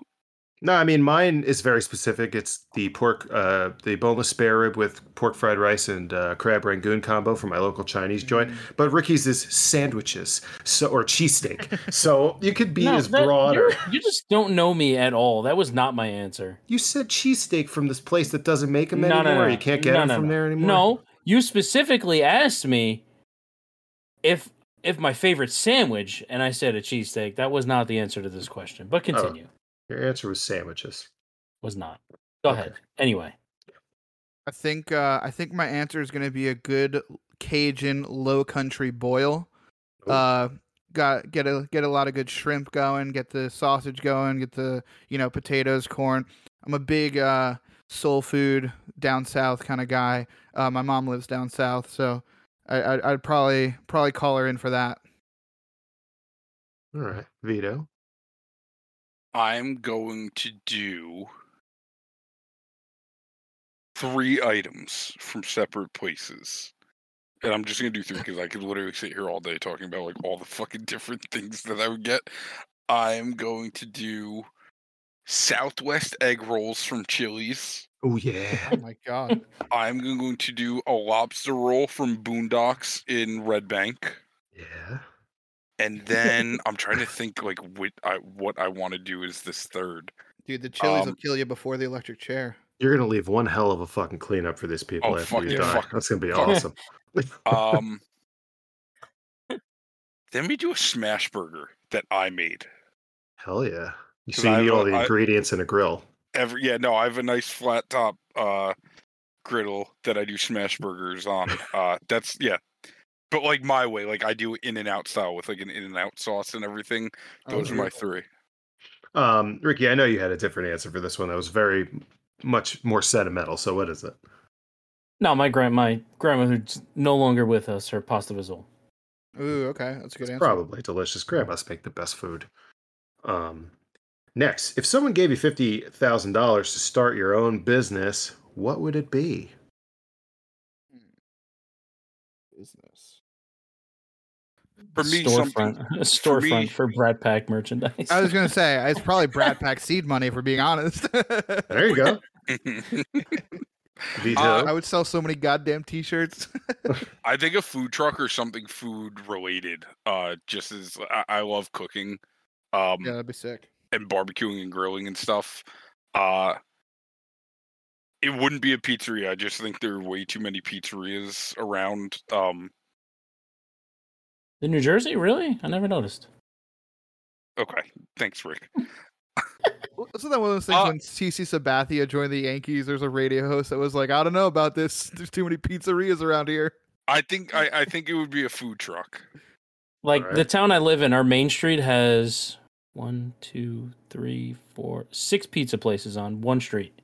No, I mean mine is very specific. It's the pork, uh, the boneless spare rib with pork fried rice and uh, crab rangoon combo from my local Chinese joint. Mm. But Ricky's is sandwiches, so or cheesesteak. so you could be No, as that- broader. you're- just don't know me at all. That was not my answer. You said cheesesteak from this place that doesn't make them No, no, anymore. no. You can't get No, them no, from no. there anymore. No, you specifically asked me if if my favorite sandwich, and I said a cheesesteak. That was not the answer to this question. But continue. your answer was sandwiches. Was not. Go Okay. ahead. Anyway, I think uh, I think my answer is going to be a good Cajun low country boil. Ooh. Uh, got get a get a lot of good shrimp going, get the sausage going, get the you know potatoes, corn. I'm a big uh, soul food down south kind of guy. Uh, my mom lives down south, so I, I'd, I'd probably probably call her in for that. All right, Vito. I'm going to do three items from separate places. And I'm just gonna do three because I could literally sit here all day talking about like all the fucking different things that I would get. I'm going to do Southwest egg rolls from Chili's. Oh yeah. Oh my god! I'm going to do a lobster roll from Boondocks in Red Bank. Yeah. And then I'm trying to think like what I what I want to do is this third. Dude, the Chili's will Um, kill you before the electric chair. You're gonna leave one hell of a fucking cleanup for these people Oh, after fuck you yeah, die. fuck- That's gonna be awesome. Um then we do a smash burger that I made. Hell yeah. You 'Cause see, you I need all a- the I- ingredients in a grill. Every yeah, no, I have a nice flat top uh griddle that I do smash burgers on. Uh that's yeah. But like my way, like I do in and out style with like an in and out sauce and everything. Those are my three. Um, Ricky, I know you had a different answer for this one. That was very much more sentimental. So what is it? no, my grand my grandmother's no longer with us. Her pasta visual. Ooh, okay, that's a good It's answer. probably delicious. Grandmas make the best food. Um, next, if someone gave you fifty thousand dollars to start your own business, what would it be? Business. For me, storefront, a storefront me- for Bratt Pack merchandise. I was gonna say it's probably Bratt Pack seed money, For being honest. There you go. Uh, I would sell so many goddamn t-shirts. I think a food truck or something food related. Uh, just as I, I love cooking, um, yeah, that'd be sick. And barbecuing and grilling and stuff. Uh, it wouldn't be a pizzeria. I just think there are way too many pizzerias around. Um, in New Jersey, really? I never noticed. okay, thanks, Rick. Wasn't that one of those things Uh, when CC Sabathia joined the Yankees? There's a radio host that was like, "I don't know about this. There's too many pizzerias around here." I think I, I think it would be a food truck. Like the town I live in, our main street has one, two, three, four, six pizza places on one street.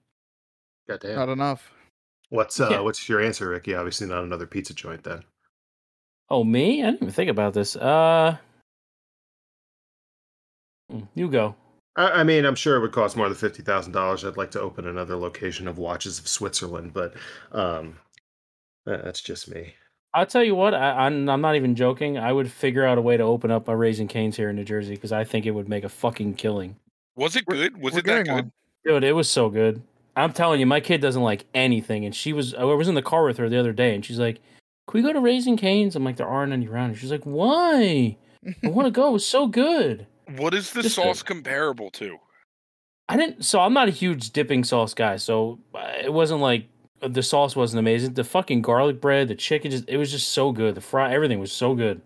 Goddamn. Not enough. What's uh, Yeah. what's your answer, Ricky? Obviously not another pizza joint then. Oh, me? I didn't even think about this. Uh, hmm, you go. I, I mean, I'm sure it would cost more than fifty thousand dollars. I'd like to open another location of Watches of Switzerland, but um, uh, that's just me. I'll tell you what. I, I'm I'm not even joking. I would figure out a way to open up a Raising Cane's here in New Jersey because I think it would make a fucking killing. Was it good? Was We're it that good? one. Dude, it was so good. I'm telling you, my kid doesn't like anything, and she was. I was in the car with her the other day, and she's like, "Can we go to Raising Cane's?" I'm like, "There aren't any around." And she's like, "Why? I want to go. It was so good." What is the Just a- sauce comparable to? I didn't. So I'm not a huge dipping sauce guy. So uh, it wasn't like the sauce wasn't amazing. The fucking garlic bread, the chicken, just it was just so good. The fry, everything was so good.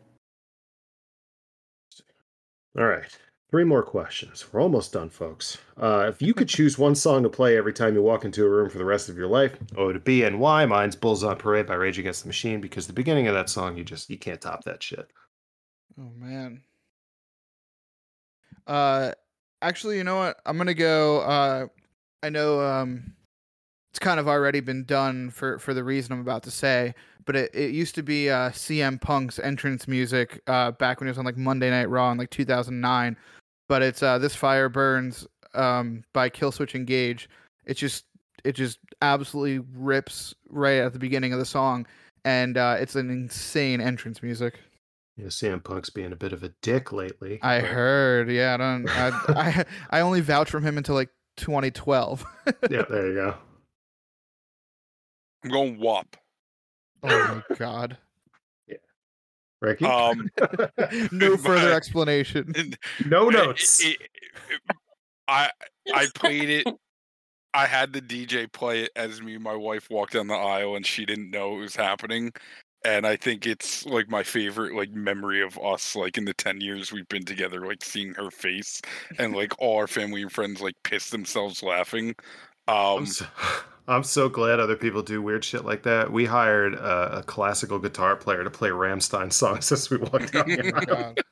All right, three more questions. We're almost done, folks. Uh, if you could choose one song to play every time you walk into a room for the rest of your life, oh, would it be and why? Mine's "Bulls on Parade" by Rage Against the Machine because the beginning of that song, you just you can't top that shit. Oh man. Uh actually, you know what? I'm going to go uh I know um it's kind of already been done for for the reason I'm about to say, but it, it used to be uh CM Punk's entrance music uh back when he was on like Monday Night Raw in like 2009, but it's uh This Fire Burns um by Killswitch Engage. It just it just absolutely rips right at the beginning of the song and uh it's an insane entrance music. Yeah, CM Punk's being a bit of a dick lately. I but- heard. Yeah, I don't. I, I I only vouch from him until like 2012. yeah, there you go. I'm going WAP. oh my god. Yeah. Ricky, Um, No further my- explanation. no it- notes. it- it- I I played it. I had the DJ play it as me and my wife walked down the aisle, and she didn't know it was happening. And I think it's like my favorite like memory of us, like in the ten years we've been together, like seeing her face and like all our family and friends like piss themselves laughing. I'm Um, so, I'm so glad other people do weird shit like that. We hired a, a classical guitar player to play Rammstein songs as we walked down the Oh my aisle.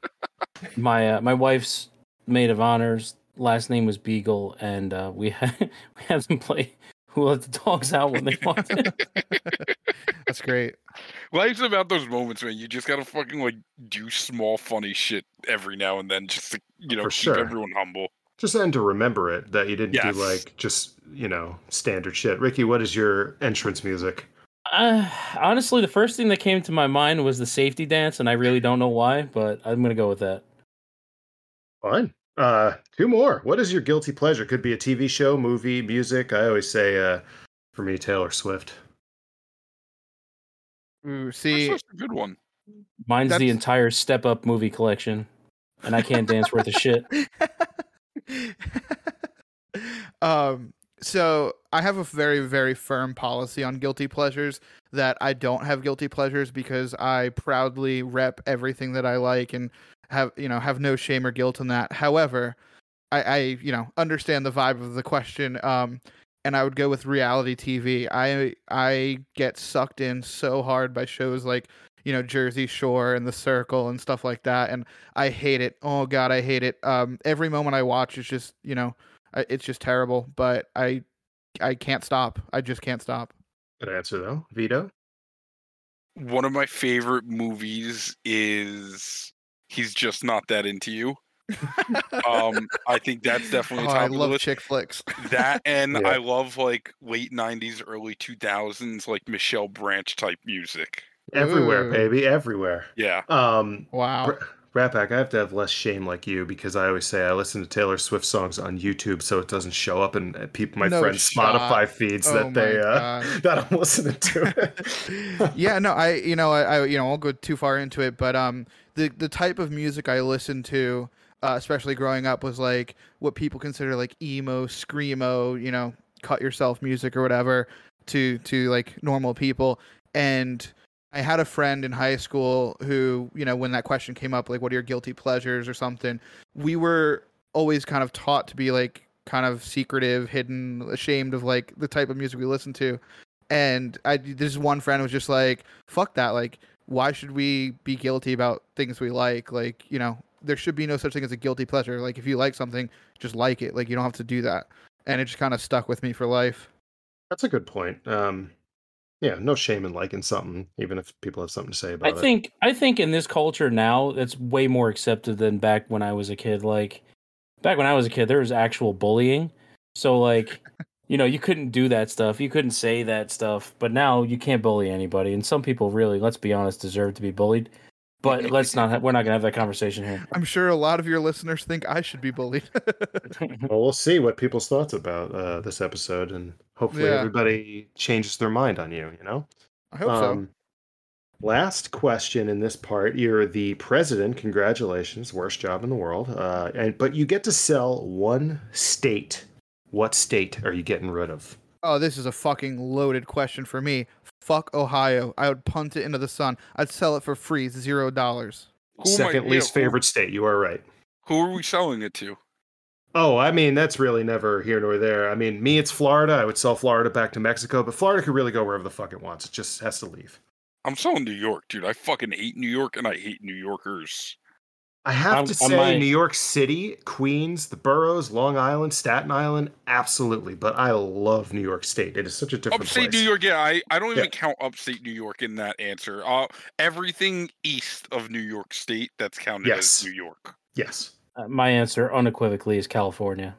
My uh, my wife's maid of honors last name was Beagle, and uh, we had we had them play "Who Let the Dogs Out" when they walked in. That's great. life's about those moments, man. You just gotta fucking like do small funny shit every now and then, just to you know For keep sure. everyone humble. Just and to remember it that you didn't Yes. do like just you know standard shit. Ricky, what is your entrance music? Uh, honestly, the first thing that came to my mind was the safety dance, and I really don't know why, but I'm gonna go with that. Fine. Uh, two more. What is your guilty pleasure? Could be a TV show, movie, music. I always say, uh, for me, Taylor Swift. Ooh, That's see, such a good one. Mine's the entire Step Up movie collection, and I can't dance worth a shit. um so i have a very very firm policy on guilty pleasures that i don't have guilty pleasures because i proudly rep everything that i like and have you know have no shame or guilt in that. However i i you know understand the vibe of the question um and i would go with reality tv i i get sucked in so hard by shows like you know jersey shore and the circle and stuff like that and i hate it oh god i hate it um every moment i watch is just you know it's just terrible but i i can't stop i just can't stop Good answer though. Vito. One of my favorite movies is He's Just Not That Into You. Um, I think that's definitely oh, top i of the love list. chick flicks That and Yeah. I love like late '90s, early 2000s, like Michelle Branch type music. Everywhere, Ooh. baby, everywhere. Yeah, Um, wow Br- Rat Pack, I have to have less shame like you because I always say I listen to Taylor Swift songs on YouTube so it doesn't show up in uh, people my No friends' shot. Spotify feeds Oh that they uh, that I'm listening to. yeah no i you know I, I you know i'll go too far into it but um the the type of music i listened to uh, especially growing up was like what people consider like emo screamo you know cut yourself music or whatever to to like normal people and i had a friend in high school who you know when that question came up like what are your guilty pleasures or something we were always kind of taught to be like kind of secretive hidden ashamed of like the type of music we listen to and I this one friend was just like, "Fuck that! Like, why should we be guilty about things we like? Like, you know, there should be no such thing as a guilty pleasure. Like, if you like something, just like it. Like, you don't have to do that." And it just kind of stuck with me for life. That's a good point. Um, yeah, no shame in liking something, even if people have something to say I about it. think I think in this culture now it's way more accepted than back when I was a kid. Like back when I was a kid, there was actual bullying. So like, you know, you couldn't do that stuff. You couldn't say that stuff. But now you can't bully anybody. And some people really, let's be honest, deserve to be bullied. But let's not. Ha- we're not gonna have that conversation here. I'm sure a lot of your listeners think I should be bullied. Well, we'll see what people's thoughts about uh, this episode, and hopefully Yeah. everybody changes their mind on you. You know. I hope so. Um, Last question in this part. You're the president. Congratulations, worst job in the world. Uh, and but you get to sell one state. What state are you getting rid of? Oh, this is a fucking loaded question for me. Fuck Ohio. I would punt it into the sun. I'd sell it for free, zero dollars. Who am I- Second yeah, least who- favorite state. You are right. who are we selling it to? Oh, I mean, that's really never here nor there. I mean, me, it's Florida. I would sell Florida back to Mexico, but Florida could really go wherever the fuck it wants. It just has to leave. I'm selling New York, dude. I fucking hate New York and I hate New Yorkers. I have I'm- to I say, might- New York City, Queens, the boroughs, Long Island, Staten Island, absolutely. But I love New York State. It is such a different Upstate place. New York, yeah. I, I don't even Yeah. count upstate New York in that answer. Uh, everything east of New York State that's counted Yes. as New York. Yes, my answer unequivocally is California.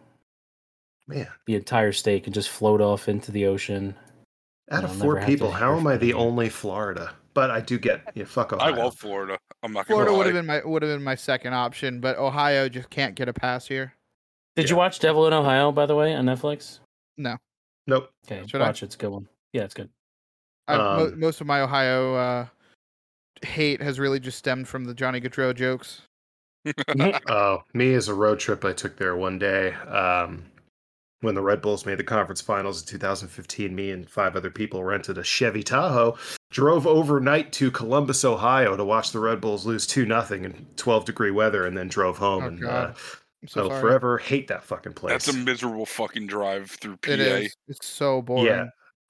man. The entire state can just float off into the ocean. Out of four people, how am I the only Florida? But I do get yeah. Fuck Ohio. I love Florida. I'm not Florida would have been my would have been my second option, but Ohio just can't get a pass here. Did you watch Devil in Ohio, by the way, on Netflix? No. Nope. Okay, Should I? watch it. It's a good one. Yeah, it's good. I, mo- Um, most of my Ohio uh, hate has really just stemmed from the Johnny Gaudreau jokes. Oh, me as a road trip I took there one day. Um, when the Red Bulls made the conference finals in 2015, me and five other people rented a Chevy Tahoe, drove overnight to Columbus, Ohio to watch the Red Bulls lose 2 nothing in 12 degree weather and then drove home. Oh, and God. uh, I'm so forever hate that fucking place. That's a miserable fucking drive through PA. It is. It's so boring. Yeah.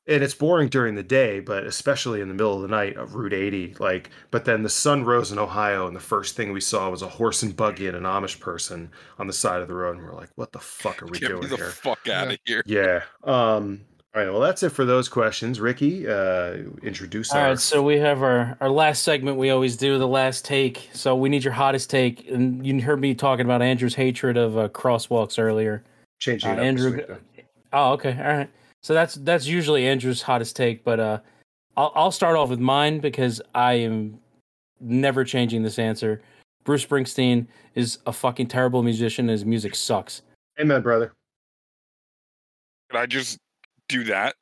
And it's boring during the day, but especially in the middle of the night of Route 80. Like, but then the sun rose in Ohio, and the first thing we saw was a horse and buggy and an Amish person on the side of the road, and we're like, "What the fuck are we Get me doing the here?" fuck out of here. yeah. Um. All right. Well, that's it for those questions. Ricky, uh, introduce All our. right, so we have our, our last segment we always do, the last take. So we need your hottest take. And you heard me talking about Andrew's hatred of uh, crosswalks earlier. changing uh, it up this Andrew- week. Oh, okay. All right. So that's that's usually Andrew's hottest take, but uh I'll I'll start off with mine because I am never changing this answer. Bruce Springsteen is a fucking terrible musician. His music sucks. Amen, brother. Can I just do that?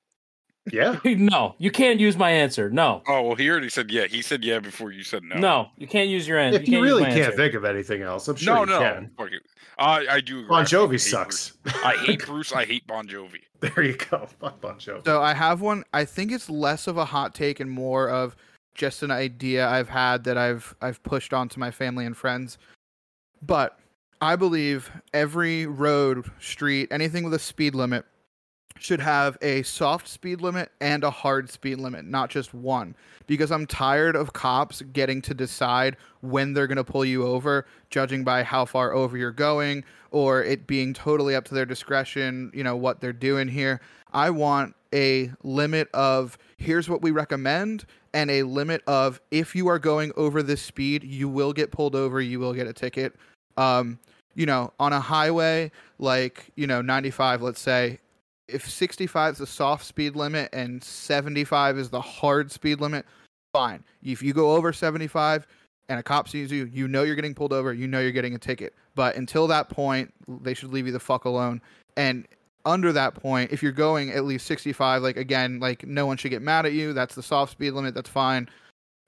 Yeah. no, you can't use my answer. No. Oh well, he already said yeah. He said yeah before you said no. No, you can't use your answer. if you, can't really can't answer. think of anything else, I'm sure no, you no. can. Fuck it. I I do. Agree. Bon Jovi hate sucks. Bruce. I hate Bruce. I hate Bon Jovi. there you go. Fuck Bon. So I have one. I think it's less of a hot take and more of just an idea I've had that I've I've pushed onto my family and friends. But I believe every road, street, anything with a speed limit should have a soft speed limit and a hard speed limit, not just one. Because I'm tired of cops getting to decide when they're going to pull you over, judging by how far over you're going, or it being totally up to their discretion, you know, what they're doing here. I want a limit of here's what we recommend and a limit of if you are going over this speed, you will get pulled over, you will get a ticket. Um, you know, on a highway like, you know, 95, let's say, if 65 is the soft speed limit and 75 is the hard speed limit, fine. If you go over 75 and a cop sees you, you know you're getting pulled over, you know you're getting a ticket. But until that point, they should leave you the fuck alone. And under that point, if you're going at least 65, like again, like no one should get mad at you. That's the soft speed limit. That's fine.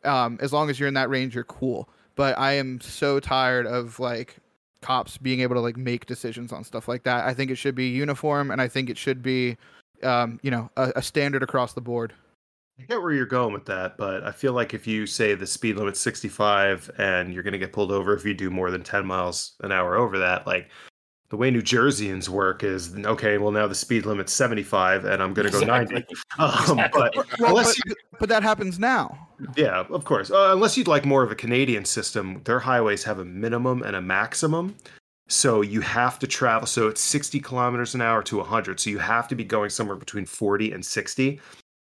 Um, as long as you're in that range, you're cool. But I am so tired of like cops being able to like make decisions on stuff like that. I think it should be uniform, and I think it should be, um, you know, a, a standard across the board. I get where you're going with that, but I feel like if you say the speed limit's 65 and you're going to get pulled over if you do more than 10 miles an hour over that, like the way New Jerseyans work is okay, well, now the speed limit's 75 and I'm going to go 90. Exactly. Um, but Well, unless but, but that happens now. Yeah, of course. Uh, unless you'd like more of a Canadian system, their highways have a minimum and a maximum. So you have to travel. So it's 60 kilometers an hour to 100. So you have to be going somewhere between 40 and 60.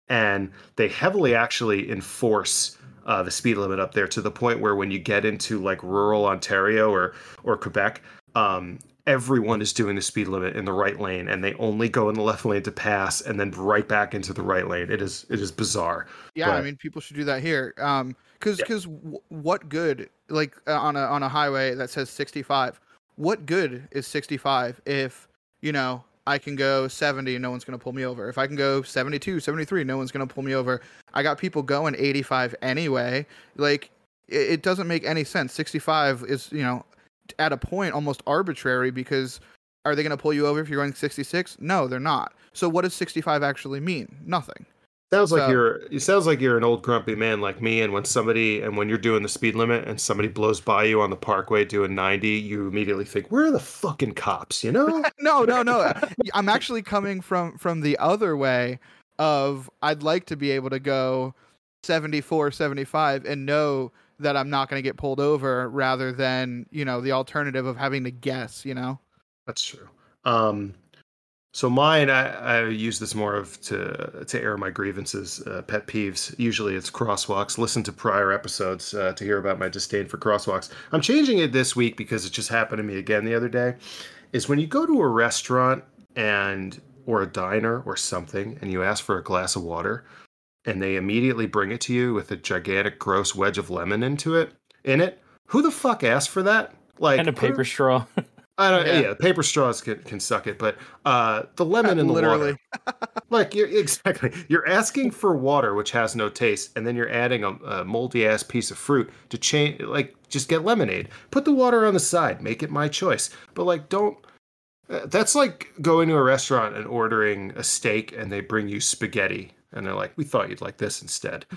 And they heavily actually enforce uh, the speed limit up there to the point where when you get into like rural Ontario or or Quebec, um, everyone is doing the speed limit in the right lane, and they only go in the left lane to pass, and then right back into the right lane. It is it is bizarre. Yeah, I mean, people should do that here. Um, because Yeah. because w- what good like uh, on a on a highway that says 65? What good is 65 if you know I can go 70 and no one's gonna pull me over? If I can go 72, 73, no one's gonna pull me over. I got people going 85 anyway. Like it, it doesn't make any sense. 65 is you know at a point almost arbitrary because are they gonna pull you over if you're going 66? No, they're not. So what does 65 actually mean? Nothing. Sounds like So- you're. It sounds like you're an old grumpy man like me. And when somebody and when you're doing the speed limit and somebody blows by you on the parkway doing 90, you immediately think, "Where are the fucking cops?" You know? no, no, no. I'm actually coming from from the other way of I'd like to be able to go 74, 75 and know that I'm not going to get pulled over rather than, you know, the alternative of having to guess, you know. That's true. Um, so mine, I, I use this more of to to air my grievances, uh, pet peeves. Usually it's crosswalks. Listen to prior episodes uh, to hear about my disdain for crosswalks. I'm changing it this week because it just happened to me again the other day. Is when you go to a restaurant and or a diner or something, and you ask for a glass of water, and they immediately bring it to you with a gigantic gross wedge of lemon into it in it. Who the fuck asked for that? Like and a put paper straw. I don't, Yeah. yeah. paper straws can, can suck it, but uh, the lemon in the literally. water, like you're exactly, you're asking for water which has no taste, and then you're adding a, a moldy ass piece of fruit to change. Like, just get lemonade. Put the water on the side. Make it my choice. But like, don't. uh, That's like going to a restaurant and ordering a steak, and they bring you spaghetti, and they're like, "We thought you'd like this instead."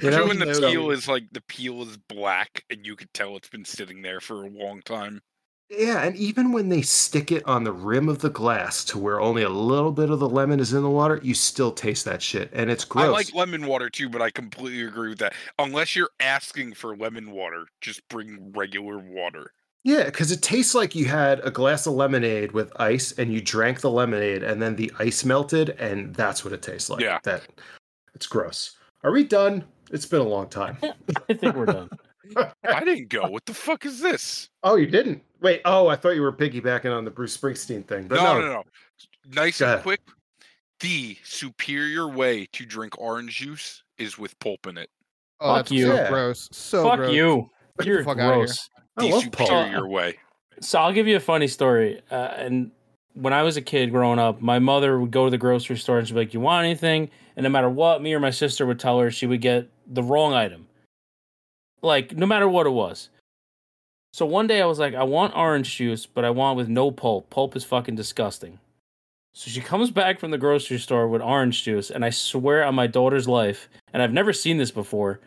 You know? When the So- peel is like the peel is black and you could tell it's been sitting there for a long time. Yeah, and even when they stick it on the rim of the glass to where only a little bit of the lemon is in the water, you still taste that shit, and it's gross. I like lemon water too, but I completely agree with that. Unless you're asking for lemon water, just bring regular water. Yeah, because it tastes like you had a glass of lemonade with ice, and you drank the lemonade, and then the ice melted, and that's what it tastes like. Yeah. that it's gross. Are we done? It's been a long time. I think we're done. I didn't go. What the fuck is this? oh, you didn't? Wait. Oh, I thought you were piggybacking on the Bruce Springsteen thing, but no, no. no, no. Nice Go and ahead. quick. The superior way to drink orange juice is with pulp in it. Oh, Fuck that's you. so Yeah. gross. So Fuck gross. you. the You're fuck outta here. gross. I The love pulp. superior way. So I'll give you a funny story. Uh, and when I was a kid growing up, my mother would go to the grocery store and she'd be like, "You want anything?" And no matter what, me or my sister would tell her, she would get the wrong item. Like no matter what it was. So one day I was like, "I want orange juice, but I want with no pulp. Pulp is fucking disgusting." So she comes back from the grocery store with orange juice, and I swear on my daughter's life, and I've never seen this before.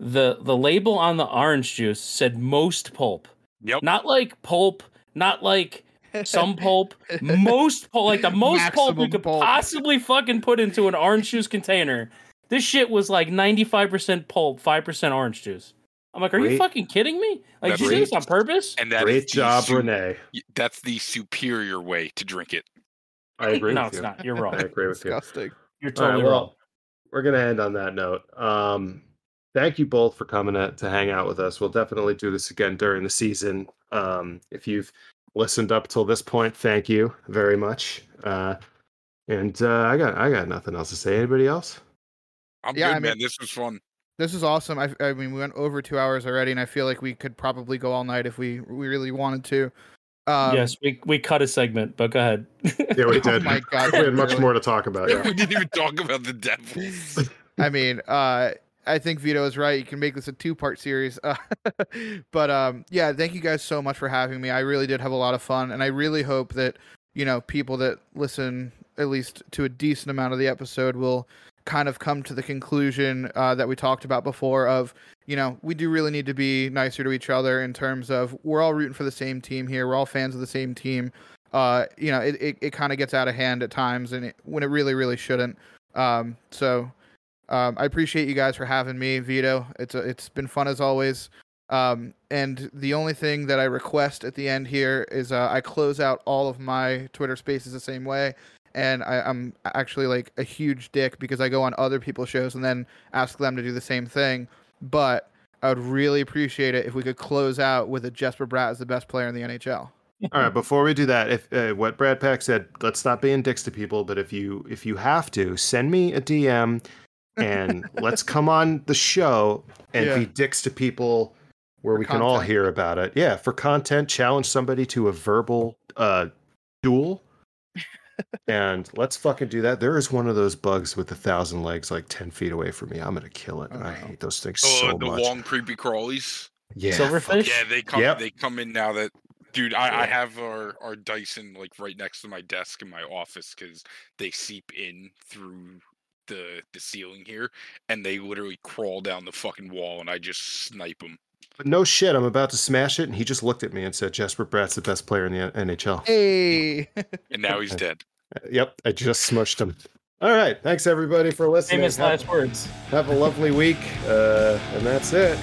The the label on the orange juice said most pulp Yep. not like pulp, not like some pulp, most pulp, like the most pulp you could pulp. possibly fucking put into an orange juice container. This shit was like 95% pulp, 5% orange juice. I'm like, are you fucking kidding me? Like, did you do this on purpose? And that is Great job, su- Renee. That's the superior way to drink it. I agree no, with it's you. not. You're wrong. I agree with you. Disgusting. You're All right, totally well, wrong. we're gonna end on that note. Um, thank you both for coming to, to hang out with us. We'll definitely do this again during the season. Um, if you've listened up till this point, thank you very much. Uh, and uh, I got I got nothing else to say. Anybody else? I'm Yeah, good, I mean- man. This was fun. This is awesome. I, I mean, we went over two hours already, and I feel like we could probably go all night if we we really wanted to. Um, yes, we, we cut a segment, but go ahead. Yeah, we Oh did. my God, we had much really? more to talk about. Yeah. we didn't even talk about the Devils. I mean, uh, I think Vito is right. You can make this a two-part series. Uh, but um, yeah, thank you guys so much for having me. I really did have a lot of fun, and I really hope that you know people that listen at least to a decent amount of the episode will kind of come to the conclusion uh, that we talked about before of you know we do really need to be nicer to each other in terms of we're all rooting for the same team here we're all fans of the same team uh you know it, it, it kind of gets out of hand at times and it, when it really really shouldn't um so um, I appreciate you guys for having me, Vito. It's a, it's been fun as always. Um, and the only thing that I request at the end here is uh, I close out all of my Twitter Spaces the same way. And I, I'm actually like a huge dick because I go on other people's shows and then ask them to do the same thing. But I would really appreciate it if we could close out with a Jesper Bratt as the best player in the NHL. All right, before we do that, if uh, what Bratt Pack said, let's stop being dicks to people. But if you if you have to, send me a DM and let's come on the show and Yeah. be dicks to people where For we can all hear about it. Yeah, for content, challenge somebody to a verbal uh, duel. and let's fucking do that. There is one of those bugs with a thousand legs, like ten feet away from me. I'm gonna kill it. Oh, I hate those things Oh, so the much. long creepy crawlies. yeah, Silverfish? Yeah, they come. Yep. They come in now that, dude. I, I have our our Dyson like right next to my desk in my office because they seep in through the the ceiling here, and they literally crawl down the fucking wall, and I just snipe them. But no shit, I'm about to smash it, and he just looked at me and said, "Jesper Bratt's the best player in the NHL." Hey, And now he's dead. Yep, I just smushed him. All right, thanks everybody for listening. Famous Have, last words. have a lovely week, uh, and that's it.